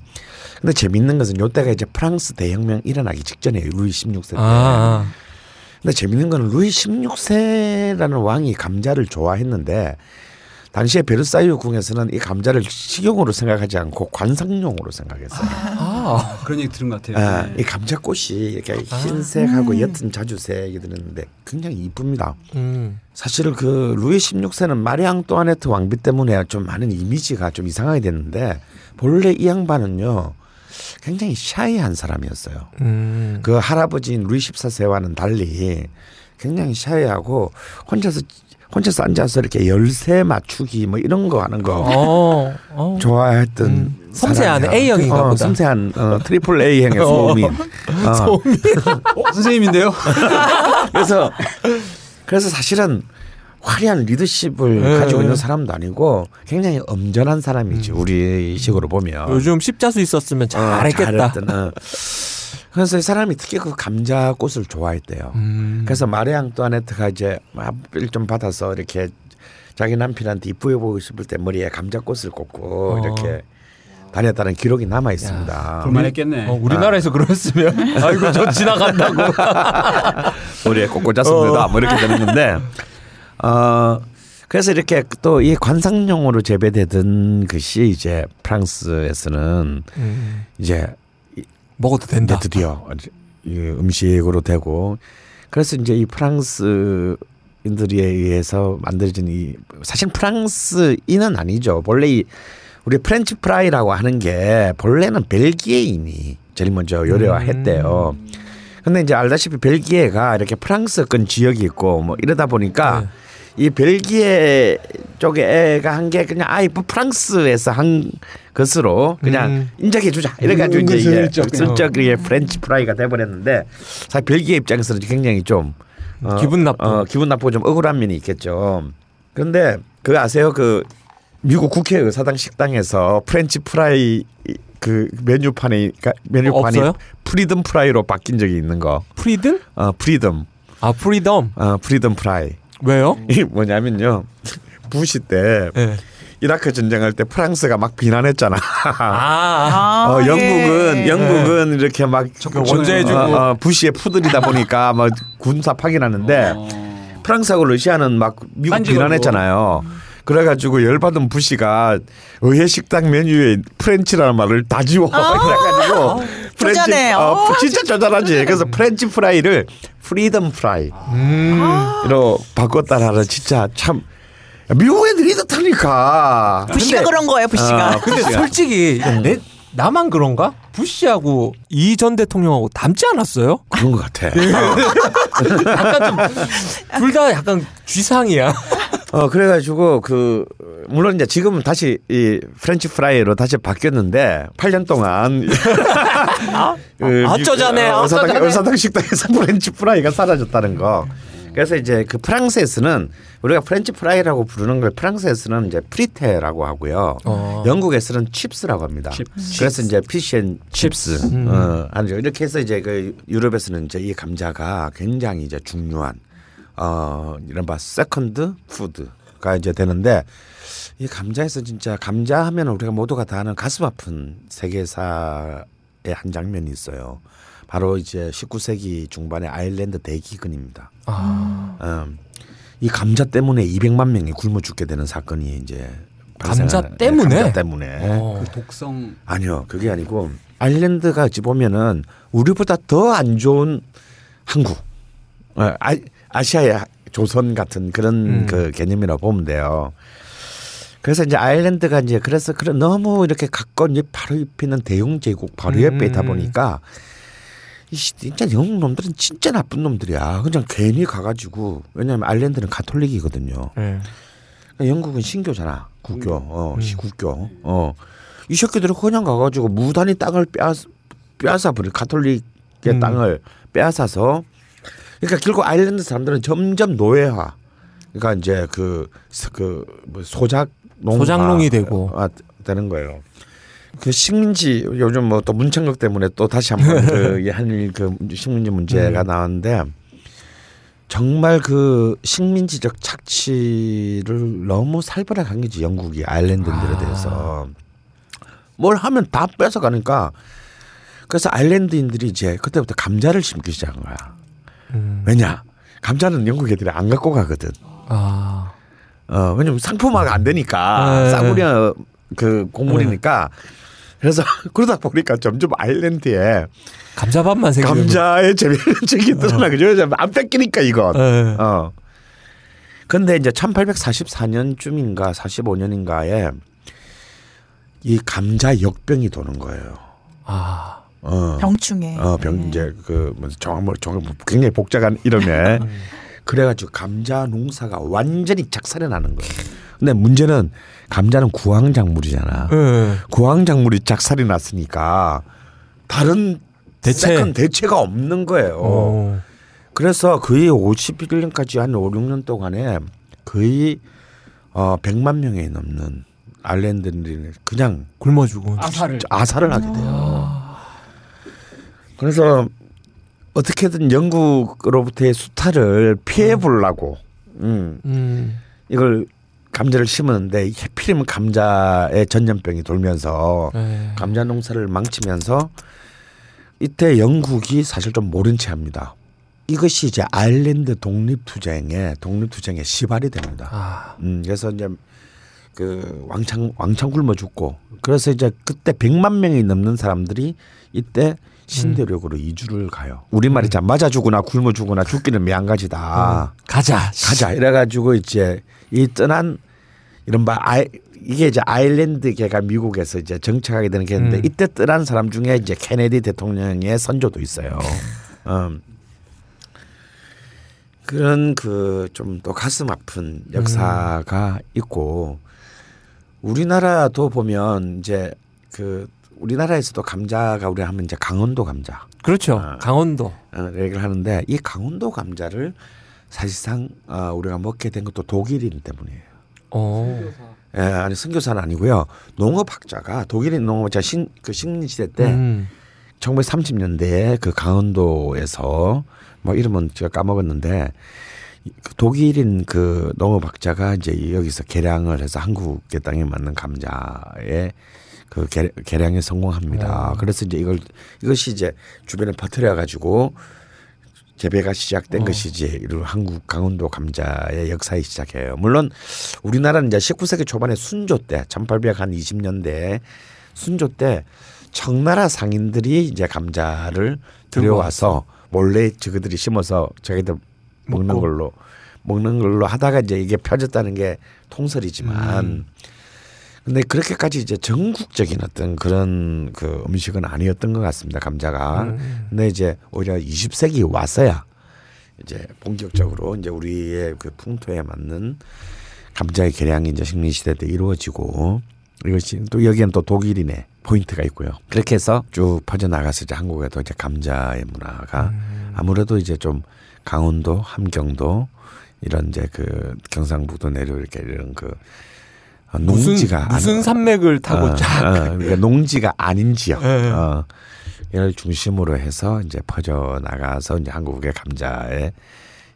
근데 재밌는 것은 요때가 이제 프랑스 대혁명 일어나기 직전이에요. 루이 16세 때. 아, 근데 재밌는 거는 루이 16세라는 왕이 감자를 좋아했는데 당시에 베르사유 궁에서는 이 감자를 식용으로 생각하지 않고 관상용으로 생각했어요. 아, 그런 얘기 들은 것 같아요. 아, 네. 이 감자꽃이 이렇게 흰색하고 옅은 자주색이 들었는데 굉장히 이쁩니다. 음. 사실 그 루이 16세는 마리 앙뚜아네트 왕비 때문에 좀 많은 이미지가 좀 이상하게 됐는데 본래 이 양반은요 굉장히 shy한 사람이었어요. 음. 그 할아버지인 루이 14세와는 달리 굉장히 shy하고 혼자서 혼자서 앉아서 이렇게 열쇠 맞추기 뭐 이런 거 하는 거 어, 어. 좋아했던 음, 섬세한. A형인가 어, 보다. 섬세한 어, triple A형의 어. 소음인. 어. 어, 선생님인데요? 그래서 그래서 사실은 화려한 리더십을 네. 가지고 있는 사람도 아니고 굉장히 엄전한 사람이지 우리 식으로 보면 요즘 십자수 있었으면 어, 잘했겠다. 잘했던, 어. 그래서 이 사람이 특히 그 감자 꽃을 좋아했대요. 음. 그래서 마리 앙뚜아네트가 이제 합의를 좀 받아서 이렇게 자기 남편한테 이쁘게 보고 싶을 때 머리에 감자 꽃을 꽂고 어. 이렇게 다녔다는 기록이 남아 있습니다. 볼만했겠네. 어, 우리나라에서 그랬으면 아이고 저 지나간다고. 머리에 꼭 꽂았습니다. 어. 뭐 이렇게 되는 건데, 어 그래서 이렇게 또 이 관상용으로 재배되던 것이 이제 프랑스에서는 음. 이제 먹어도 된다. 드디어 이 음식으로 되고 그래서 이제 이 프랑스 인들에 의해서 만들어진 이 사실 프랑스인은 아니죠. 본래 이 우리 프렌치 프라이라고 하는 게 본래는 벨기에인이 제일 먼저 요리화했대요. 근데 이제 알다시피 벨기에가 이렇게 프랑스권 지역이 있고 뭐 이러다 보니까 네. 이 벨기에 쪽에 애가 한 게 그냥 아이 뭐 프랑스에서 한 것으로 그냥 음. 인정해 주자 이래가지고 이제 이게 은근슬쩍 그냥. 슬쩍 이게 프렌치 프라이가 돼버렸는데 사실 벨기에 입장에서는 굉장히 좀 어, 기분 나쁘. 어, 기분 나쁘고 좀 억울한 면이 있겠죠. 그런데 그 아세요 그 미국 국회 의사당 식당에서 프렌치 프라이 그 메뉴판에 가- 메뉴판이 없어요? freedom fry로 바뀐 적이 있는 거. freedom? 어 freedom 아 freedom. 어 freedom fry. 왜요? 이게 뭐냐면요. 부시 때 예. 이라크 전쟁할 때 프랑스가 막 비난했잖아. 아. 어, 영국은 예. 영국은 이렇게 막 원조해주고. 어, 어, 부시의 푸들이다 보니까 막 군사 파견하는데 어. 프랑스하고 러시아는 막 미국. 비난했잖아요. 그래가지고 열받은 부시가 의회 식당 메뉴에 French라는 말을 다 지워 그래가지고 쪼잔해. 어, 어, 진짜 쪼잔하지. 그래서 프렌치 프라이를 freedom fry로 음. 바꿨다라는 진짜 참 미국 애들이 이렇다니까. 부시가 그런 거예요, 부시가. 어, 근데. 솔직히 내 나만 그런가? 부시하고 이 전 대통령하고 닮지 않았어요? 그런 것 같아. 약간 좀 둘 다 약간 쥐상이야. 어 그래가지고 그 물론 이제 지금은 다시 이 프렌치 프라이로 다시 바뀌었는데 8년 동안 그 아, 어쩌자네, 어, 의사당, 어쩌자네. 의사당 식당에서 프렌치 프라이가 사라졌다는 거. 그래서 이제 그 프랑스에서는 우리가 프렌치 프라이라고 부르는 걸 프랑스에서는 이제 frites라고 하고요. 어. 영국에서는 chips라고 합니다. 그래서 이제 fish and chips. 음. 어, 아니죠. 이렇게 해서 이제 그 유럽에서는 이제 이 감자가 굉장히 이제 중요한 어 이른바 second food가 이제 되는데 이 감자에서 진짜 감자 하면 우리가 모두가 다 아는 가슴 아픈 세계사의 한 장면이 있어요. 바로 이제 19세기 중반의 아일랜드 대기근입니다. 아. 음, 이 감자 때문에 200만 명이 굶어 죽게 되는 사건이 이제 감자 발생하는- 때문에? 감자 때문에 어. 그 독성 아니요 그게 아니고 아일랜드가 어찌 보면은 우리보다 더 안 좋은 한국 어, 아, 아시아의 조선 같은 그런 음. 그 개념이라고 보면 돼요. 그래서 이제 아일랜드가 이제 그래서 그런 너무 이렇게 가까운 바로 옆에 있는 대영 제국 바로 옆에 있다 음. 보니까 진짜 영국 놈들은 진짜 나쁜 놈들이야. 그냥 괜히 가가지고 왜냐하면 아일랜드는 가톨릭이거든요. 예. 그러니까 영국은 신교잖아. 국교. 어, 음. 시국교. 어. 이 새끼들은 그냥 가가지고 무단히 땅을 빼앗, 빼앗아 버려. 가톨릭의 음. 땅을 빼앗아서. 그러니까 결국 아일랜드 사람들은 점점 노예화. 그러니까 이제 그, 그, 뭐 소작 농 소작농이 되고. 아, 되는 거예요. 그 식민지 요즘 뭐 또 문창극 때문에 또 다시 한번 그 한일 그 식민지 문제가 나왔는데 정말 그 식민지적 착취를 너무 살벌하게 한 거지 영국이 아일랜드인들에 대해서 뭘 하면 다 뺏어가니까 그래서 아일랜드인들이 이제 그때부터 감자를 심기 시작한 거야. 음. 왜냐? 감자는 영국 애들이 안 갖고 가거든. 아. 어, 왜냐면 상품화가 안 되니까 네. 싸구려 그 곡물이니까 그래서 그러다 보니까 점점 아일랜드에 감자밥만 생기는 감자의 재미있는 적이 드러나게 죠. 안 뺏기니까 이건. 네. 어. 근데 이제 1844년쯤인가 45년인가에 이 감자 역병이 도는 거예요. 아. 어. 병충해. 어, 병 이제 그 무슨 정말 뭐 정말 굉장히 복잡한 이름에 그래가지고 감자 농사가 완전히 작살이 나는 거예요. 근데 문제는 감자는 구황작물이잖아. 네. 구황작물이 작살이 났으니까 다른 대체. 대체가 없는 거예요. 어. 그래서 거의 51년까지 한 5, 6년 동안에 거의 어 100만 명이 넘는 아일랜드인들이 그냥 굶어 죽은. 아사를 아사를 하게 돼요. 그래서 어떻게든 영국으로부터의 수탈을 피해 보려고 음, 음. 이걸 감자를 심었는데 해필이면 감자의 전염병이 돌면서 네. 감자 농사를 망치면서 이때 영국이 사실 좀 모른 채 합니다. 이것이 이제 아일랜드 독립투쟁의 독립투쟁의 시발이 됩니다. 아. 음, 그래서 이제 그 왕창 왕창 굶어 죽고 그래서 이제 그때 100만 명이 넘는 사람들이 이때 신대륙으로 이주를 가요. 우리말이 자 맞아 죽거나 굶어 죽거나 죽기는 매한가지다. 가자. 가자 이래가지고 이제 이 떠난 이른바 아이 이게 이제 아일랜드계가 미국에서 이제 정착하게 되는 게인데 음. 이때 떠난 사람 중에 이제 케네디 대통령의 선조도 있어요. 음. 그런 그 좀 또 가슴 아픈 역사가 있고 우리나라도 보면 이제 그 우리나라에서도 감자가 우리 하면 이제 강원도 감자 그렇죠. 아. 강원도. 어, 얘기를 하는데 이 강원도 감자를 사실상 어, 우리가 먹게 된 것도 독일인 때문이에요. 어. 예, 아니 선교사는 아니고요. 농업학자가 독일인 농업자 신, 그 식민 시대 때 음. 1930년대에 그 강원도에서 뭐 이름은 제가 까먹었는데 그 독일인 그 농업학자가 이제 여기서 개량을 해서 한국의 땅에 맞는 감자에 그 개, 개량에 성공합니다. 어. 그래서 이제 이걸 이것이 이제 주변에 퍼뜨려 가지고 재배가 시작된 어. 것이지 이런 한국 강원도 감자의 역사의 시작이에요. 물론 우리나라는 이제 19세기 초반에 순조 때 1820년대 순조 때 청나라 상인들이 이제 감자를 들여와서 몰래 저그들이 심어서 자기들 먹는 먹고. 걸로 먹는 걸로 하다가 이제 이게 펴졌다는 게 통설이지만 음. 근데 그렇게까지 이제 전국적인 어떤 그런 그 음식은 아니었던 것 같습니다 감자가 음. 근데 이제 오히려 20세기 왔어야 이제 본격적으로 이제 우리의 그 풍토에 맞는 감자의 개량이 이제 식민 시대 때 이루어지고 이것이 또 여기엔 또 독일인의 포인트가 있고요. 그렇게 해서 쭉 퍼져 나가서 이제 한국에도 이제 감자의 문화가 음. 아무래도 이제 좀 강원도, 함경도 이런 이제 그 경상북도 내려 이렇게 이런 그 농지가 무슨 아니- 산맥을 타고 어, 쫙. 어, 그러니까 농지가 아닌 지역 네. 어, 이를 중심으로 해서 이제 퍼져 나가서 이제 한국의 감자의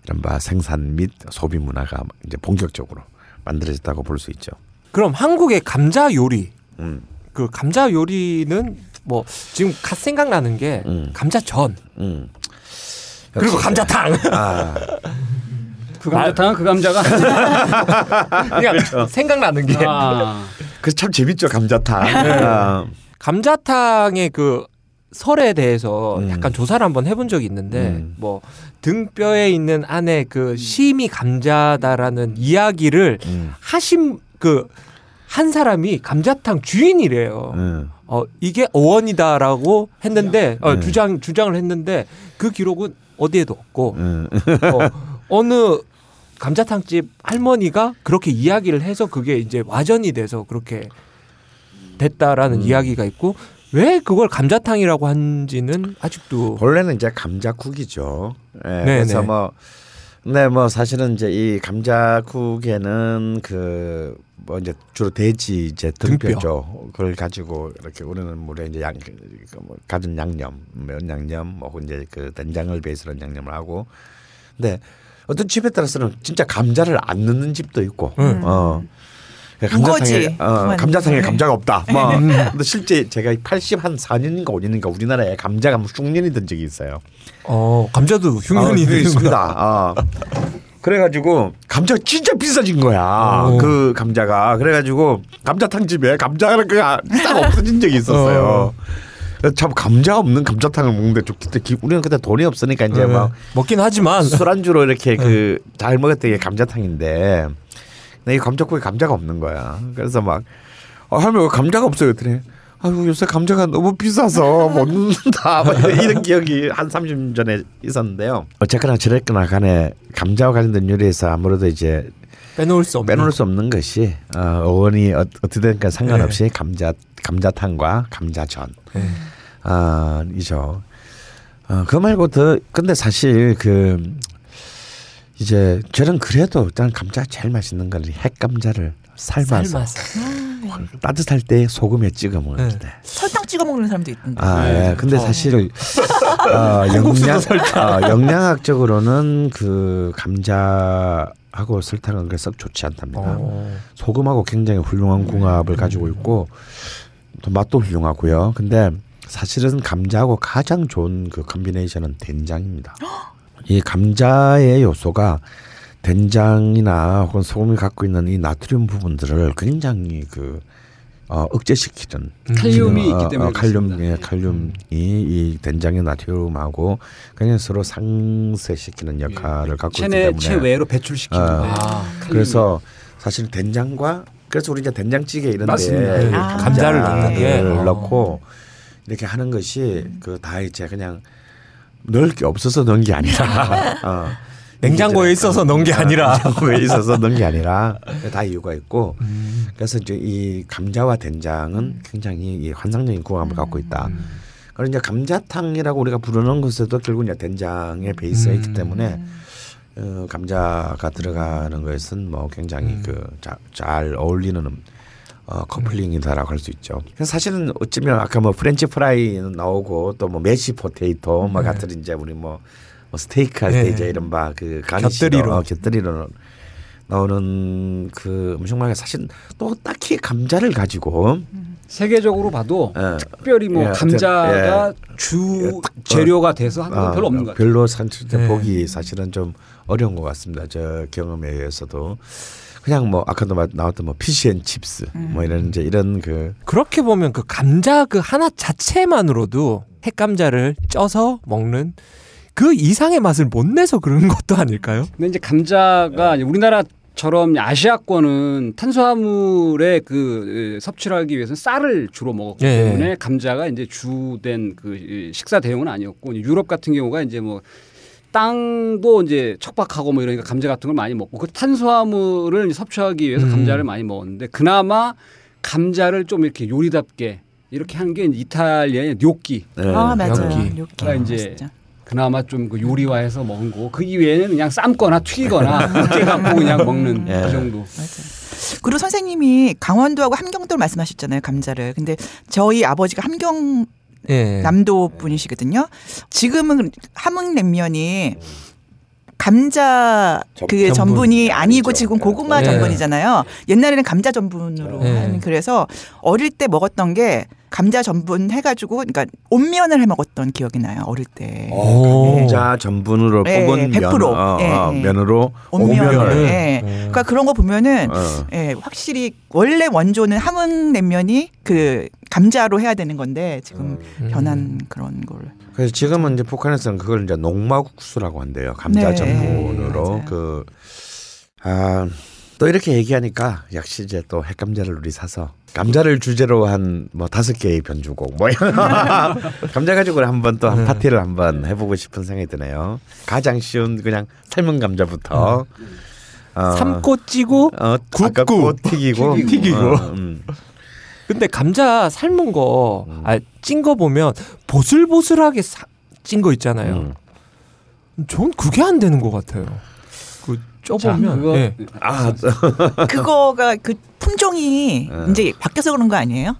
이른바 생산 및 소비 문화가 이제 본격적으로 만들어졌다고 볼 수 있죠. 그럼 한국의 감자 요리. 음, 그 감자 요리는 뭐 지금 갓 생각나는 게 음. 감자전 음. 그리고 감자탕. 아, 그 감자탕은 그 감자가 그냥 생각나는 게 아, 그참 재밌죠 감자탕. 네. 아, 감자탕의 그 설에 대해서 음. 약간 조사를 한번 해본 적이 있는데 음. 뭐 등뼈에 있는 안에 그 심이 감자다라는 이야기를 음, 하신 그 한 사람이 감자탕 주인이래요. 음. 어 이게 어원이다라고 했는데 어, 네. 주장 주장을 했는데 그 기록은 어디에도 없고 음. 어, 어느 감자탕집 할머니가 그렇게 이야기를 해서 그게 이제 와전이 돼서 그렇게 됐다라는 음. 이야기가 있고 왜 그걸 감자탕이라고 한지는 아직도 원래는 이제 감자국이죠. 예, 네, 그래서 네. 뭐 네, 뭐 사실은 이제 이 감자국에는 그 뭐 이제 주로 돼지 이제 등뼈죠. 그걸 가지고 이렇게 우리는 물에 이제 양, 그뭐 가진 양념, 면 양념, 뭐 이제 그 된장을 베이스로 한 양념을 하고. 근데 어떤 집에 따라서는 진짜 감자를 안 넣는 집도 있고. 음. 어. 우거지. 감자탕에 어, 그만. 감자탕에 네. 감자가 없다. 뭐. 근데 실제 제가 80한 4년인가 5년인가 우리나라에 감자가 뭐 흉년이 든 적이 있어요. 어 감자도 흉년이 어, 그게 되는구나. 있습니다. 어. 그래가지고 감자가 진짜 비싸진 거야. 어. 그 감자가 그래가지고 감자탕 집에 감자가 싹 없어진 적이 있었어요. 그래서 참 감자 없는 감자탕을 먹는데 좀 그때 기- 우리는 그때 돈이 없으니까 이제 네. 막 먹긴 하지만 술안주로 이렇게 그 잘 먹었던 게 감자탕인데 근데 이 감자국에 감자가 없는 거야. 그래서 막 어, 할머니 왜 감자가 없어요? 그랬더니 아유 요새 감자가 너무 비싸서 못 넣는다 뭐 이런, 기억이 한 30년 전에 있었는데요. 어쨌거나 저랬거나 간에 감자와 관련된 요리에서 아무래도 이제 빼놓을 수 없는. 빼놓을 수 없는 것이 어, 어원이 어, 어떻게 된까 상관없이 감자 감자탕과 감자전 네. 아 이죠. 어, 그 말고 더 근데 사실 그 이제 저는 그래도 일단 감자 제일 맛있는 건 핵감자를 삶아서, 삶아서. 따뜻할 때 소금에 찍어 먹을 네. 때. 설탕 찍어 먹는 사람도 있던데. 아, 예. 근데 사실 어, 영양 어, 영양학적으로는 그 감자 하고 설탕은 그렇게 썩 좋지 않답니다. 어. 소금하고 굉장히 훌륭한 궁합을 가지고 있고 또 맛도 훌륭하고요. 근데 사실은 감자하고 가장 좋은 그 컨비네이션은 된장입니다. 이 감자의 요소가 된장이나 혹은 소금이 갖고 있는 이 나트륨 부분들을 굉장히 그 어, 억제시키는 칼륨이 어, 있기 때문에 어, 칼륨. 예, 칼륨이 이 된장의 나트륨하고 굉장히 서로 상쇄시키는 역할을 갖고 있기 체내 때문에 체외로 배출시키는. 어, 데 그래서 사실 된장과 그래서 우리가 된장찌개 이런 맞습니다. 데 아. 감자를 넣는 게. 어. 넣고 이렇게 하는 것이 그다 이제 그냥 넣을 게 없어서 넣은 게 아니라 어. 냉장고에 있어서 넣은 게 아니라. 냉장고에 있어서 넣은 게 아니라 다 이유가 있고 음. 그래서 이제 이 감자와 된장은 굉장히 이 환상적인 궁합을 갖고 있다. 음. 그리고 이제 감자탕이라고 우리가 부르는 것에도 결국 이제 된장의 베이스가 음. 있기 때문에 어, 감자가 들어가는 것은 뭐 굉장히 그 잘 어울리는 음, 어, 커플링이다라고 할 수 있죠. 사실은 어쩌면 아까 뭐 프렌치 프라이 나오고 또 뭐 mashed potato 뭐 같은 이제 우리 뭐, 뭐 스테이크 할때 네. 이제 이른바 그 garnish로 곁들이로. 어, 곁들이로 나오는 그 음식 말고 사실 또 딱히 감자를 가지고 세계적으로 봐도 예. 특별히 뭐 예, 감자가 예. 주 재료가 돼서 하는 건 아, 별로 없는 것 같아요. 별로 사실 네. 보기 사실은 좀 어려운 것 같습니다. 저 경험에 의해서도 그냥 뭐 아까도 마- 나왔던 뭐 fish and chips 뭐 이런 이제 이런 그 그렇게 보면 그 감자 그 하나 자체만으로도 햇감자를 쪄서 먹는 그 이상의 맛을 못 내서 그런 것도 아닐까요? 근데 이제 감자가 이제 우리나라 처럼 아시아권은 탄수화물의 그 에, 섭취를 하기 위해서는 쌀을 주로 먹었기 예, 때문에 감자가 이제 주된 그 이, 식사 대용은 아니었고 유럽 같은 경우가 이제 뭐 땅도 이제 척박하고 뭐 이러니까 감자 같은 걸 많이 먹고 그 탄수화물을 섭취하기 위해서 음. 감자를 많이 먹었는데 그나마 감자를 좀 이렇게 요리답게 이렇게 하는 게 이탈리아의 뇨끼 네. 아 맞아요. 이렇게 그러니까 이제 진짜. 그나마 좀 그 요리화해서 먹은 거고 그 이외에는 그냥 삶거나 튀기거나 으깨 갖고 그냥 먹는 예. 그 정도. 맞아요. 그리고 선생님이 강원도하고 함경도를 말씀하셨잖아요, 감자를. 근데 저희 아버지가 함경 예. 남도 분이시거든요. 지금은 함흥냉면이 감자 전- 그 전분. 전분이 아니고 아니죠. 지금 고구마 네. 전분이잖아요. 옛날에는 감자 전분으로 네. 하는 그래서 어릴 때 먹었던 게 감자 전분 해가지고 그러니까 온면을 해 먹었던 기억이 나요. 어릴 때. 오. 감자 전분으로 네, 뽑은 면, 100%. 어, 예, 어, 예. 면으로 온면을. 예. 음. 그러니까 그런 거 보면은 어. 예, 확실히 원래 원조는 함흥 냉면이 그 감자로 해야 되는 건데 지금 음. 변한 그런 걸. 그래서 지금은 이제 북한에서는 그걸 이제 녹마국수라고 한대요. 감자 네. 전분으로. 그 아, 또 이렇게 얘기하니까 역시 이제 또 핵감자를 우리 사서 감자를 주제로 한 뭐 다섯 개의 변주곡 뭐 감자 가지고 한번 또한 네. 파티를 한번 해보고 싶은 생각이 드네요. 가장 쉬운 그냥 삶은 감자부터 어, 삶고 찌고 어, 굽고, 튀기고 튀기고. 어, 음. 근데 감자 삶은 거, 음. 아, 찐 거 보면 보슬보슬하게 찐 거 있잖아요. 음. 전 그게 안 되는 것 같아요. 그 쪄보면 그거 예. 아, 그거가 그 품종이 네. 이제 바뀌어서 그런 거 아니에요?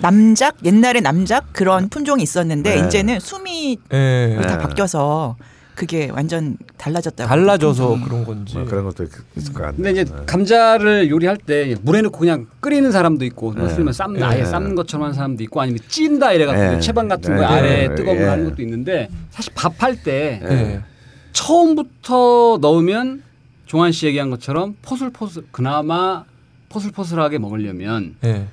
남작 옛날에 남작 그런 품종이 있었는데 네. 이제는 숨이 예. 다 네. 바뀌어서 그게 완전 달라졌다고. 달라져서 그런 건지. 뭐 그런 것도 있을 것 같네. 근데 이제 네. 감자를 요리할 때 물에 넣고 그냥 끓이는 사람도 있고 네. 무슨 삶는 아예 네. 삶는 것처럼 하는 사람도 있고 아니면 찐다 이래갖고 네. 채반 같은 네. 거 아래 네. 뜨거운 물 예. 하는 것도 있는데 사실 밥할 때 예. 처음부터 넣으면 종환 씨 얘기한 것처럼 포슬포슬 그나마 포슬포슬하게 먹으려면 예.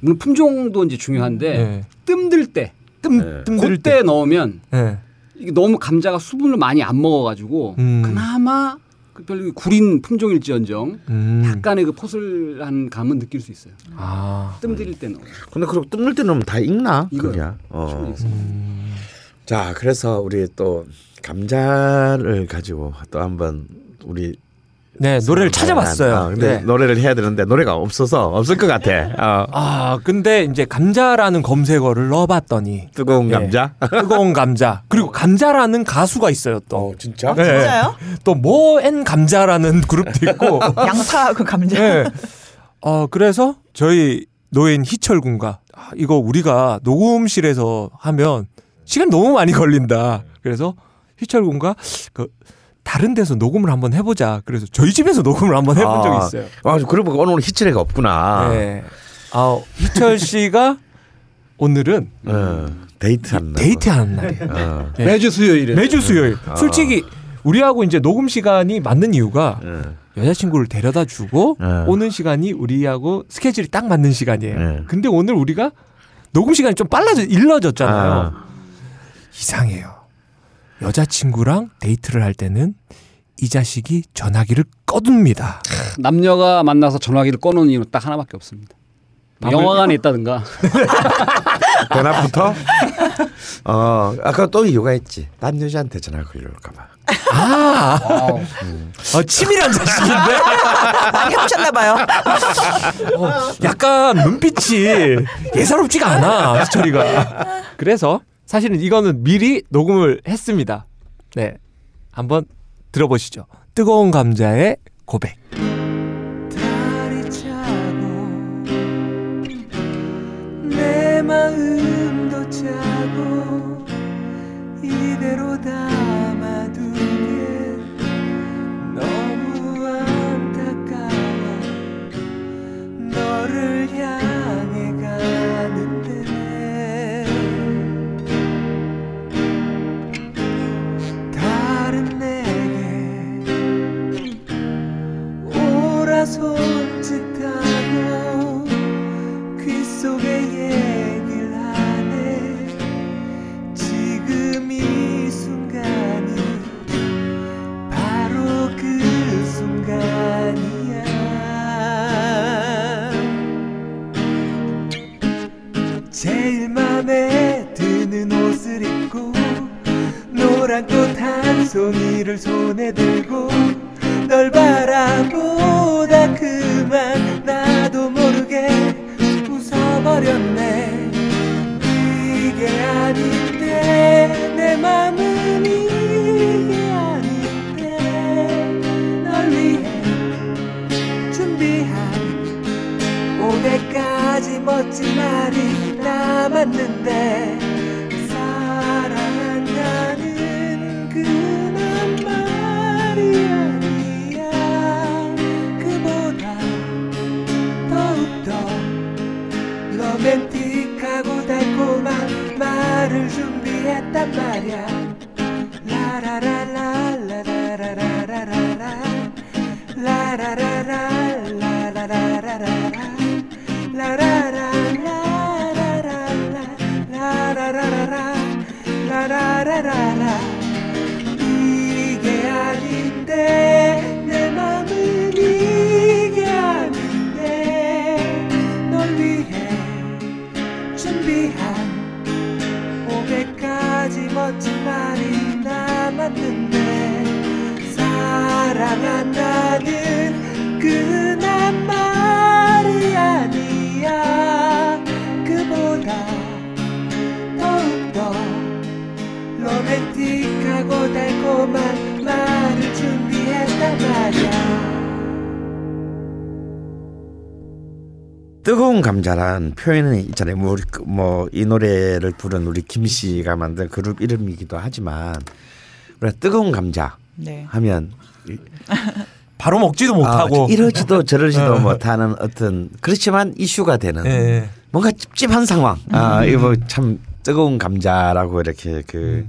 물론 품종도 이제 중요한데 예. 뜸들 때 뜸 네. 뜸들 그때 때. 넣으면 예. 이게 너무 감자가 수분을 많이 안 먹어가지고 음. 그나마 그 별로 구린 품종일지언정 음. 약간의 그 포슬한 감은 느낄 수 있어요. 아. 뜸 들일 때 넣으면. 근데 그리고 뜸을 때 넣으면 다 익나? 이거 그게. 어. 음. 자, 그래서 우리 또 감자를 가지고 또 한번 우리 네 노래를 찾아봤어요. 아, 근데 네. 노래를 해야 되는데 노래가 없어서 없을 것 같아. 어. 아 근데 이제 감자라는 검색어를 넣어봤더니 뜨거운 예. 감자. 뜨거운 감자 그리고 감자라는 가수가 있어요 또. 어, 진짜? 네. 진짜요? 또 모앤 감자라는 그룹도 있고. 양파 그 감자. 네. 어 그래서 저희 노인 희철 군과 아, 이거 우리가 녹음실에서 하면 시간 너무 많이 걸린다. 그래서 희철 군과 그 다른 데서 녹음을 한번 해보자. 그래서 저희 집에서 녹음을 한번 해본 적이 있어요. 아, 그러고 오늘 희철이가 없구나. 네. 아 희철 씨가 오늘은 어, 데이트하는 날. 데이트하는 날이에요. 어. 네. 매주 수요일에 매주 수요일. 아. 솔직히 우리하고 이제 녹음 시간이 맞는 이유가 예. 여자친구를 데려다 주고 네. 오는 시간이 우리하고 스케줄이 딱 맞는 시간이에요. 네. 근데 오늘 우리가 녹음 시간이 좀 빨라져 일러졌잖아요. 아. 이상해요. 여자친구랑 데이트를 할 때는 이 자식이 전화기를 꺼둡니다. 남녀가 만나서 전화기를 꺼놓은 이유 딱 하나밖에 없습니다. 영화관에 있다든가 대낮부터 어 아까 또 이유가 있지 난 여자한테 전화 걸릴까봐 아, 아 치밀한 자식인데 많이 해보셨나 봐요. 약간 눈빛이 예사롭지가 않아 수철이가. 그래서 사실은 이거는 미리 녹음을 했습니다. 네, 한번 들어보시죠. 뜨거운 감자의 고백. 마음 노란 꽃 한 송이를 손에 들고 널 바라보다 그만 나도 모르게 웃어버렸네. 이게 아닌데 내 맘은 이게 아닌데 널 위해 준비한 500가지 멋진 말이 남았는데 Rujumbieeta Maria. La ra ra la la ra ra ra ra ra ra. La ra ra ra la ra ra ra ra. La ra ra. 뜨거운 감자란 표현이 있잖아요. 뭐 우리 뭐이 노래를 부른 우리 김 씨가 만든 그룹 이름이기도 하지만 우리가 뜨거운 감자 네. 하면 바로 먹지도 못하고. 아, 이러지도 저러지도 어. 못하는 어떤 그렇지만 이슈가 되는 예, 예. 뭔가 찝찝한 상황. 아 이거 뭐참 뜨거운 감자라고 이렇게 그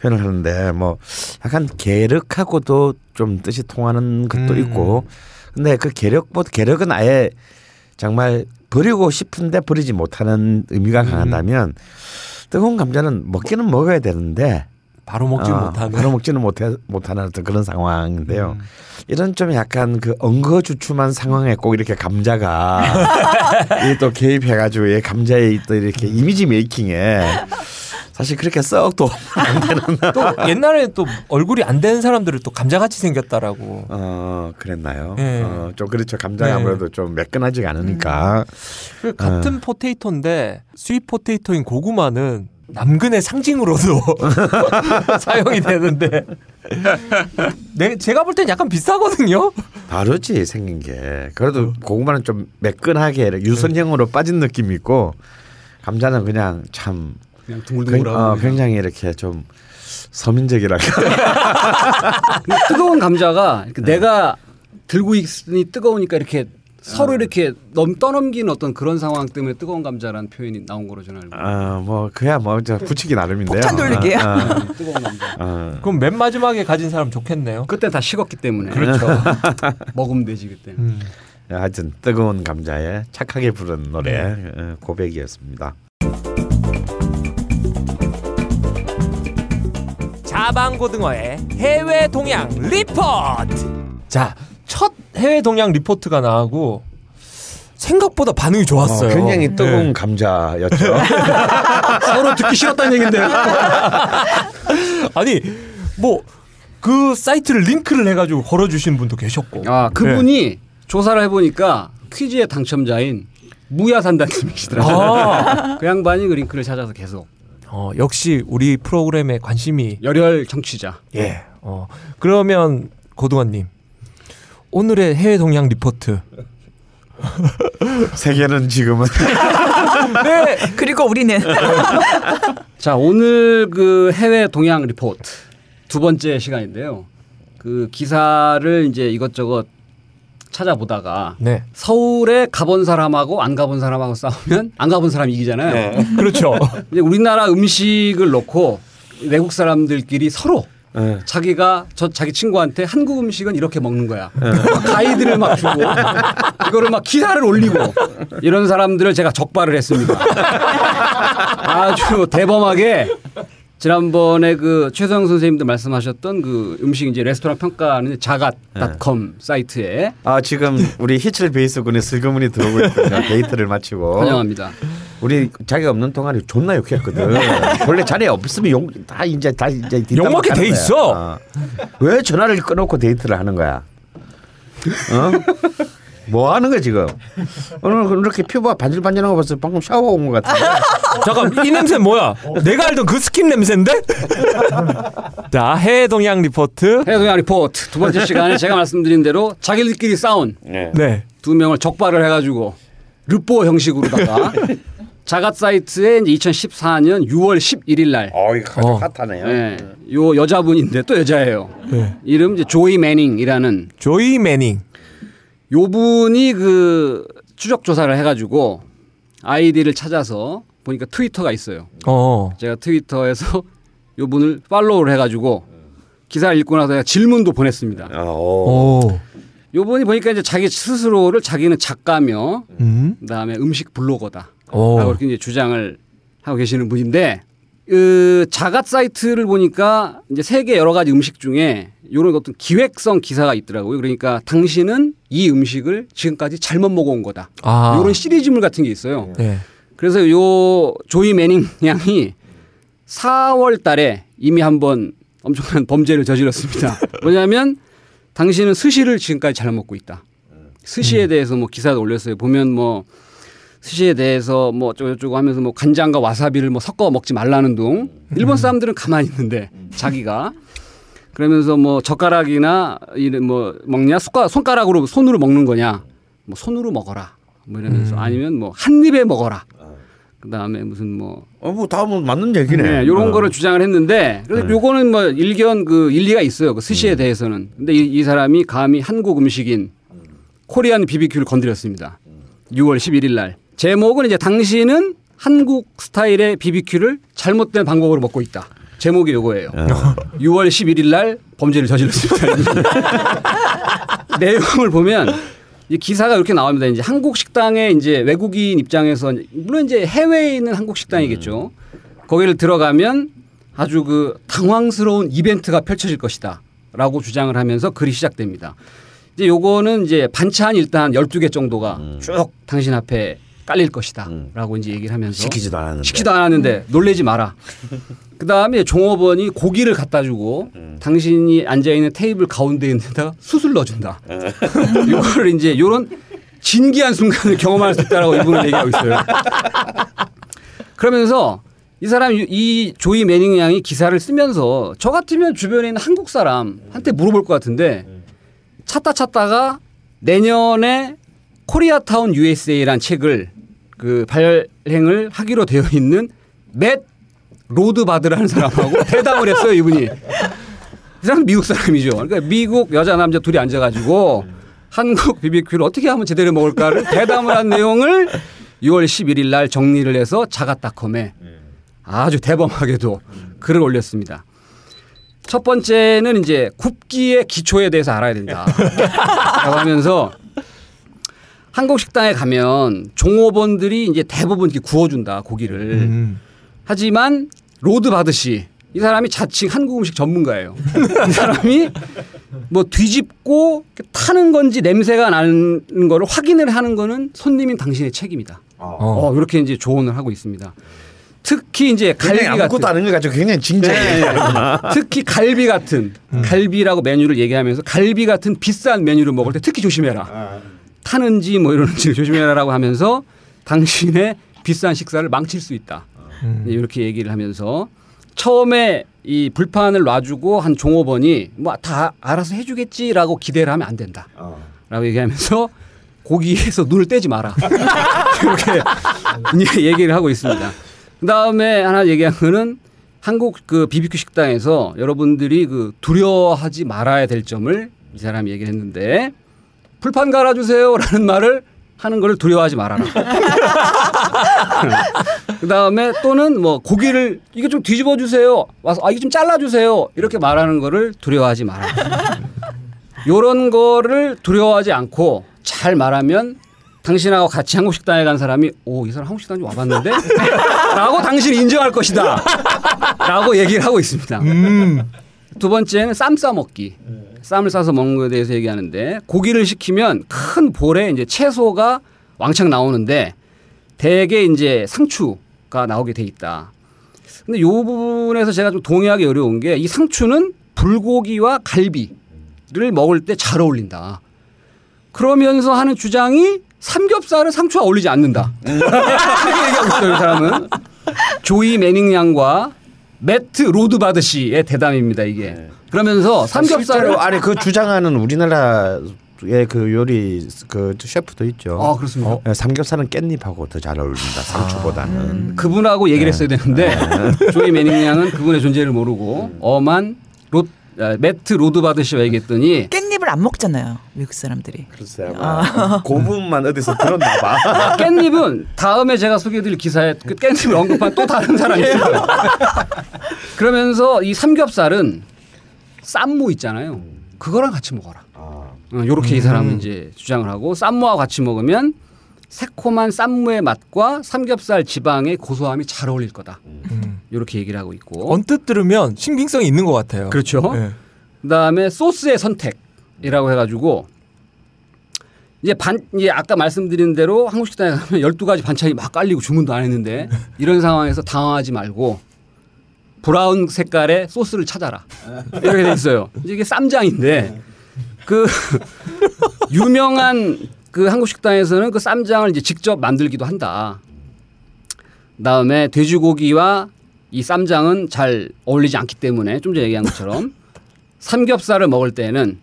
표현을 하는데 뭐 약간 계력하고도 좀 뜻이 통하는 것도 음. 있고 근데 그 계력보다 계력은 아예 정말 버리고 싶은데 버리지 못하는 의미가 강하다면 뜨거운 감자는 먹기는 먹어야 되는데 바로 먹지 어, 못하는. 바로 먹지는 못해 못하는 어떤 그런 상황인데요. 음. 이런 좀 약간 그 엉거주춤한 상황에 꼭 이렇게 감자가 이또 개입해가지고 이 감자의 또 이렇게 이미지 메이킹에 사실 그렇게 썩 도움 안 되는 또 옛날에 또 얼굴이 안 되는 사람들을 또 감자같이 생겼다라고. 어 그랬나요? 네. 어, 좀 그렇죠. 감자가 네. 아무래도 좀 매끈하지가 않으니까 그 같은 potato인데 sweet potato인 고구마는 남근의 상징으로도 사용이 되는데 내 제가 볼 땐 약간 비싸거든요. 다르지 생긴 게 그래도 고구마는 좀 매끈하게 유선형으로 빠진 느낌이 있고 감자는 그냥 참 그냥 굉- 둥글둥글하고 어, 그냥. 굉장히 이렇게 좀 서민적이랄까 뜨거운 감자가 이렇게 네. 내가 들고 있으니 뜨거우니까 이렇게 서로 이렇게 넘 떠넘기는 어떤 그런 상황 때문에 뜨거운 감자라는 표현이 나온 거로 저는 알고 있어요. 어, 뭐 그야 뭐저 붙이기 나름인데요. 폭탄 돌리기야. 어, 어, 뜨거운 감자. 어. 그럼 맨 마지막에 가진 사람 좋겠네요. 그때 다 식었기 때문에 그렇죠. 먹으면 되지 그때. 음. 하여튼 뜨거운 감자에 착하게 부른 노래 어, 고백이었습니다. 자방고등어의 해외 동향 리포트. 자, 첫 해외 동향 리포트가 나오고 생각보다 반응이 좋았어요. 어, 굉장히 뜨거운 네. 감자였죠. 서로 듣기 싫었다는 얘긴데요. 아니 뭐 그 사이트를 링크를 해가지고 걸어주신 분도 계셨고. 아 그분이 조사를 해보니까 퀴즈의 당첨자인 무야산다님이시더라고요. 아, 그 양반이 그 링크를 찾아서 계속 어, 역시 우리 프로그램에 관심이 열혈 청취자. 예. 어 그러면 고등원님 오늘의 해외 동향 리포트. 세계는 지금은 네. 그리고 우리는 자 오늘 그 해외 동향 리포트 두 번째 시간인데요. 그 기사를 이제 이것저것 찾아보다가 네. 서울에 가본 사람하고 안 가본 사람하고 싸우면 안 가본 사람이 이기잖아요. 그렇죠. 이제 우리나라 음식을 놓고 외국 사람들끼리 서로 예. 자기가 저 자기 친구한테 한국 음식은 이렇게 먹는 거야. 막 가이드를 막 주고 이거를 막 기사를 올리고 이런 사람들을 제가 적발을 했습니다. 아주 대범하게 지난번에 그 최성 선생님도 말씀하셨던 그 음식 이제 레스토랑 평가하는 자갓닷컴 사이트에 아 지금 우리 히칠 베이스군에 슬그머니 들어오고 있거든요. 데이트를 마치고 환영합니다. 우리 자기가 없는 동안에 존나 욕했거든. 원래 자리에 없으면 욕 다 이제 다 이제 욕먹게 돼. 있어. 어. 왜 전화를 끊어놓고 데이트를 하는 거야? 어? 뭐 하는 거야 지금? 오늘 이렇게 피부가 반질반질한 거 봤어. 방금 샤워 온 것 같은데. 잠깐 이 냄새 뭐야? 내가 알던 그 스킨 냄새인데? 자 해외 동향 리포트. 해외동향 리포트 두 번째 시간에 제가 말씀드린 대로 자기들끼리 싸운 네. 네. 두 명을 적발을 해가지고 르포 형식으로다가 자갓 사이트에 이제 2014년 6월 11일 날 어이 아주 어. hot하네요. 예, 요 여자분인데 또 여자예요. 네. 이름 이제 조이 매닝이라는 조이 매닝. 요 분이 그 추적 조사를 해가지고 아이디를 찾아서 보니까 트위터가 있어요. 어. 제가 트위터에서 요 분을 follow를 해가지고 기사를 읽고 나서 제가 질문도 보냈습니다. 어, 오. 오. 요 분이 보니까 이제 자기 스스로를 자기는 작가며 음. 그다음에 음식 블로거다. 오. 라고 이렇게 이제 주장을 하고 계시는 분인데 그 자갓 사이트를 보니까 이제 세계 여러 가지 음식 중에 이런 어떤 기획성 기사가 있더라고요. 그러니까 당신은 이 음식을 지금까지 잘못 먹어온 거다. 아. 이런 시리즈물 같은 게 있어요. 네. 그래서 요 조이 매닝 양이 4월 달에 이미 한번 엄청난 범죄를 저질렀습니다. 뭐냐면 당신은 스시를 지금까지 잘 먹고 있다. 스시에 대해서 뭐 기사도 올렸어요. 보면 뭐 스시에 대해서 뭐 어쩌고저쩌고 하면서 뭐 간장과 와사비를 뭐 섞어 먹지 말라는 둥. 일본 사람들은 가만히 있는데 자기가 그러면서 뭐 젓가락이나 이런 뭐 먹냐 숟가 손가락으로 손으로 먹는 거냐 뭐 손으로 먹어라 뭐 이러면서 음. 아니면 뭐 한 입에 먹어라. 그다음에 무슨 뭐 어, 뭐 다음은 맞는 얘기네. 네, 이런 어. 거를 주장을 했는데 그래서 네. 요거는 뭐 일견 그 일리가 있어요. 그 스시에 음. 대해서는. 근데 이, 이 사람이 감히 한국 음식인 코리안 비비큐를 건드렸습니다. 6월 11일 날. 제목은 이제 당신은 한국 스타일의 비비큐를 잘못된 방법으로 먹고 있다. 제목이 요거예요. 어. 6월 11일 날 범죄를 저질렀습니다. 내용을 보면 이 기사가 이렇게 나옵니다. 이제 한국 식당에 이제 외국인 입장에서 물론 이제 해외에 있는 한국 식당이겠죠. 거기를 들어가면 아주 그 당황스러운 이벤트가 펼쳐질 것이다라고 주장을 하면서 글이 시작됩니다. 이제 요거는 이제 반찬 일단 12개 정도가 쭉 당신 앞에 깔릴 것이다라고 이제 얘기를 하면서 시키지도 않았는데. 시키지도 않았는데 놀래지 마라. 그 다음에 종업원이 고기를 갖다 주고 당신이 앉아 있는 테이블 가운데 있는 데다가 숯을 넣어 준다. 이거를 이제 요런 진기한 순간을 경험할 수 있다라고 이분은 얘기하고 있어요. 그러면서 이 사람 이 조이 매닝 양이 기사를 쓰면서 저 같으면 주변에 있는 한국 사람한테 물어볼 것 같은데 찾다 찾다가 내년에 Koreatown USA란 책을 그 발행을 하기로 되어 있는 맷 로드바드라는 사람하고 대담을 했어요 이분이. 이 사람 미국 사람이죠. 그러니까 미국 여자 남자 둘이 앉아가지고 한국 BBQ를 어떻게 하면 제대로 먹을까를 대담을 한 내용을 6월 11일 날 정리를 해서 자가닷컴에 아주 대범하게도 글을 올렸습니다. 첫 번째는 이제 굽기의 기초에 대해서 알아야 된다. 라고 하면서 한국 식당에 가면 종업원들이 이제 대부분 이렇게 구워준다 고기를. 음. 하지만 로드바드 씨 이 사람이 자칭 한국 음식 전문가예요. 이 사람이 뭐 뒤집고 타는 건지 냄새가 나는 거를 확인을 하는 거는 손님인 당신의 책임이다. 어. 어, 이렇게 이제 조언을 하고 있습니다. 특히 이제 갈비 같은 아닌 것 같죠. 굉장히 진지하게. 특히 갈비 같은 갈비라고 메뉴를 얘기하면서 갈비 같은 비싼 메뉴를 먹을 때 특히 조심해라. 타는지 뭐 이러는지 조심해라라고 하면서 당신의 비싼 식사를 망칠 수 있다. 음. 이렇게 얘기를 하면서 처음에 이 불판을 놔주고 한 종업원이 뭐 다 알아서 해주겠지라고 기대를 하면 안 된다. 라고 얘기하면서 고기에서 눈을 떼지 마라. 이렇게 얘기를 하고 있습니다. 그 다음에 하나 얘기한 거는 한국 그 비비큐 식당에서 여러분들이 그 두려워하지 말아야 될 점을 이 사람이 얘기를 했는데 불판 갈아주세요라는 말을 하는 걸 두려워하지 말아라. 그 다음에 또는 뭐 고기를 이게 좀 뒤집어 주세요. 와서 아 이게 좀 잘라 주세요. 이렇게 말하는 거를 두려워하지 마라. 요런 거를 두려워하지 않고 잘 말하면 당신하고 같이 한국 식당에 간 사람이 오 이 사람 한국 식당 좀 와봤는데 라고 당신이 인정할 것이다 라고 얘기를 하고 있습니다. 음. 두 번째는 쌈 싸먹기. 쌈을 싸서 먹는 것에 대해서 얘기하는데 고기를 시키면 큰 볼에 이제 채소가 왕창 나오는데 대개 이제 상추가 나오게 돼 있다. 근데 요 부분에서 제가 좀 동의하기 어려운 게 이 상추는 불고기와 갈비를 먹을 때 잘 어울린다. 그러면서 하는 주장이 삼겹살은 상추와 어울리지 않는다. 이렇게 얘기하고 있어요, 이 사람은. 조이 매닝 양과 매트 로드바드 씨의 대담입니다, 이게. 그러면서 삼겹살을 실제로 아니 그 주장하는 우리나라 의 그 요리 그 셰프도 있죠. 아, 그렇습니까? 예, 삼겹살은 깻잎하고 더 잘 어울린다. 상추보다는. 그분하고 얘기를 했어야 되는데 조이 매닝 양은 그분의 존재를 모르고 엄한 로, 아, 매트 로드바드 씨와 얘기했더니 깻잎 을 안 먹잖아요. 미국 사람들이. 글쎄요. 아마 그 부분만 어디서 들었나 봐. 아, 깻잎은 다음에 제가 소개해드릴 기사에 그 깻잎을 언급한 또 다른 사람이 있어요. 그러면서 이 삼겹살은 쌈무 있잖아요. 그거랑 같이 먹어라. 어, 요렇게 이 사람은 이제 주장을 하고 쌈무와 같이 먹으면 새콤한 쌈무의 맛과 삼겹살 지방의 고소함이 잘 어울릴 거다. 음. 이렇게 얘기를 하고 있고. 언뜻 들으면 신빙성이 있는 것 같아요. 그렇죠. 예. 그다음에 소스의 선택 이라고 해가지고 이제 반 이제 아까 말씀드린 대로 한국 식당에 가면 12가지 반찬이 막 깔리고 주문도 안 했는데 이런 상황에서 당황하지 말고 브라운 색깔의 소스를 찾아라. 이렇게 돼 있어요. 이게 쌈장인데 그 유명한 그 한국 식당에서는 그 쌈장을 이제 직접 만들기도 한다. 그다음에 돼지고기와 이 쌈장은 잘 어울리지 않기 때문에 좀 전에 얘기한 것처럼 삼겹살을 먹을 때는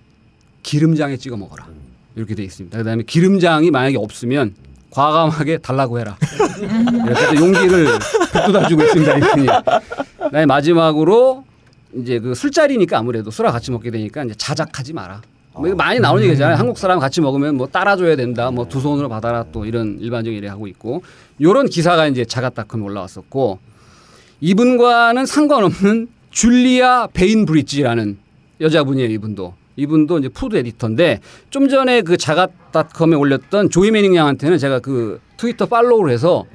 기름장에 찍어 먹어라. 이렇게 돼 있습니다. 그다음에 기름장이 만약에 없으면 과감하게 달라고 해라. 이렇게 또 용기를 북돋아 주고 있습니다. 이분이. 그다음에 마지막으로 이제 그 술자리니까 아무래도 술을 같이 먹게 되니까 이제 자작하지 마라. 뭐 이거 많이 나오는 얘기잖아요. 한국 사람 같이 먹으면 뭐 따라줘야 된다. 뭐 두 손으로 받아라 또 이런 일반적인 일을 하고 있고 요런 기사가 이제 자가닷컴에 올라왔었고 이분과는 상관없는 줄리아 베인 브릿지라는 여자분이에요. 이분도 이분도 이제 food editor인데 좀 전에 그 자가닷컴에 올렸던 조이 매닝 양한테는 제가 그 트위터 follow를 해서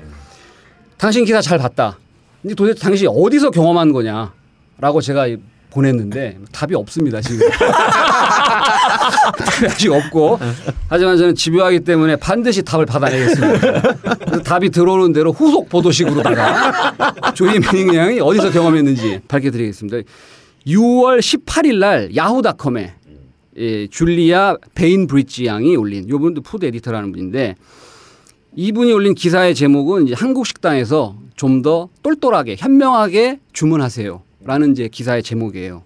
당신 기사 잘 봤다. 근데 도대체 당신이 어디서 경험한 거냐라고 제가 보냈는데 답이 없습니다 지금. 답이 아직 없고 하지만 저는 집요하기 때문에 반드시 답을 받아내겠습니다. 답이 들어오는 대로 후속 보도식으로다가 조이 매닝 양이 어디서 경험했는지 밝혀드리겠습니다. 6월 18일 날 야후닷컴에 예, 줄리아 베인 브릿지 양이 올린 이분도 food editor라는 분인데 이분이 올린 기사의 제목은 이제 한국 식당에서 좀 더 똘똘하게 현명하게 주문하세요라는 이제 기사의 제목이에요.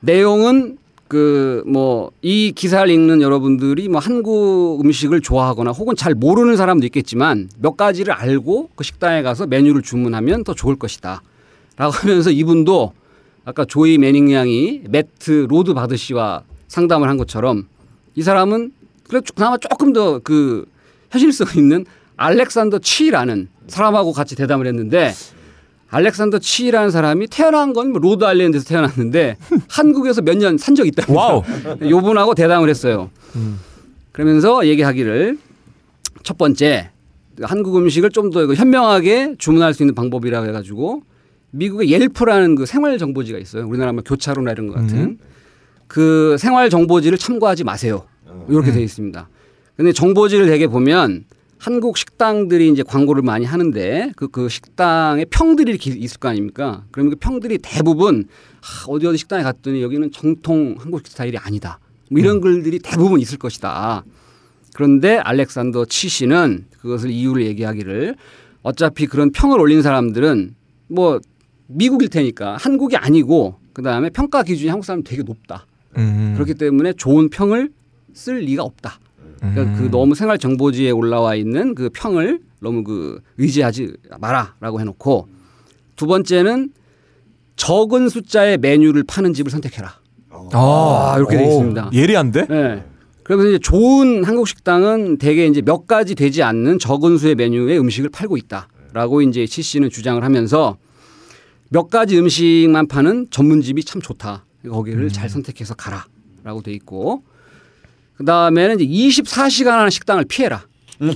내용은 그 뭐 이 기사를 읽는 여러분들이 뭐 한국 음식을 좋아하거나 혹은 잘 모르는 사람도 있겠지만 몇 가지를 알고 그 식당에 가서 메뉴를 주문하면 더 좋을 것이다. 라고 하면서 이분도 아까 조이 매닝 양이 매트 로드 바드 씨와 상담을 한 것처럼 이 사람은 그래도 그나마 조금 더 그 현실성 있는 알렉산더 치라는 사람하고 같이 대담을 했는데 알렉산더 치라는 사람이 태어난 건뭐 로드 아일랜드에서 태어났는데 한국에서 몇 년 산 적 있다. wow. 요 분하고 대담을 했어요. 그러면서 얘기하기를 첫 번째 한국 음식을 좀 더 현명하게 주문할 수 있는 방법이라고 해가지고 미국의 Yelp라는 그 생활 정보지가 있어요. 우리나라 뭐 교차로나 이런 것 같은 그 생활 정보지를 참고하지 마세요. 이렇게 되어 있습니다. 근데 정보지를 되게 보면 한국 식당들이 이제 광고를 많이 하는데 그, 그 식당에 평들이 있을 거 아닙니까? 그러면 그 평들이 대부분 아, 어디 어디 식당에 갔더니 여기는 정통 한국 스타일이 아니다. 뭐 이런 글들이 대부분 있을 것이다. 그런데 알렉산더 치 씨는 그것을 이유를 얘기하기를 어차피 그런 평을 올린 사람들은 뭐 미국일 테니까 한국이 아니고 그 다음에 평가 기준이 한국 사람 되게 높다. 음. 그렇기 때문에 좋은 평을 쓸 리가 없다. 그러니까 그 너무 생활 정보지에 올라와 있는 그 평을 너무 그 의지하지 마라라고 해놓고 두 번째는 적은 숫자의 메뉴를 파는 집을 선택해라. 아, 이렇게 돼 오, 있습니다. 예리한데? 네. 그러면서 이제 좋은 한국 식당은 대개 이제 몇 가지 되지 않는 적은 수의 메뉴의 음식을 팔고 있다라고 이제 치 씨는 주장을 하면서 몇 가지 음식만 파는 전문집이 참 좋다. 거기를 잘 선택해서 가라라고 돼 있고 그 다음에는 이제 24시간 하는 식당을 피해라.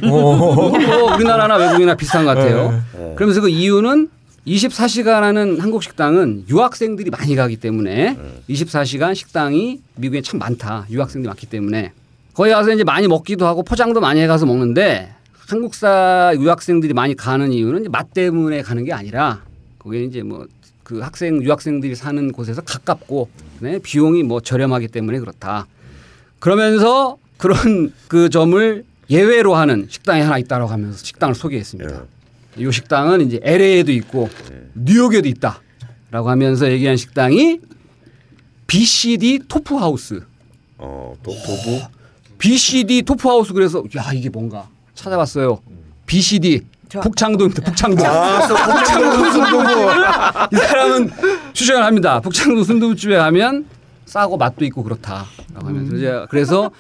뭐 우리나라나 외국이나 비슷한 것 같아요. 그러면서 그 이유는 24시간 하는 한국 식당은 유학생들이 많이 가기 때문에 24시간 식당이 미국에 참 많다. 유학생들이 많기 때문에 거기 가서 이제 많이 먹기도 하고 포장도 많이 해가서 먹는데 한국사 유학생들이 많이 가는 이유는 맛 때문에 가는 게 아니라 거기는 이제 뭐 그 학생 유학생들이 사는 곳에서 가깝고 네, 비용이 뭐 저렴하기 때문에 그렇다. 그러면서 그런 그 점을 예외로 하는 식당이 하나 있다라고 하면서 식당을 소개했습니다. 이 식당은 이제 LA에도 있고 뉴욕에도 있다라고 하면서 얘기한 식당이 BCD 토프하우스. 어, 또 도부. BCD 토프하우스 그래서 야 이게 뭔가 찾아봤어요. BCD 저- 북창동입니다. 북창동. 아, 북창동 순두부. 이 사람은 추천을 합니다. 북창동 순두부집에 가면 싸고 맛도 있고 그렇다라고 하면서 이제 그래서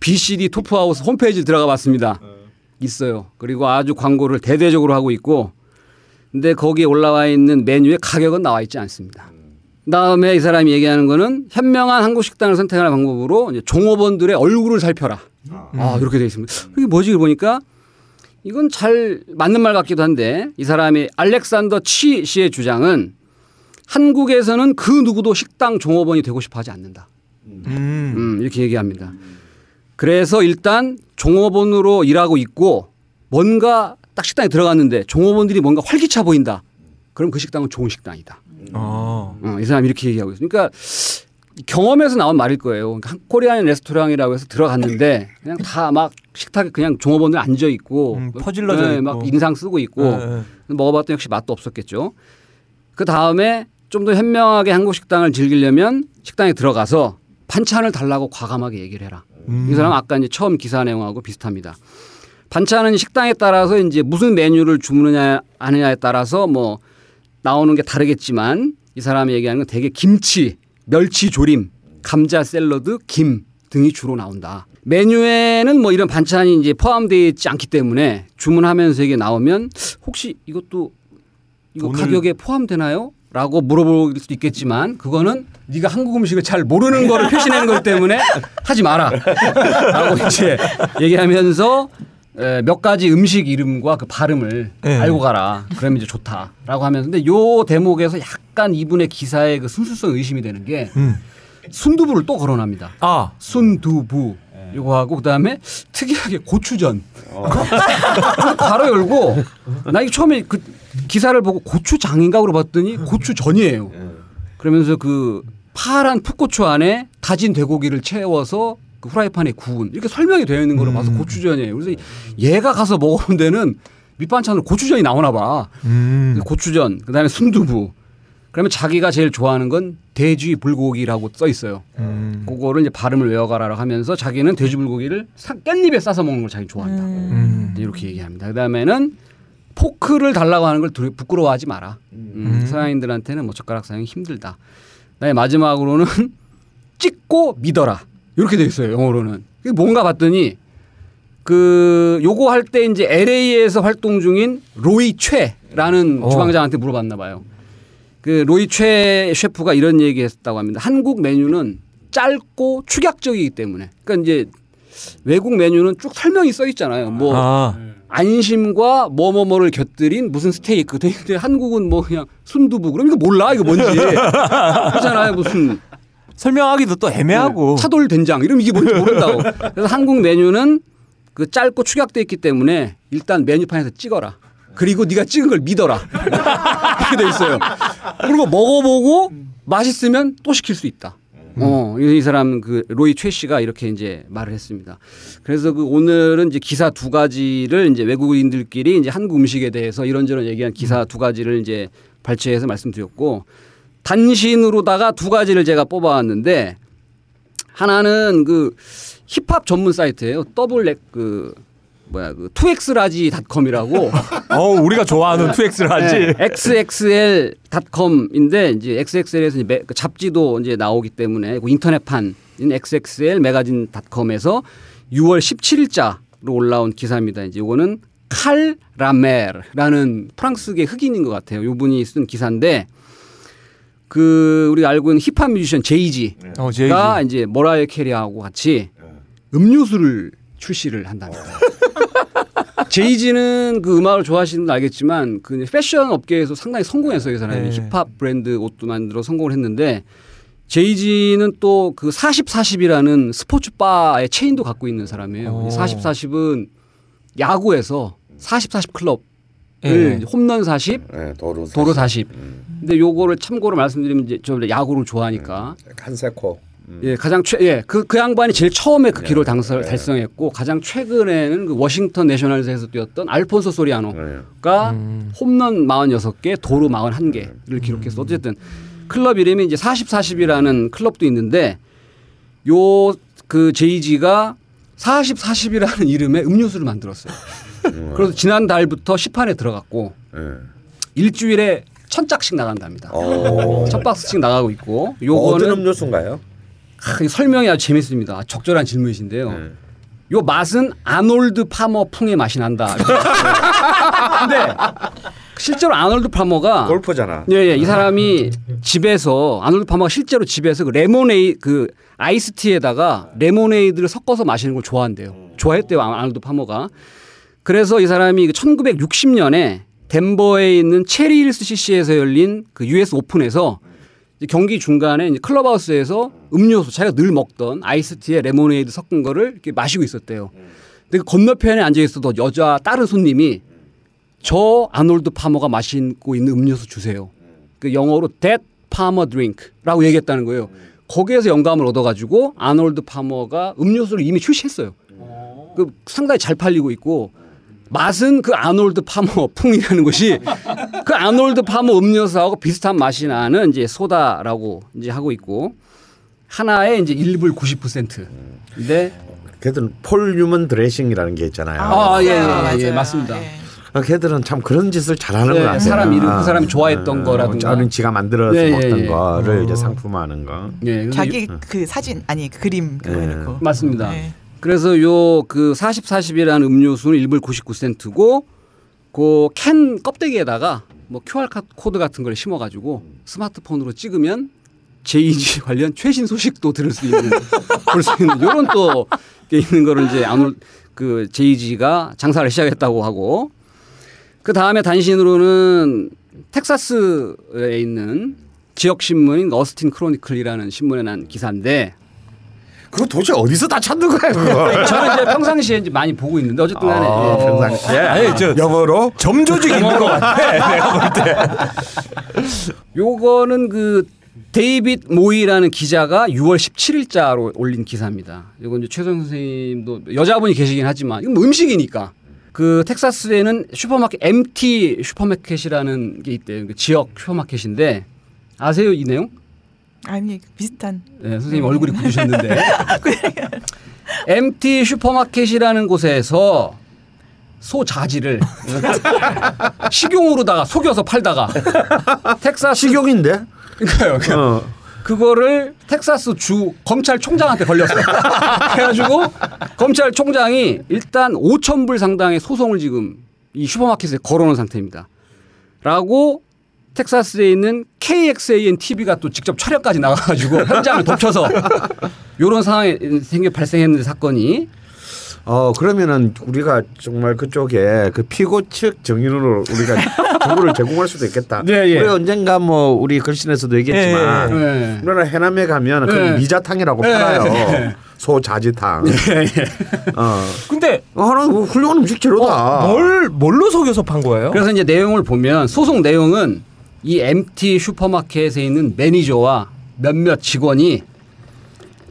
BCD 토프하우스 홈페이지 들어가 봤습니다. 있어요. 그리고 아주 광고를 대대적으로 하고 있고 근데 거기에 올라와 있는 메뉴의 가격은 나와 있지 않습니다. 다음에 이 사람이 얘기하는 거는 현명한 한국 식당을 선택하는 방법으로 이제 종업원들의 얼굴을 살펴라. 아, 이렇게 되어 있습니다. 이게 뭐지? 보니까 이건 잘 맞는 말 같기도 한데 이 사람이 알렉산더 치 씨의 주장은 한국에서는 그 누구도 식당 종업원이 되고 싶어 하지 않는다. 음. 음, 이렇게 얘기합니다. 그래서 일단 종업원으로 일하고 있고 뭔가 딱 식당에 들어갔는데 종업원들이 뭔가 활기차 보인다. 그럼 그 식당은 좋은 식당이다. 어. 어, 이 사람이 이렇게 얘기하고 있어요. 그러니까 경험에서 나온 말일 거예요. 그러니까 한- 코리안 레스토랑이라고 해서 들어갔는데 그냥 다 막 식탁에 그냥 종업원들 앉아 있고 음, 퍼질러져 네, 있고. 막 인상 쓰고 있고 네, 네. 먹어봤더니 역시 맛도 없었겠죠. 그 다음에 좀 더 현명하게 한국 식당을 즐기려면 식당에 들어가서 반찬을 달라고 과감하게 얘기를 해라. 음. 이 사람은 아까 이제 처음 기사 내용하고 비슷합니다. 반찬은 식당에 따라서 이제 무슨 메뉴를 주문하냐 하느냐에 따라서 뭐 나오는 게 다르겠지만 이 사람이 얘기하는 건 대개 김치, 멸치 조림, 감자 샐러드, 김 등이 주로 나온다. 메뉴에는 뭐 이런 반찬이 이제 포함되어 있지 않기 때문에 주문하면서 이게 나오면 혹시 이것도 이거 가격에 포함되나요? 라고 물어볼 수도 있겠지만 그거는 네가 한국 음식을 잘 모르는 거를 표시내는 거기 때문에 하지 마라. 라고 이제 얘기하면서 에, 몇 가지 음식 이름과 그 발음을 네. 알고 가라. 그러면 이제 좋다라고 하면서 근데 요 대목에서 약간 이분의 기사의 그 순수성 의심이 되는 게 음. 순두부를 또 거론합니다. 아, 순두부 이거 하고 그다음에 특이하게 고추전 바로 열고 나 이거 처음에 그 기사를 보고 고추장인가 물어봤더니 고추전이에요. 그러면서 그 파란 풋고추 안에 다진 돼고기를 채워서 그 후라이팬에 구운 이렇게 설명이 되어 있는 거를 봐서 고추전이에요. 그래서 얘가 가서 먹어본 데는 밑반찬으로 고추전이 나오나 봐. 음. 고추전, 그다음에 순두부. 그러면 자기가 제일 좋아하는 건 돼지 불고기라고 써 있어요. 음. 그거를 이제 발음을 외워가라 하면서 자기는 돼지 불고기를 사- 깻잎에 싸서 먹는 걸 자기 좋아한다. 음. 이제 이렇게 얘기합니다. 그다음에는 포크를 달라고 하는 걸 두려- 부끄러워하지 마라. 음, 서양인들한테는 뭐 젓가락 사용이 힘들다. 그다음에 마지막으로는 찍고 믿어라. 이렇게 돼 있어요. 영어로는. 뭔가 봤더니 그 요거 할 때 이제 LA에서 활동 중인 로이 최라는 어. 주방장한테 물어봤나 봐요. 그 로이 최 셰프가 이런 얘기했다고 합니다. 한국 메뉴는 짧고 축약적이기 때문에. 그러니까 이제 외국 메뉴는 쭉 설명이 써 있잖아요. 뭐 아, 안심과 뭐뭐뭐를 곁들인 무슨 스테이크. 근데 한국은 뭐 그냥 순두부. 그럼 이거 몰라 이거 뭔지. 그렇잖아요. 무슨 설명하기도 또 애매하고. 네, 차돌 된장 이러면 이게 뭔지 모른다고. 그래서 한국 메뉴는 그 짧고 축약돼 있기 때문에 일단 메뉴판에서 찍어라. 그리고 네가 찍은 걸 믿어라. 이렇게 돼 있어요. 그리고 먹어보고 맛있으면 또 시킬 수 있다. 어, 이 사람 그 로이 최 씨가 이렇게 이제 말을 했습니다. 그래서 그 오늘은 이제 기사 두 가지를 이제 외국인들끼리 이제 한국 음식에 대해서 이런저런 얘기한 기사 두 가지를 이제 발췌해서 말씀드렸고 단신으로다가 두 가지를 제가 뽑아왔는데 하나는 그 힙합 전문 사이트예요. double X 그 뭐야 그 투엑스라지닷컴이라고 어, 우리가 좋아하는 two X large지. 네, xxl.com인데 이제 xxl에서 이제 매- 그 잡지도 이제 나오기 때문에 그 인터넷판인 xxl 매거진닷컴에서 6월 17일자로 올라온 기사입니다. 이제 이거는 칼 라멜라는 프랑스계 흑인인 것 같아요. 이분이 쓴 기사인데 그 우리가 알고 있는 힙합 뮤지션 제이지 어, 제이지. 가 이제 모라이어 캐리하고 같이 음료수를 출시를 한답니다. 제이지는 그 음악을 좋아하시는 분 알겠지만 그 패션 업계에서 상당히 성공했어요. 이 사람이 네. 힙합 브랜드 옷도 만들어 성공을 했는데 제이지는 또 그 40, 40이라는 스포츠 바의 체인도 갖고 있는 사람이에요. 오. 이 40, 40은 야구에서 40, 40 클럽 을 예. 홈런 40, 네, 도로 도로 40. 근데 요거를 참고로 말씀드리면 이제 저 야구를 좋아하니까 한세코. 예, 가장 최, 예, 그, 그 양반이 제일 처음에 그 기록을 당설, 달성했고 가장 최근에는 그 워싱턴 내셔널즈에서 뛰었던 알폰소 소리아노가 음. 홈런 46개, 도루 41개를 기록해서 어쨌든 클럽 이름이 이제 40, 40이라는 클럽도 있는데 요 그 제이지가 40, 40이라는 이름의 음료수를 만들었어요. 그래서 지난달부터 시판에 들어갔고 네. 일주일에 천 짝씩 나간답니다. 어. 첫 박스씩 나가고 있고 어떤 요거는 음료수인가요? 아, 이 설명이 아주 재밌습니다. 적절한 질문이신데요. 네. 요 맛은 아놀드 파머 풍의 맛이 난다. 근데 실제로 아놀드 파머가 골퍼잖아. 예, 예, 이 사람이 집에서 아놀드 파머가 실제로 집에서 그 레모네이 그 아이스티에다가 레모네이드를 섞어서 마시는 걸 좋아한대요. 좋아했대요 아- 아놀드 파머가. 그래서 이 사람이 그 1960년에 덴버에 있는 체리힐스 CC에서 열린 그 US 오픈에서 경기 중간에 클럽하우스에서 음료수 자기가 늘 먹던 아이스티에 레모네이드 섞은 거를 이렇게 마시고 있었대요. 근데 그 건너편에 앉아 있어도 여자 다른 손님이 저 아놀드 파머가 마시고 있는 음료수 주세요. 그 영어로 That Palmer Drink라고 얘기했다는 거예요. 거기에서 영감을 얻어가지고 아놀드 파머가 음료수를 이미 출시했어요. 그 상당히 잘 팔리고 있고 맛은 그 아놀드 파머 풍이라는 것이 그 아놀드 파머 음료수하고 비슷한 맛이 나는 이제 소다라고 이제 하고 있고 하나에 이제 1불 99센트인데 걔들은 폴 뉴먼 드레싱이라는 게 있잖아요. 아, 예, 예, 맞아요. 예, 맞습니다. 예. 아, 걔들은 참 그런 짓을 잘하는 네, 것 같아요. 사람 이름, 그 아, 사람이 좋아했던 거라든가. 저는 지가 만들어서 예, 예, 먹던 예. 거를 이제 상품화하는 거. 예, 근데 자기 그 사진 아니 그 그림 그거 예. 해놓고. 맞습니다. 네. 그래서 요 그 40, 40이라는 음료수는 1불 99센트고 그 캔 껍데기에다가 뭐 QR 카- 코드 같은 걸 심어가지고 스마트폰으로 찍으면 제2지 관련 최신 소식도 들을 수 있는 볼 수 있는 요런 또게 있는 거를 이제 아놀 그 제2지가 장사를 시작했다고 하고 그 다음에 단신으로는 텍사스에 있는 지역 신문인 어스틴 크로니클이라는 신문에 난 기사인데 그거 도대체 어디서 다 찾는 거야 그거? 저는 이제 평상시에 이제 많이 보고 있는데 어쨌든 간에 아, 예. 평상시에 아니, 저- 영어로 점 조직 있는 것 같아. 내가 볼 때. 요거는 그 데이빗 모이라는 기자가 6월 17일자로 올린 기사입니다. 이건 이제 최선 선생님도 여자분이 계시긴 하지만 이건 뭐 음식이니까 그 텍사스에는 슈퍼마켓 MT 슈퍼마켓이라는 게 있대요. 그 지역 슈퍼마켓인데 아세요 이 내용? 아니 비슷한. 네, 선생님 얼굴이 굳으셨는데 MT 슈퍼마켓이라는 곳에서 소 자지를 식용으로다가 속여서 팔다가 텍사스 식용인데? 그러니까요. 어. 그거를 텍사스 주 검찰총장한테 걸렸어. 그래가지고 검찰총장이 일단 5천 불 상당의 소송을 지금 이 슈퍼마켓에 걸어놓은 상태입니다. 라고 텍사스에 있는 KXAN TV가 또 직접 촬영까지 나가가지고 현장을 덮쳐서 이런 상황이 생겨 발생했는데 사건이 어 그러면은 우리가 정말 그쪽에 그 피고 측 정인으로 우리가 정보를 제공할 수도 있겠다. 네, 예. 우리 언젠가 뭐 우리 글씨에서도 얘기했지만 예, 네. 우리나라 해남에 가면 그 네. 미자탕이라고 네, 팔아요. 네. 소 자지탕. 어. 근데 어, 하나 뭐 훌륭한 음식 재료다. 어, 뭘 뭘로 속여서 판 거예요? 그래서 이제 내용을 보면 소송 내용은 이 MT 슈퍼마켓에 있는 매니저와 몇몇 직원이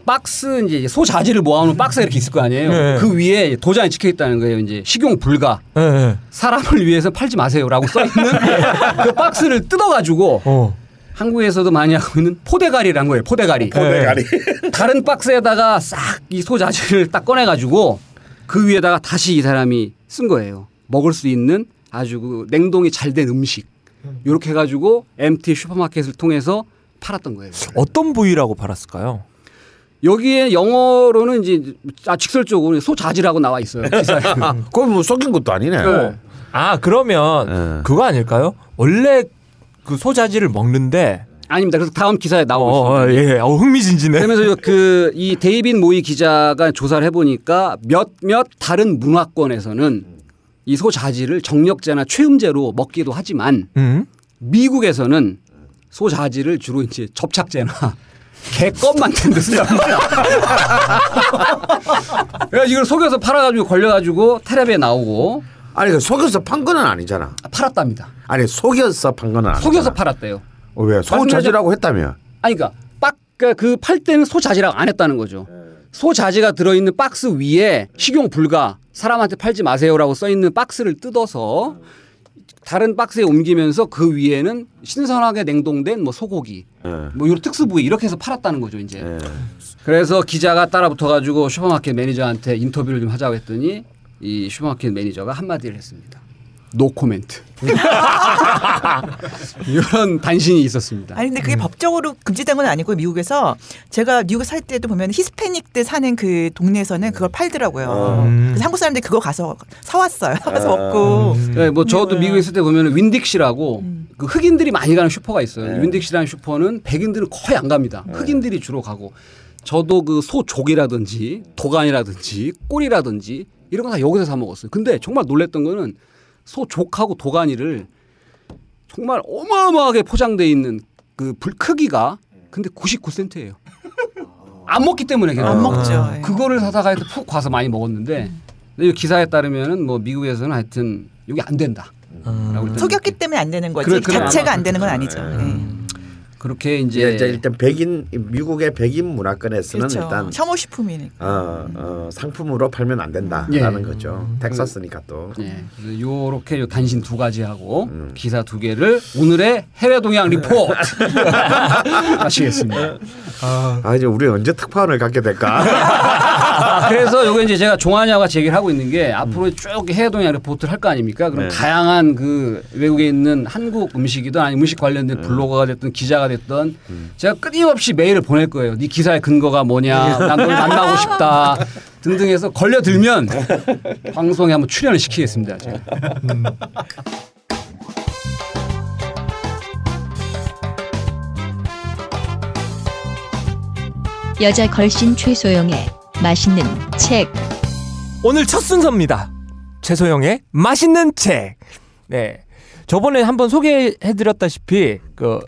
박스 이제 소 자지를 모아놓은 박스가 이렇게 있을 거 아니에요. 네. 그 위에 도장이 찍혀 있다는 거예요. 이제 식용 불가 예, 예. 사람을 위해서 팔지 마세요라고 써 있는 그 박스를 뜯어가지고 어. 한국에서도 많이 하고 있는 포대가리라는 거예요. 포대가리. 포대가리. 다른 박스에다가 싹 이 소자지를 딱 꺼내가지고 그 위에다가 다시 이 사람이 쓴 거예요. 먹을 수 있는 아주 그 냉동이 잘 된 음식. 이렇게 해가지고 MT 슈퍼마켓을 통해서 팔았던 거예요. 어떤 부위라고 팔았을까요? 여기에 영어로는 이제 아, 직설적으로 소자지라고 나와 있어요. 기사에. 그건 뭐 썩인 것도 아니네. 네. 아 그러면 예. 그거 아닐까요? 원래 그 소자지를 먹는데 아닙니다. 그래서 다음 기사에 나오고 어, 있습니다. 어, 예, 어, 흥미진진해. 그러면서 그 이 데이빗 모이 기자가 조사를 해보니까 몇몇 다른 문화권에서는 이 소자지를 정력제나 최음제로 먹기도 하지만 음? 미국에서는 소자지를 주로 이제 접착제나 개껌 만드는 데 쓰답니다. 그래서 이걸 속여서 팔아가지고 걸려가지고 텔레비에 나오고 아니 그 속여서 판 거는 아니잖아. 팔았답니다. 아니 속여서 판 거는 아니잖아. 속여서 팔았대요. 어, 왜? 소자지라고 했다며. 아니 그러니까 빡그 팔 때는 소자지라고 안 했다는 거죠. 소자지가 들어있는 박스 위에 식용 불가 사람한테 팔지 마세요라고 써 있는 박스를 뜯어서 다른 박스에 옮기면서 그 위에는 신선하게 냉동된 뭐 소고기 예. 뭐 이런 특수 부위 이렇게 해서 팔았다는 거죠 이제. 예. 그래서 기자가 따라붙어 가지고 슈퍼마켓 매니저한테 인터뷰를 좀 하자고 했더니 이 슈퍼마켓 매니저가 한마디를 했습니다. no comment. 이런 단신이 있었습니다. 아니 근데 그게 법적으로 금지된 건 아니고 미국에서 제가 미국 살 때도 보면 히스패닉들 사는 그 동네에서는 그걸 팔더라고요. 음. 그래서 한국 사람들이 그거 가서 사왔어요. 사서 먹고. 네, 뭐 저도 미국에 있을 때 보면 Winn-Dixie라고 음. 그 흑인들이 많이 가는 슈퍼가 있어요. Winn-Dixie라는 슈퍼는 백인들은 거의 안 갑니다. 흑인들이 주로 가고 저도 그 소족이라든지 도가니라든지 꼬리라든지 이런 거 다 여기서 사 먹었어요. 근데 정말 놀랬던 거는 소족하고 도가니를 정말 어마어마하게 포장돼 있는 그 불 크기가 근데 99센트예요. 안 먹기 때문에 걔는. 안 먹죠. 예. 그거를 사다가 하여튼 푹 과서 많이 먹었는데 근데 이 기사에 따르면은 뭐 미국에서는 하여튼 여기 안 된다. 라고 일단 속였기 때문에 안 되는 거지. 그래, 그래, 자체가 아마 안 되는 건 아니죠. 예. 그렇게 이제, 이제, 이제 일단 백인 미국의 백인 문화권에서는 그렇죠. 일단 혐오 식품이니까. 어, 어, 상품으로 팔면 안 된다라는 예. 거죠. 텍사스니까 또. 예, 그래서 요렇게 요 단신 두 가지 하고 음. 기사 두 개를 오늘의 해외 동향 리포트 마치겠습니다. 아 이제 우리 언제 특파원을 갖게 될까? 아, 그래서 여기 이제 제가 종환이와 제기를 하고 있는 게 앞으로 쭉 해외 동향 리포트를 할 거 아닙니까? 그럼 네. 다양한 그 외국에 있는 한국 음식이든 아니 음식 관련된 블로거가 됐든 기자가 됐든 제가 끊임없이 메일을 보낼 거예요. 네 기사의 근거가 뭐냐? 난널 만나고 싶다. 등등해서 걸려들면 방송에 한번 출연을 시키겠습니다. 제가. 여자 걸신 최소영의 맛있는 책 오늘 첫 순서입니다. 최소영의 맛있는 책. 네. 저번에 한번 소개해드렸다시피 그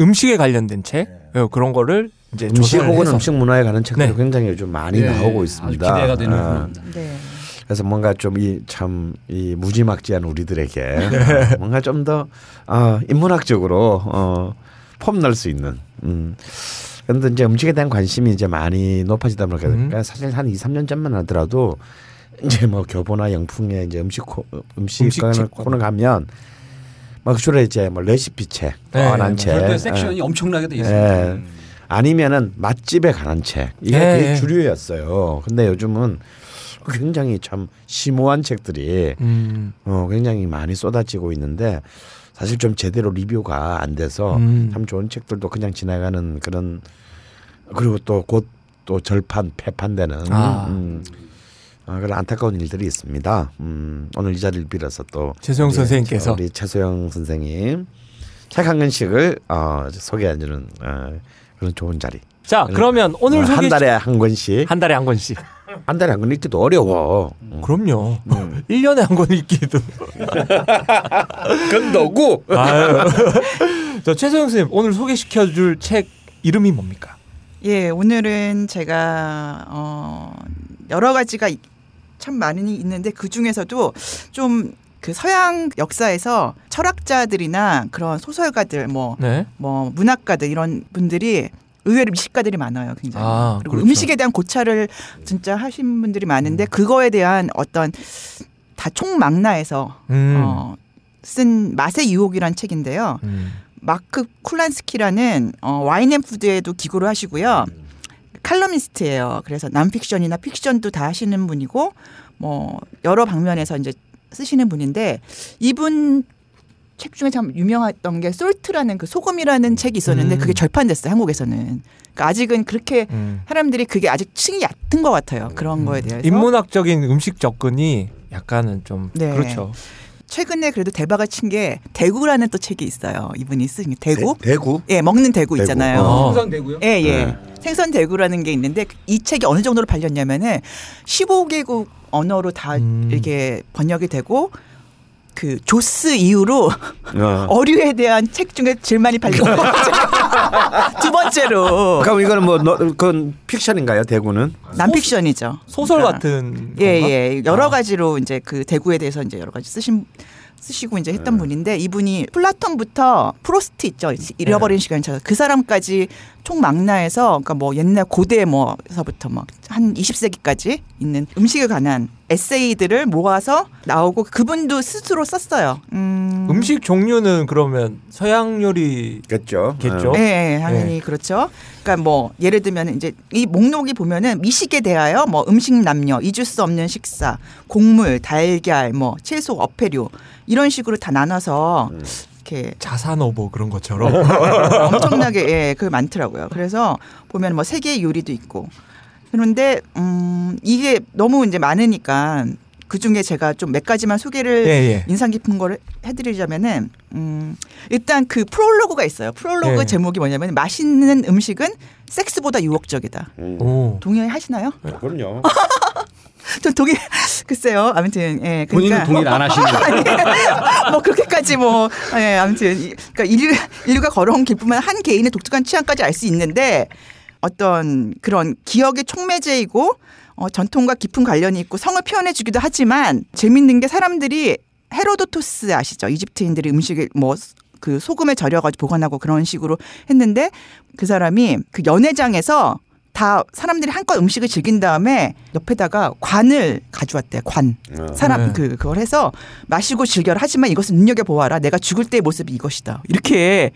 음식에 관련된 책 어, 그런 거를 이제 음식 혹은 해서 음식 문화에 관한 책들이 네. 굉장히 요즘 많이 네, 나오고 있습니다. 기대가 되는 아, 부분입니다. 네. 그래서 뭔가 좀 이참이 무지막지한 우리들에게 네. 어, 뭔가 좀더 어, 인문학적으로 어, 폼날 수 있는. 음. 그런데 이제 음식에 대한 관심이 이제 많이 높아지다 보니까 음. 사실 한 2, 3년 전만 하더라도 이제 뭐 교보나 영풍에 이제 음식 코, 음식, 음식. 코너 가면 막 주로 이제 뭐 레시피 책, 네, 관한 네, 책, 별도의 예. 섹션이 엄청나게 돼 예. 있습니다. 아니면은 맛집에 관한 책 이게 예, 되게 예. 주류였어요. 근데 요즘은 굉장히 참 심오한 책들이 음, 어, 굉장히 많이 쏟아지고 있는데 사실 좀 제대로 리뷰가 안 돼서 음. 참 좋은 책들도 그냥 지나가는 그런 그리고 또 곧또 절판 폐판되는 아. 음, 아, 그런 안타까운 일들이 있습니다. 음, 오늘 이 자리를 빌어서 또 최소영 선생님께서. 우리 최소영 선생님 책 한 권씩을 어, 소개해주는 어, 그런 좋은 자리. 자 그러면 오늘 어, 소개 한 달에 한 권씩 한 달에 한 권씩. 한 달에 한 권 읽기도 어려워. 그럼요. 일 1년에 한 권 읽기도. 그건 너고. 저 최소영 선생님 오늘 소개시켜 줄 책 이름이 뭡니까? 예, 오늘은 제가 어 여러 가지가 이- 참 많이 있는데 그 중에서도 좀그 서양 역사에서 철학자들이나 그런 소설가들 뭐 네. 뭐 문학가들 이런 분들이 의외로 미식가들이 많아요, 굉장히. 아, 그리고 그렇죠. 음식에 대한 고찰을 진짜 하신 분들이 많은데 그거에 대한 어떤 다 총망라해서 음. 어, 쓴 맛의 유혹이란 책인데요. 음. 마크 쿨란스키라는 어, Wine and Food에도 기고를 하시고요. 칼럼니스트예요. 그래서 논픽션이나 픽션도 다 하시는 분이고 뭐 여러 방면에서 이제 쓰시는 분인데 이분 책 중에 참 유명했던 게 Salt라는 그 소금이라는 책이 있었는데 음. 그게 절판됐어요 한국에서는. 그러니까 아직은 그렇게 음. 사람들이 그게 아직 층이 얕은 것 같아요. 그런 거에 대해서. 인문학적인 음식 접근이 약간은 좀 네. 그렇죠. 최근에 그래도 대박을 친 게 대구라는 또 책이 있어요. 이분이 쓴게 대구. 대, 구 예, 먹는 대구 대구. 있잖아요. 어. 생산되고요. 예, 예. 네. 생선 대구라는 게 있는데 이 책이 어느 정도로 팔렸냐면은 15개국 언어로 다 음. 이렇게 번역이 되고 그 조스 이후로 어. 어류에 대한 책 중에 제일 많이 팔린 거 두 번째로 그럼 이거는 뭐 너, 그건 픽션인가요? 대구는? 남픽션이죠. 소설 그러니까 같은 예, 건가? 예. 여러 아. 가지로 이제 그 대구에 대해서 이제 여러 가지 쓰신 쓰시고 이제 했던 분인데 이분이 플라톤부터 프루스트 있죠. 잃어버린 시간을 찾아 그 사람까지 총망라해서 그러니까 뭐 옛날 고대 뭐서부터 막 한 20세기까지 있는 음식에 관한 에세이들을 모아서 나오고 그분도 스스로 썼어요. 음. 음식 종류는 그러면 서양 요리 겠죠. 겠죠? 예, 예, 당연히 그렇죠. 그러니까 뭐 예를 들면 이제 이 목록이 보면은 미식에 대하여 뭐 음식 남녀, 잊을 수 없는 식사, 곡물, 달걀, 뭐 채소, 어패류 이런 식으로 다 나눠서 이렇게 자산어보 그런 것처럼 엄청나게 예, 그 많더라고요. 그래서 보면 뭐 세계 요리도 있고 그런데 음 이게 너무 이제 많으니까 그 중에 제가 좀 몇 가지만 소개를 예, 예. 인상 깊은 거를 해드리자면은 음 일단 그 프롤로그가 있어요. 프롤로그 예. 제목이 뭐냐면 맛있는 음식은 섹스보다 유혹적이다. 음. 오. 동의하시나요? 그럼요. 전 동의 글쎄요. 아무튼 예 본인은 그러니까 동의를 안 하시는 거예요. 뭐 그렇게까지 뭐 예, 아무튼 이- 그러니까 인류 인류가 걸어온 길뿐만 한 개인의 독특한 취향까지 알 수 있는데 어떤 그런 기억의 촉매제이고 어, 전통과 깊은 관련이 있고 성을 표현해 주기도 하지만 재밌는 게 사람들이 헤로도토스 아시죠? 이집트인들이 음식을 뭐 그 소금에 절여가지고 보관하고 그런 식으로 했는데 그 사람이 그 연회장에서 다 사람들이 한껏 음식을 즐긴 다음에 옆에다가 관을 가져왔대요. 관. 어. 사람 네. 그 그걸 해서 마시고 즐겨라. 하지만 이것은 눈여겨 보아라. 내가 죽을 때의 모습이 이것이다. 이렇게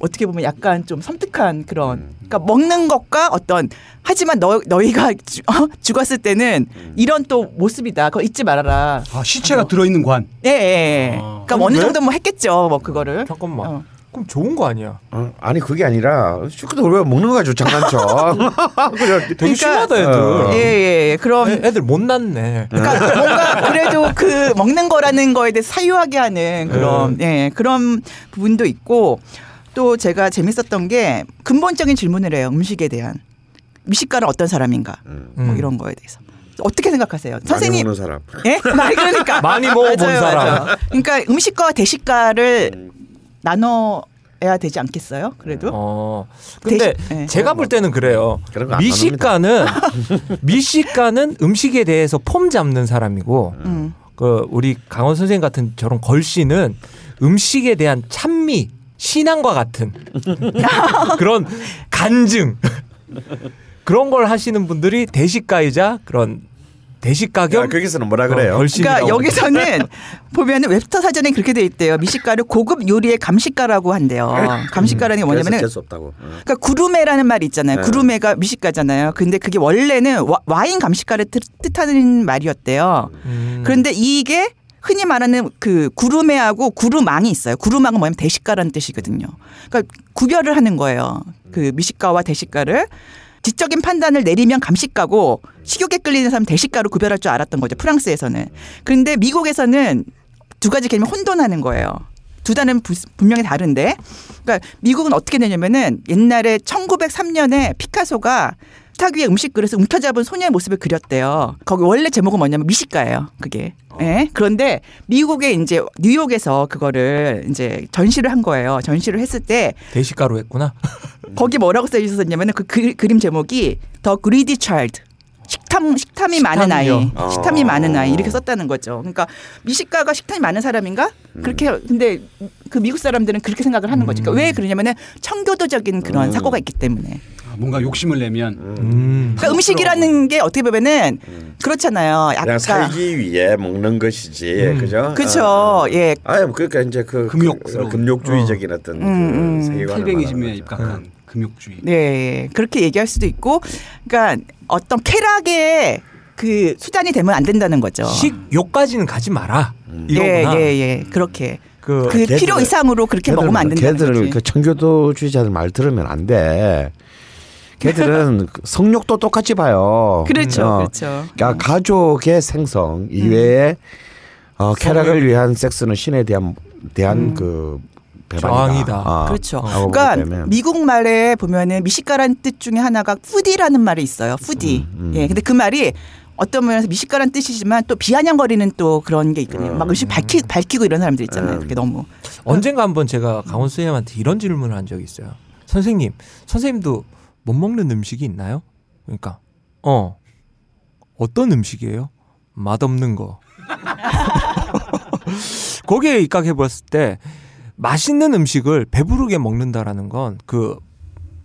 어떻게 보면 약간 좀 섬뜩한 그런 그러니까 먹는 것과 어떤 하지만 너 너희가 주- 어? 죽었을 때는 이런 또 모습이다. 그거 잊지 말아라. 아, 시체가 들어있는 관. 예, 예. 예. 아. 그러니까 어느 왜? 정도 뭐 했겠죠. 뭐 그거를. 잠깐만. 어. 그럼 좋은 거 아니야? 어, 아니 그게 아니라 슈크도 왜 먹는 거 가지고 장난쳐? 그냥 되게 그러니까- 심하다 애들. 어. 예, 예. 그럼 애- 애들 못 낳네. 그러니까 뭔가 그래도 그 먹는 거라는 거에 대해 사유하게 하는 그런 예 그런 부분도 있고 또 제가 재밌었던 게 근본적인 질문을 해요 음식에 대한 미식가는 어떤 사람인가 뭐 음. 이런 거에 대해서 어떻게 생각하세요 선생님 많이 먹는 사람. 예 많이 그러니까 많이 먹어본 맞아요, 사람. 맞아요. 그러니까 음식과 대식가를 나눠야 되지 않겠어요 그래도 어. 근데 대신- 네. 제가 볼 때는 그래요. 미식가는 미식가는 음식에 대해서 폼 잡는 사람이고 음. 그 우리 강원 선생님 같은 저런 걸씨는 음식에 대한 찬미, 신앙과 같은 그런 간증 그런 걸 하시는 분들이 대식가이자 그런 대식가 겸 야, 거기서는 뭐라 어, 그래요? 걸신이라고. 그러니까 여기서는 보면은 웹스터 사전에 그렇게 돼 있대요. 미식가를 고급 요리의 감식가라고 한대요. 감식가라는 게 뭐냐면은 어쩔 수 없다고. 어. 그러니까 구루메라는 말이 있잖아요. 네. 구루메가 미식가잖아요. 근데 그게 원래는 와- 와인 감식가를 뜻- 뜻하는 말이었대요. 음. 그런데 이게 흔히 말하는 그 구루메하고 구루망이 있어요. 구루망은 뭐냐면 대식가라는 뜻이거든요. 그러니까 구별을 하는 거예요. 그 미식가와 대식가를 지적인 판단을 내리면 감식가고 식욕에 끌리는 사람 은 대식가로 구별할 줄 알았던 거죠. 프랑스에서는. 그런데 미국에서는 두 가지 개념이 혼돈하는 거예요. 두 단은 부- 분명히 다른데. 그러니까 미국은 어떻게 되냐면은 옛날에 1903년에 피카소가 식탁 위에 음식 그릇을 움켜잡은 소녀의 모습을 그렸대요. 거기 원래 제목은 뭐냐면 미식가예요. 그게. 예. 그런데 미국에 이제 뉴욕에서 그거를 이제 전시를 한 거예요. 전시를 했을 때 대식가로 했구나. 거기 뭐라고 써 있었냐면은 그 그, 그림 제목이 더 그리디 차일드. 식탐 식탐이 많은 아이? 어. 식탐이 많은 아이 이렇게 썼다는 거죠. 그러니까 미식가가 식탐이 많은 사람인가? 그렇게 근데 그 미국 사람들은 그렇게 생각을 하는 거죠. 그러니까 왜 그러냐면은 청교도적인 그런 사고가 있기 때문에. 아, 뭔가 욕심을 내면 음. 그러니까 음식이라는 게 어떻게 보면은 그렇잖아요. 그냥 약간 살기 위해 먹는 것이지, 그죠? 그렇죠. 어. 예. 아유, 그러니까 이제 그 금욕스러운. 그 금욕주의적인 어떤 음, 음. 그 세계관을 820년에 말하는 입각한 거죠. 금욕주의. 네, 그렇게 얘기할 수도 있고, 그러니까 어떤 쾌락의 그 수단이 되면 안 된다는 거죠. 식욕까지는 가지 마라. 음. 예, 이거구나. 예, 예, 그렇게 그 그 걔들은- 필요 이상으로 그렇게 먹으면 안 된다는 걔들은 거지. 그 청교도주의자들 말 들으면 안 돼. 걔들은 그 성욕도 똑같이 봐요. 그렇죠, 어. 그렇죠. 그러니까 가족의 생성 이외에 어, 쾌락을 위한 섹스는 신에 대한 대한 그 배반이다. 저항이다. 어, 그렇죠. 보기 그러니까. 미국 말에 보면은 미식가라는 뜻 중에 하나가 푸디라는 말이 있어요. 푸디. 음, 음. 예, 근데 그 말이 어떤 면에서 미식가라는 뜻이지만 또 비아냥거리는 또 그런 게 있거든요. 막 음식 밝히, 밝히고 이런 사람들 있잖아요. 음. 그게 너무. 언젠가 한번 제가 강원 선생님한테 이런 질문을 한 적이 있어요. 선생님, 선생님도 못 먹는 음식이 있나요? 그러니까 어 어떤 음식이에요? 맛없는 거. 거기에 입각해 봤을 때 맛있는 음식을 배부르게 먹는다라는 건 그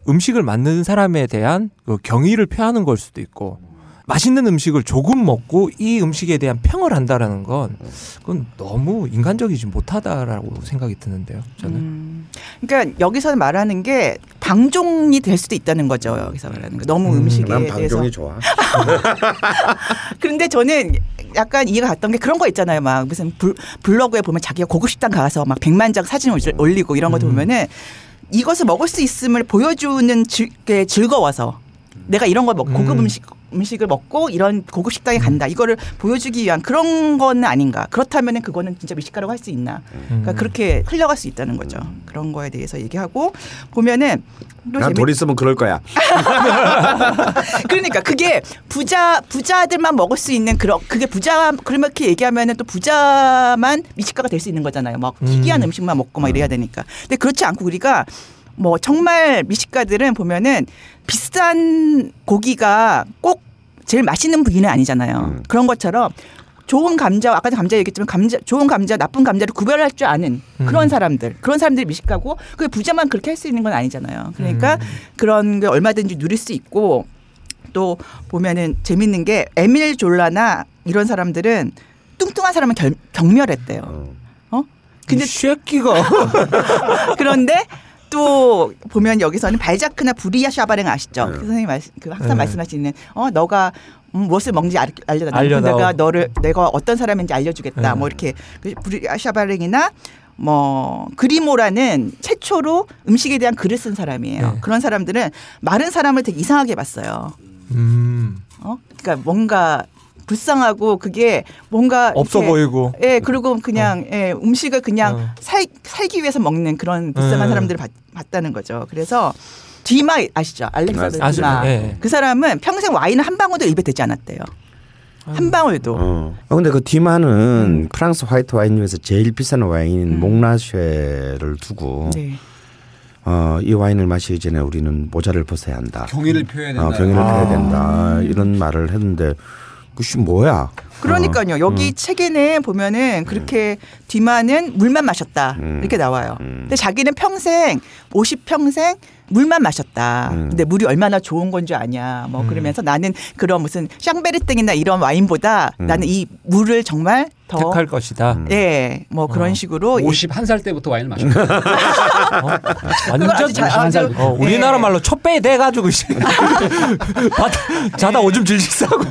음식을 만드는 사람에 대한 그 경의를 표하는 걸 수도 있고 맛있는 음식을 조금 먹고 이 음식에 대한 평을 한다라는 건 그건 너무 인간적이지 못하다라고 생각이 드는데요. 저는 음. 그러니까 여기서 말하는 게 방종이 될 수도 있다는 거죠. 여기서 말하는 거. 너무 음, 음식에 난 대해서. 방종이 좋아. 그런데 저는 약간 이해가 갔던 게 그런 거 있잖아요. 막 무슨 블, 블로그에 보면 자기가 고급 식당 가서 막 100만 장 사진 을 올리고 이런 것도 보면은 이것을 먹을 수 있음을 보여주는 즐, 게 즐거워서 내가 이런 걸 먹, 고급 음. 음식 음식을 먹고 이런 고급 식당에 간다. 이거를 보여주기 위한 그런 건 아닌가. 그렇다면은 그거는 진짜 미식가라고 할 수 있나. 그러니까 음. 그렇게 흘러갈 수 있다는 거죠. 그런 거에 대해서 얘기하고 보면은 또난 재밌- 돈 있으면 그럴 거야. 그러니까 그게 부자 부자들만 먹을 수 있는 그런 그게 부자 그렇게 얘기하면은 또 부자만 미식가가 될 수 있는 거잖아요. 막 희귀한 음. 음식만 먹고 막 이래야 되니까. 근데 그렇지 않고 우리가 뭐 정말 미식가들은 보면은 비싼 고기가 꼭 제일 맛있는 부위는 아니잖아요. 음. 그런 것처럼 좋은 감자 아까도 감자 얘기했지만 감자 좋은 감자 나쁜 감자를 구별할 줄 아는 그런 음. 사람들 그런 사람들이 미식가고 그 부자만 그렇게 할 수 있는 건 아니잖아요. 그러니까 그런 게 얼마든지 누릴 수 있고 또 보면은 재밌는 게 에밀 졸라나 이런 사람들은 뚱뚱한 사람은 결, 경멸했대요. 어. 어? 근데 근데 이 새끼가 그런데 또 보면 여기서는 발자크나 부리야 샤바랭 아시죠? 네. 그 선생님 말씀, 그 항상 네. 말씀하시는 어 너가 음, 무엇을 먹는지 알- 알려달라. 내가 너를 내가 어떤 사람인지 알려주겠다. 네. 뭐 이렇게 그 부리야 샤바랭이나 뭐 그리모라는 최초로 음식에 대한 글을 쓴 사람이에요. 네. 그런 사람들은 마른 사람을 되게 이상하게 봤어요. 음. 어? 그러니까 뭔가 불쌍하고 그게 뭔가 없어 이렇게 보이고. 예, 그리고 그냥 예, 음식을 그냥 어. 살, 살기 위해서 먹는 그런 불쌍한 네. 사람들을 봤, 봤다는 거죠. 그래서 디마 아시죠? 알렉산더 아시죠? 디마. 예. 그 사람은 평생 와인을 한 방울도 입에 대지 않았대요. 한 방울도. 어. 어, 근데 그 디마는 프랑스 화이트 와인 중에서 제일 비싼 와인 몽라쉐를 두고 네. 어, 이 와인을 마시기 전에 우리는 모자를 벗어야 한다. 경의를 표해야 된다. 어, 경의를 표해야 된다. 이런 말을 했는데 그씨 뭐야? 그러니까요. 여기 음. 책에는 보면은 그렇게 디마는 물만 마셨다 음. 이렇게 나와요. 음. 근데 자기는 평생 50 평생 물만 마셨다. 음. 근데 물이 얼마나 좋은 건줄 아냐. 뭐 음. 그러면서 나는 그런 무슨 샹베르땡이나 이런 와인보다 음. 나는 이 물을 정말 더 택할 것이다. 음. 예, 뭐 그런 어. 식으로 51살 때부터 와인을 마셨다. 완전 아주 잘- 아주- 어, 예. 우리나라 말로 대가지고 씨. 바- 자다 오줌 질질 싸고.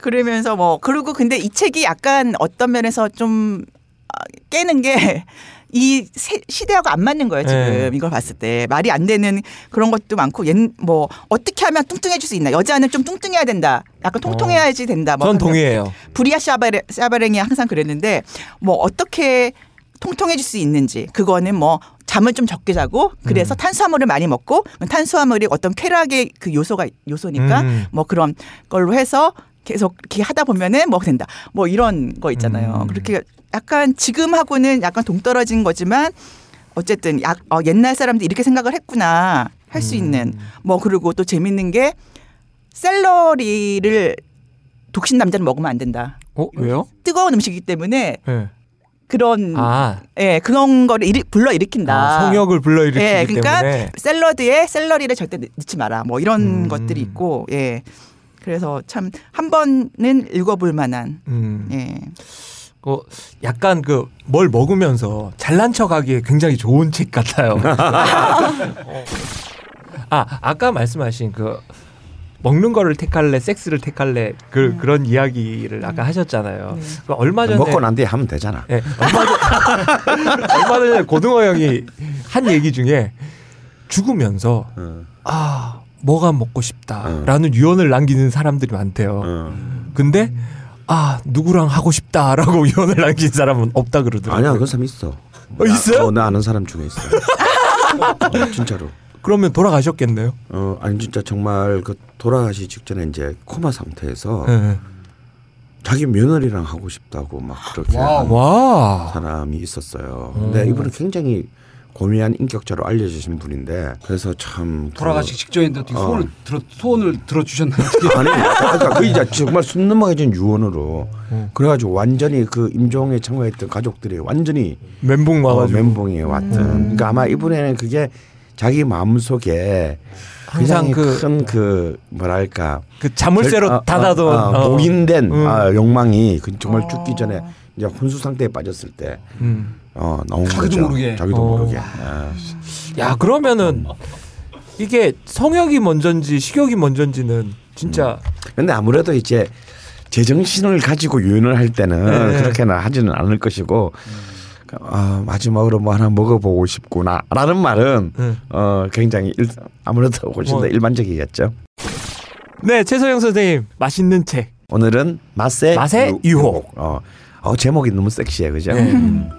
그러면서 뭐 그리고 근데 이 책이 약간 어떤 면에서 좀 아, 깨는 게 이 시대하고 안 맞는 거예요 지금 네. 이걸 봤을 때 말이 안 되는 그런 것도 많고 옛 뭐 어떻게 하면 뚱뚱해질 수 있나 여자는 좀 뚱뚱해야 된다 약간 통통해야지 된다 뭐 전 동의해요. 부리아 샤바레, 샤바랭이 항상 그랬는데 뭐 어떻게 통통해질 수 있는지 그거는 뭐 잠을 좀 적게 자고 그래서 음. 탄수화물을 많이 먹고 탄수화물이 어떤 쾌락의 그 요소가 요소니까 음. 뭐 그런 걸로 해서 계속 이렇게 하다 보면은 뭐 된다 뭐 이런 거 있잖아요 음. 그렇게 약간 지금하고는 약간 동떨어진 거지만 어쨌든 약, 어, 옛날 사람들이 이렇게 생각을 했구나 할 수 있는 음. 뭐 그리고 또 재밌는 게 샐러리를 독신 남자는 먹으면 안 된다. 어 왜요? 뜨거운 음식이기 때문에 예. 그런 아, 예 그런 거를 일으, 불러 일으킨다. 아, 성욕을 불러 일으키기 예, 그러니까 때문에. 샐러드에 샐러리를 절대 넣- 넣지 마라. 뭐 이런 음. 것들이 있고 예. 그래서 참 한 번은 읽어볼 만한 음. 예. 어, 약간 그 뭘 먹으면서 잘난 척하기에 굉장히 좋은 책 같아요. 어. 아 아까 말씀하신 그 먹는 거를 택할래, 섹스를 택할래 그 그런 이야기를 아까 하셨잖아요. 네. 그 얼마 전에 먹고 난 뒤에 하면 되잖아. 예, 얼마, 전, 얼마 전에 고등어 형이 한 얘기 중에 죽으면서 어, 아 뭐가 먹고 어. 싶다라는 유언을 남기는 사람들이 많대요. 어. 근데 아 누구랑 하고 싶다라고 유언을 남긴 사람은 없다 그러더라고요. 아니야 그런 사람 있어. 어, 있어요? 어, 나 아는 사람 중에 있어. 어, 진짜로. 그러면 돌아가셨겠네요. 어 아니 진짜 정말 그 돌아가시 직전에 이제 코마 상태에서 예. 자기 며느리랑 하고 싶다고 막 그렇게. 한 와. 사람이 있었어요. 근데 음. 이분은 굉장히 고미한 인격자로 알려주신 분인데 그래서 참 그- 돌아가시기 직전인데 어떻게 어. 소원을 들어 소원을 들어 주셨나요? 아니 그러니까 그 이제 정말 숨 넘어가진 유언으로 음. 그래가지고 완전히 그 임종에 참가했던 가족들이 완전히 멘붕 어, 와가지고 멘붕에 왔던. 그러니까 아마 이분에는 그게 자기 마음 속에 항상 굉장히 그- 큰그 뭐랄까 그 자물쇠로 절- 어, 닫아둔 어, 어, 어. 봉인된 음. 아, 욕망이 그 정말 어. 죽기 전에 이제 혼수 상태에 빠졌을 때 음. 어, 나온 자기도 거죠. 모르게. 자기도 어. 모르게. 예. 야 그러면은 이게 성욕이 먼저인지 식욕이 먼저인지는 진짜 근데 아무래도 이제 제정신을 가지고 유연을 할 때는 네. 그렇게는 하지는 않을 것이고 아, 마지막으로 뭐 하나 먹어보고 싶구나라는 말은 네. 어, 굉장히 일, 아무래도 훨씬 더 뭐. 일반적이겠죠. 네 최소영 선생님 맛있는 책 오늘은 맛의, 맛의 유혹. 어, 어, 제목이 너무 섹시해, 그죠? 네.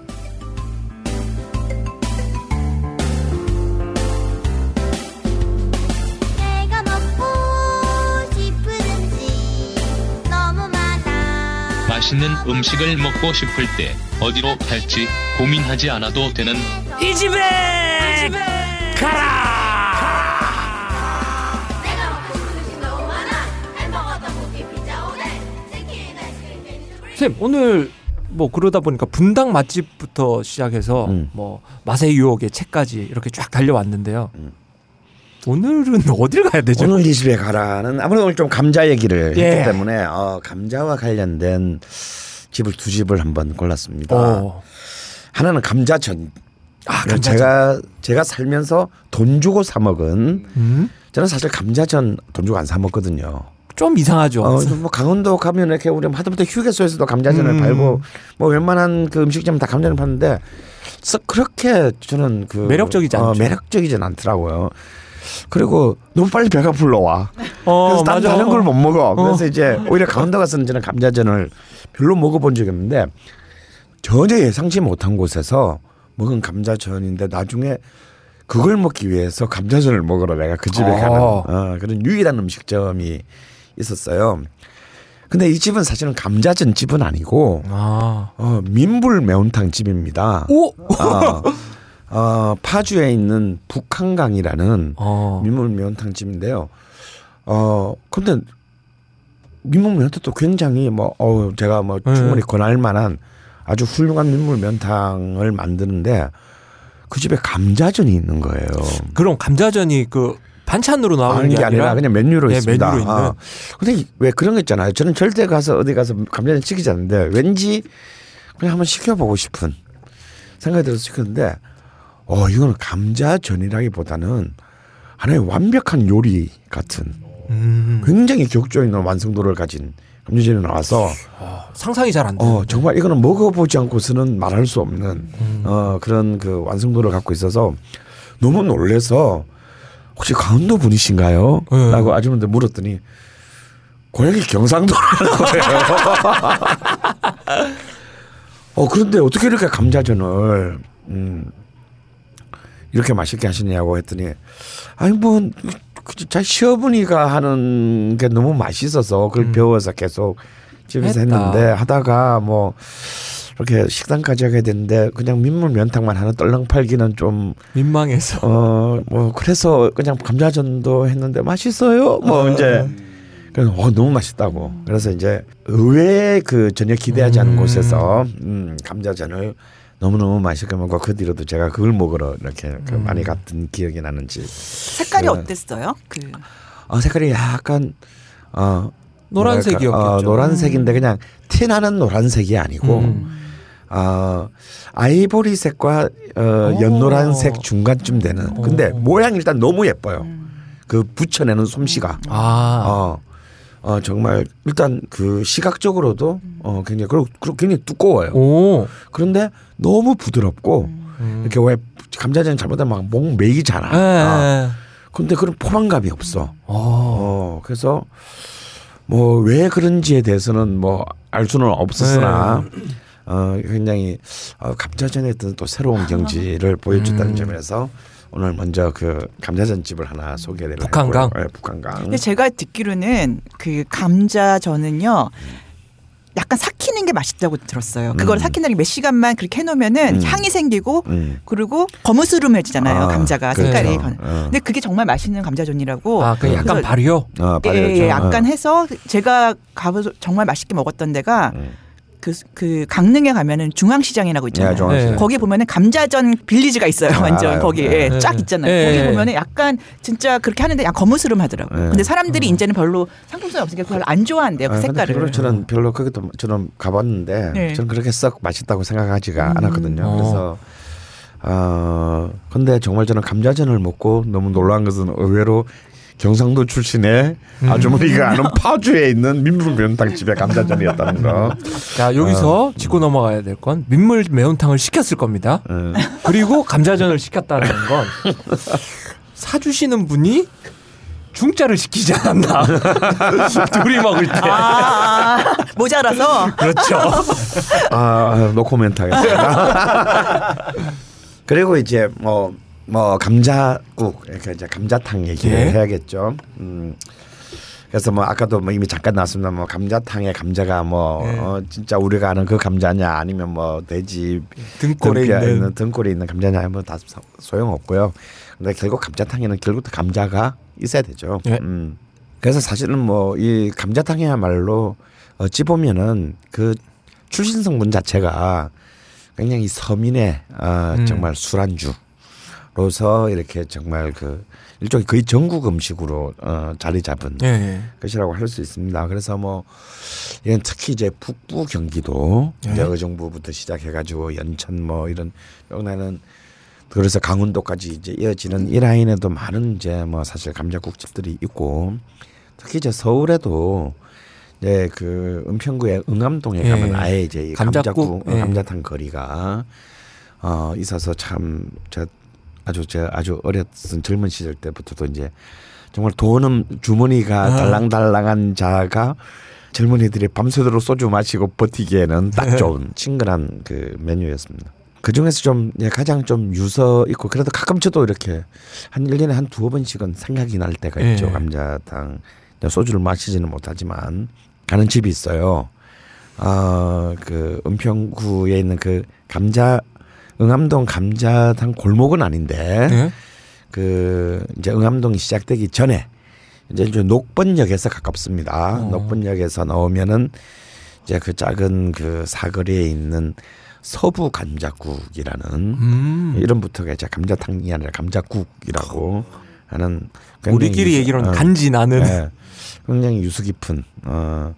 맛있는 음식을 먹고 싶을 때 어디로 갈지 고민하지 않아도 되는 이 집에 치킨 아이스크림 빙수 선생님 오늘 뭐 그러다 보니까 분당 맛집부터 시작해서 음. 뭐 맛의 유혹의 책까지 이렇게 쫙 달려왔는데요. 음. 오늘은 어딜 가야 되죠? 오늘 이 집에 가라는 아무래도 오늘 좀 감자 얘기를 예. 했기 때문에 어, 감자와 관련된 집을 두 집을 한번 골랐습니다. 어. 하나는 감자전 아, 감자전. 제가 제가 살면서 돈 주고 사 먹은 음? 저는 사실 감자전 돈 주고 안 사 먹거든요. 좀 이상하죠. 어, 뭐 강원도 가면 이렇게 우리 하다못해 휴게소에서도 감자전을 음. 팔고 뭐 웬만한 그 음식점 다 감자전 파는데 썩 그렇게 저는 그 매력적이지 어, 않죠. 매력적이진 않더라고요. 그리고 너무 빨리 배가 불러와. 어, 그래서 딴 맞아. 다른 걸 못 먹어. 어. 그래서 이제 오히려 강원도 가서는 저는 감자전을 별로 먹어본 적이 없는데 전혀 예상치 못한 곳에서 먹은 감자전인데 나중에 그걸 먹기 위해서 감자전을 먹으러 내가 그 집에 어. 가는 어, 그런 유일한 음식점이 있었어요. 근데 이 집은 사실은 감자전 집은 아니고 아. 어, 민불 매운탕 집입니다. 오. 어, 어, 파주에 있는 북한강이라는 어. 민물 매운탕 집인데요. 어 근데 민물 매운탕도 굉장히 뭐 어, 제가 뭐 네. 충분히 권할 만한 아주 훌륭한 민물 매운탕을 만드는데 그 집에 감자전이 있는 거예요. 그럼 감자전이 그 반찬으로 나오는 게 아니라 그냥 메뉴로 네, 있습니다. 메뉴로 있는. 어. 근데 왜 그런 거 있잖아요. 저는 절대 가서 어디 가서 감자전 시키지 않는데 왠지 그냥 한번 시켜보고 싶은 생각이 들어서 시켰는데 어 이거는 감자전이라기보다는 하나의 완벽한 요리 같은 음. 굉장히 격조 있는 완성도를 가진 감자전이 나와서 상상이 잘 안 돼. 어 정말 이거는 먹어보지 않고서는 말할 수 없는 음. 어 그런 그 완성도를 갖고 있어서 너무 놀래서 혹시 강원도 분이신가요? 네. 라고 아주머니한테 물었더니 고향이 경상도라는 거예요. 어 그런데 어떻게 이렇게 감자전을 음 이렇게 맛있게 하시냐고 했더니 아니 뭐자 시어머니가 하는 게 너무 맛있어서 그걸 음. 배워서 계속 집에서 했다. 했는데 하다가 뭐 이렇게 식당까지 하게 됐는데 그냥 민물 면탕만 하는 떨렁 팔기는 좀 민망해서. 어 뭐 그래서 그냥 감자전도 했는데 맛있어요. 뭐 이제 그래서 와 너무 맛있다고. 그래서 이제 의외의 그 전혀 기대하지 않은 음. 곳에서 음 감자전을 너무 너무 맛있게 먹고 그 뒤로도 제가 그걸 먹으러 이렇게 그 음. 많이 갔던 기억이 나는지. 색깔이 네. 어땠어요? 그 어 색깔이 약간 어 노란색이었겠죠. 뭐랄까, 어, 노란색인데 그냥 티 나는 노란색이 아니고 음. 어, 아이보리색과 어, 오. 연노란색 중간쯤 되는. 근데 오. 모양이 일단 너무 예뻐요. 그 붙여내는 솜씨가. 아. 어, 어 정말 일단 그 시각적으로도 어 굉장히 그리고, 그리고 굉장히 두꺼워요. 오. 그런데 너무 부드럽고 음. 이렇게 왜 감자전 잘못하면 막목 메이잖아. 아, 예. 근데 그런 포만감이 없어. 어. 어 그래서 뭐 왜 그런지에 대해서는 뭐 알 수는 없었으나 어 굉장히 어, 감자전에 어떤 또 새로운 경지를 보여줬다는 음. 점에서 오늘 먼저 그 감자전 집을 하나 소개를 북한강? 했고요. 네, 북한강. 근데 제가 듣기로는 그 감자전은요. 약간 삭히는 게 맛있다고 들었어요. 그걸 음. 삭힌다는 게몇 시간만 그렇게 해놓으면은 음. 향이 생기고 음. 그리고 거무스름해지잖아요. 아, 감자가 그렇죠. 색깔이. 어. 근데 그게 정말 맛있는 감자전이라고. 아, 그 약간 발효. 어, 예, 발효죠. 예, 약간 어. 해서 제가 가서 정말 맛있게 먹었던 데가 음. 그, 그 강릉에 가면은 중앙시장이라고 있잖아요. 네, 중앙시장. 네. 거기 보면은 감자전 빌리지가 있어요. 아, 완전 알아요. 거기에 네. 쫙 있잖아요. 네. 거기 보면은 약간 진짜 그렇게 하는데 약간 거무스름하더라고요. 네. 근데 사람들이 이제는 별로 상품성이 없으니까 그걸 안 좋아한대요. 그 아, 색깔을. 별로 저는 별로 거기도 저는 가봤는데 네. 저는 그렇게 썩 맛있다고 생각하지가 음. 않았거든요. 어. 그래서 어 근데 정말 저는 감자전을 먹고 너무 놀란 것은 의외로 경상도 출신의 음. 아주머니가 아는 파주에 있는 민물 매운탕 집의 감자전이었다는 거. 자, 여기서 짚고 넘어가야 될 건 민물 매운탕을 시켰을 겁니다. 어. 그리고 감자전을 시켰다는 건 사주시는 분이 중짜를 시키지 않았나. 둘이 먹을 때. 아, 아, 모자라서. 그렇죠. 아, 노코멘트 하겠습니다. 그리고 이제 뭐, 뭐, 감자국, 그러니까 이제 감자탕 얘기를 예. 해야겠죠. 음. 그래서 뭐 아까도 뭐 이미 잠깐 나왔습니다. 뭐 감자탕에 감자가 뭐 예. 어, 진짜 우리가 아는 그 감자냐 아니면 뭐 돼지 등골에 있는. 등골에 있는 감자냐 하면 다 소용 없고요. 근데 결국 감자탕에는 결국 또 감자가 있어야 되죠. 예. 음. 그래서 사실은 뭐 이 감자탕이야말로 어찌 보면은 그 출신 성분 자체가 굉장히 서민의 어, 음. 정말 술안주 로서 이렇게 정말 그 일종의 거의 전국 음식으로 어, 자리 잡은 예, 예. 것이라고 할 수 있습니다. 그래서 뭐 이건 특히 이제 북부 경기도 예. 이제 의정부부터 시작해가지고 연천 뭐 이런 여기는 그래서 강원도까지 이제 이어지는 이 라인에도 많은 이제 뭐 사실 감자국집들이 있고 특히 이제 서울에도 이제 그 은평구의 응암동에 예. 가면 아예 이제 이 감자국, 감자국 예. 감자탕 거리가 어 있어서 참저 아주 저 아주 어렸던 젊은 시절 때부터도 이제 정말 돈은 주머니가 아. 달랑달랑한 자가 젊은이들이 밤새도록 소주 마시고 버티기에는 딱 좋은 친근한 그 메뉴였습니다. 그 중에서 좀 예, 가장 좀 유서 있고 그래도 가끔 저도 이렇게 한 1년에 한 두어 번씩은 생각이 날 때가 있죠. 예. 감자탕. 소주를 마시지는 못하지만 가는 집이 있어요. 어, 그 은평구에 있는 그 감자 응암동 감자탕 골목은 아닌데 네. 그 이제 응암동이 시작되기 전에 이제 이제 녹번역에서 가깝습니다. 어. 녹번역에서 나오면은 이제 그 작은 그 사거리에 있는 서부 감자국이라는 음. 이름부터가 이제 감자탕이 아니라 감자국이라고 하는 우리끼리 얘기로는 어, 간지 나는 네. 굉장히 유수 깊은 어,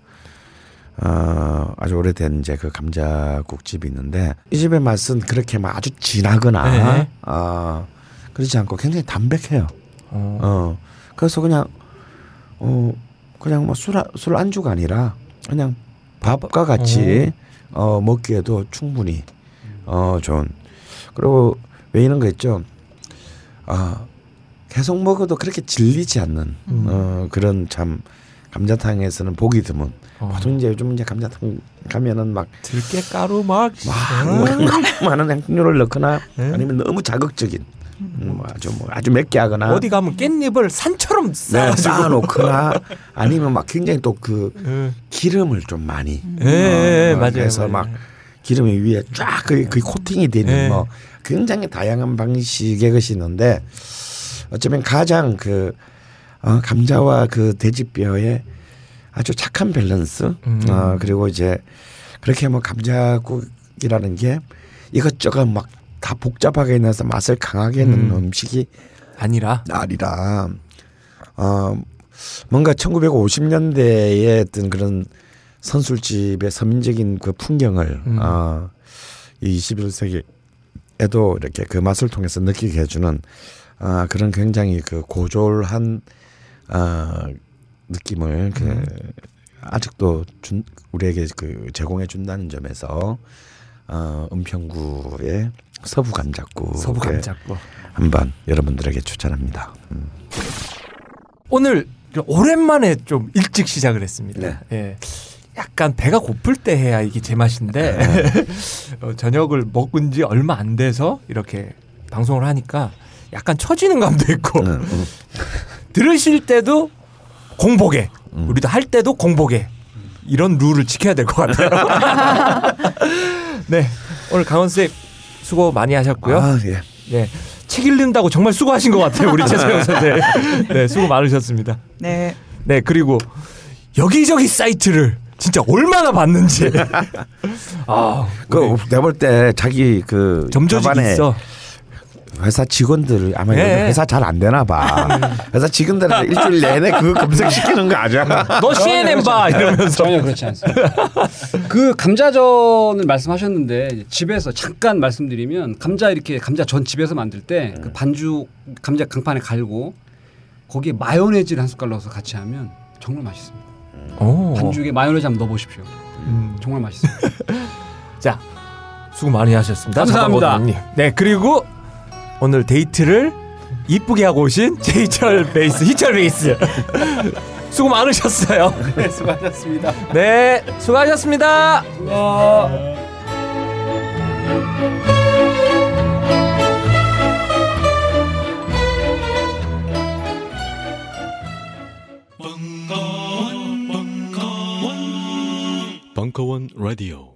어, 아주 오래된 이제 그 감자국 집이 있는데 이 집의 맛은 그렇게 막 아주 진하거나 네. 어, 그렇지 않고 굉장히 담백해요. 어. 어, 그래서 그냥 어 그냥 뭐술술 안주가 아니라 그냥 밥과 같이 어 먹기에도 충분히 어 좋은 그리고 왜 이런 거 있죠. 아 계속 먹어도 그렇게 질리지 않는 음. 어 그런 참 감자탕에서는 보기 드문 어. 보통 이제 요즘 이제 감자탕 가면은 막 들깨 가루 막막 너무 많은 향료를 넣거나 네. 아니면 너무 자극적인 음, 뭐 아주 뭐 아주 맵게 하거나 어디 가면 깻잎을 산처럼 네, 쌓아놓거나 아니면 막 굉장히 또그 예. 기름을 좀 많이 예, 예, 어, 맞아요. 그래서 맞아요. 막 기름이 위에 쫙 거의, 거의 코팅이 되는 예. 뭐 굉장히 다양한 방식의 것이 있는데 어쩌면 가장 그 어, 감자와 그 돼지뼈의 아주 착한 밸런스 음. 어, 그리고 이제 그렇게 뭐 감자국이라는 게 이것저것 막 다 복잡하게 넣어서 맛을 강하게 넣는 음. 음식이 아니라 아니라 어 뭔가 1950년대의 어떤 그런 선술집의 서민적인 그 풍경을 음. 어, 이 21세기에도 이렇게 그 맛을 통해서 느끼게 해주는 아 그런 굉장히 그 고졸한 어, 느낌을 그 음. 아직도 준, 우리에게 그 제공해 준다는 점에서 어, 은평구의 서부 감자국 서부 감자국 한번 여러분들에게 추천합니다. 음. 오늘 오랜만에 좀 일찍 시작을 했습니다. 네. 예. 약간 배가 고플 때 해야 이게 제맛인데 네. 어, 저녁을 먹은 지 얼마 안 돼서 이렇게 방송을 하니까 약간 처지는 감도 있고 음, 음. 들으실 때도 공복에 음. 우리도 할 때도 공복에 이런 룰을 지켜야 될 것 같아요. 네 오늘 강원 쌤 수고 많이 하셨고요. 아, 예. 네. 책 읽는다고 정말 수고하신 것 같아요. 우리 최소영 선생. 네, 수고 많으셨습니다. 네. 네, 그리고 여기저기 사이트를 진짜 얼마나 봤는지. 아, 그 내가 볼 때 자기 그 자반에 있어. 회사 직원들 아마 네. 회사 잘 안 되나 봐. 회사 직원들한테 일주일 내내 그거 검색시키는 거 아니야? 너 CNN 봐 이러면서. 전혀 그렇지 않습니다. 그 감자전을 말씀하셨는데 집에서 잠깐 말씀드리면 감자 이렇게 감자 전 집에서 만들 때 그 반죽 감자 강판에 갈고 거기에 마요네즈를 한 숟갈 넣어서 같이 하면 정말 맛있습니다. 오. 반죽에 마요네즈 한번 넣어보십시오. 음. 정말 맛있습니다. 자, 수고 많이 하셨습니다. 감사합니다. 네, 그리고 오늘 데이트를 이쁘게 하고 오신 제이철 베이스, 희철 베이스. 수고 많으셨어요. 네, 수고하셨습니다. 네, 수고하셨습니다. 벙커원 라디오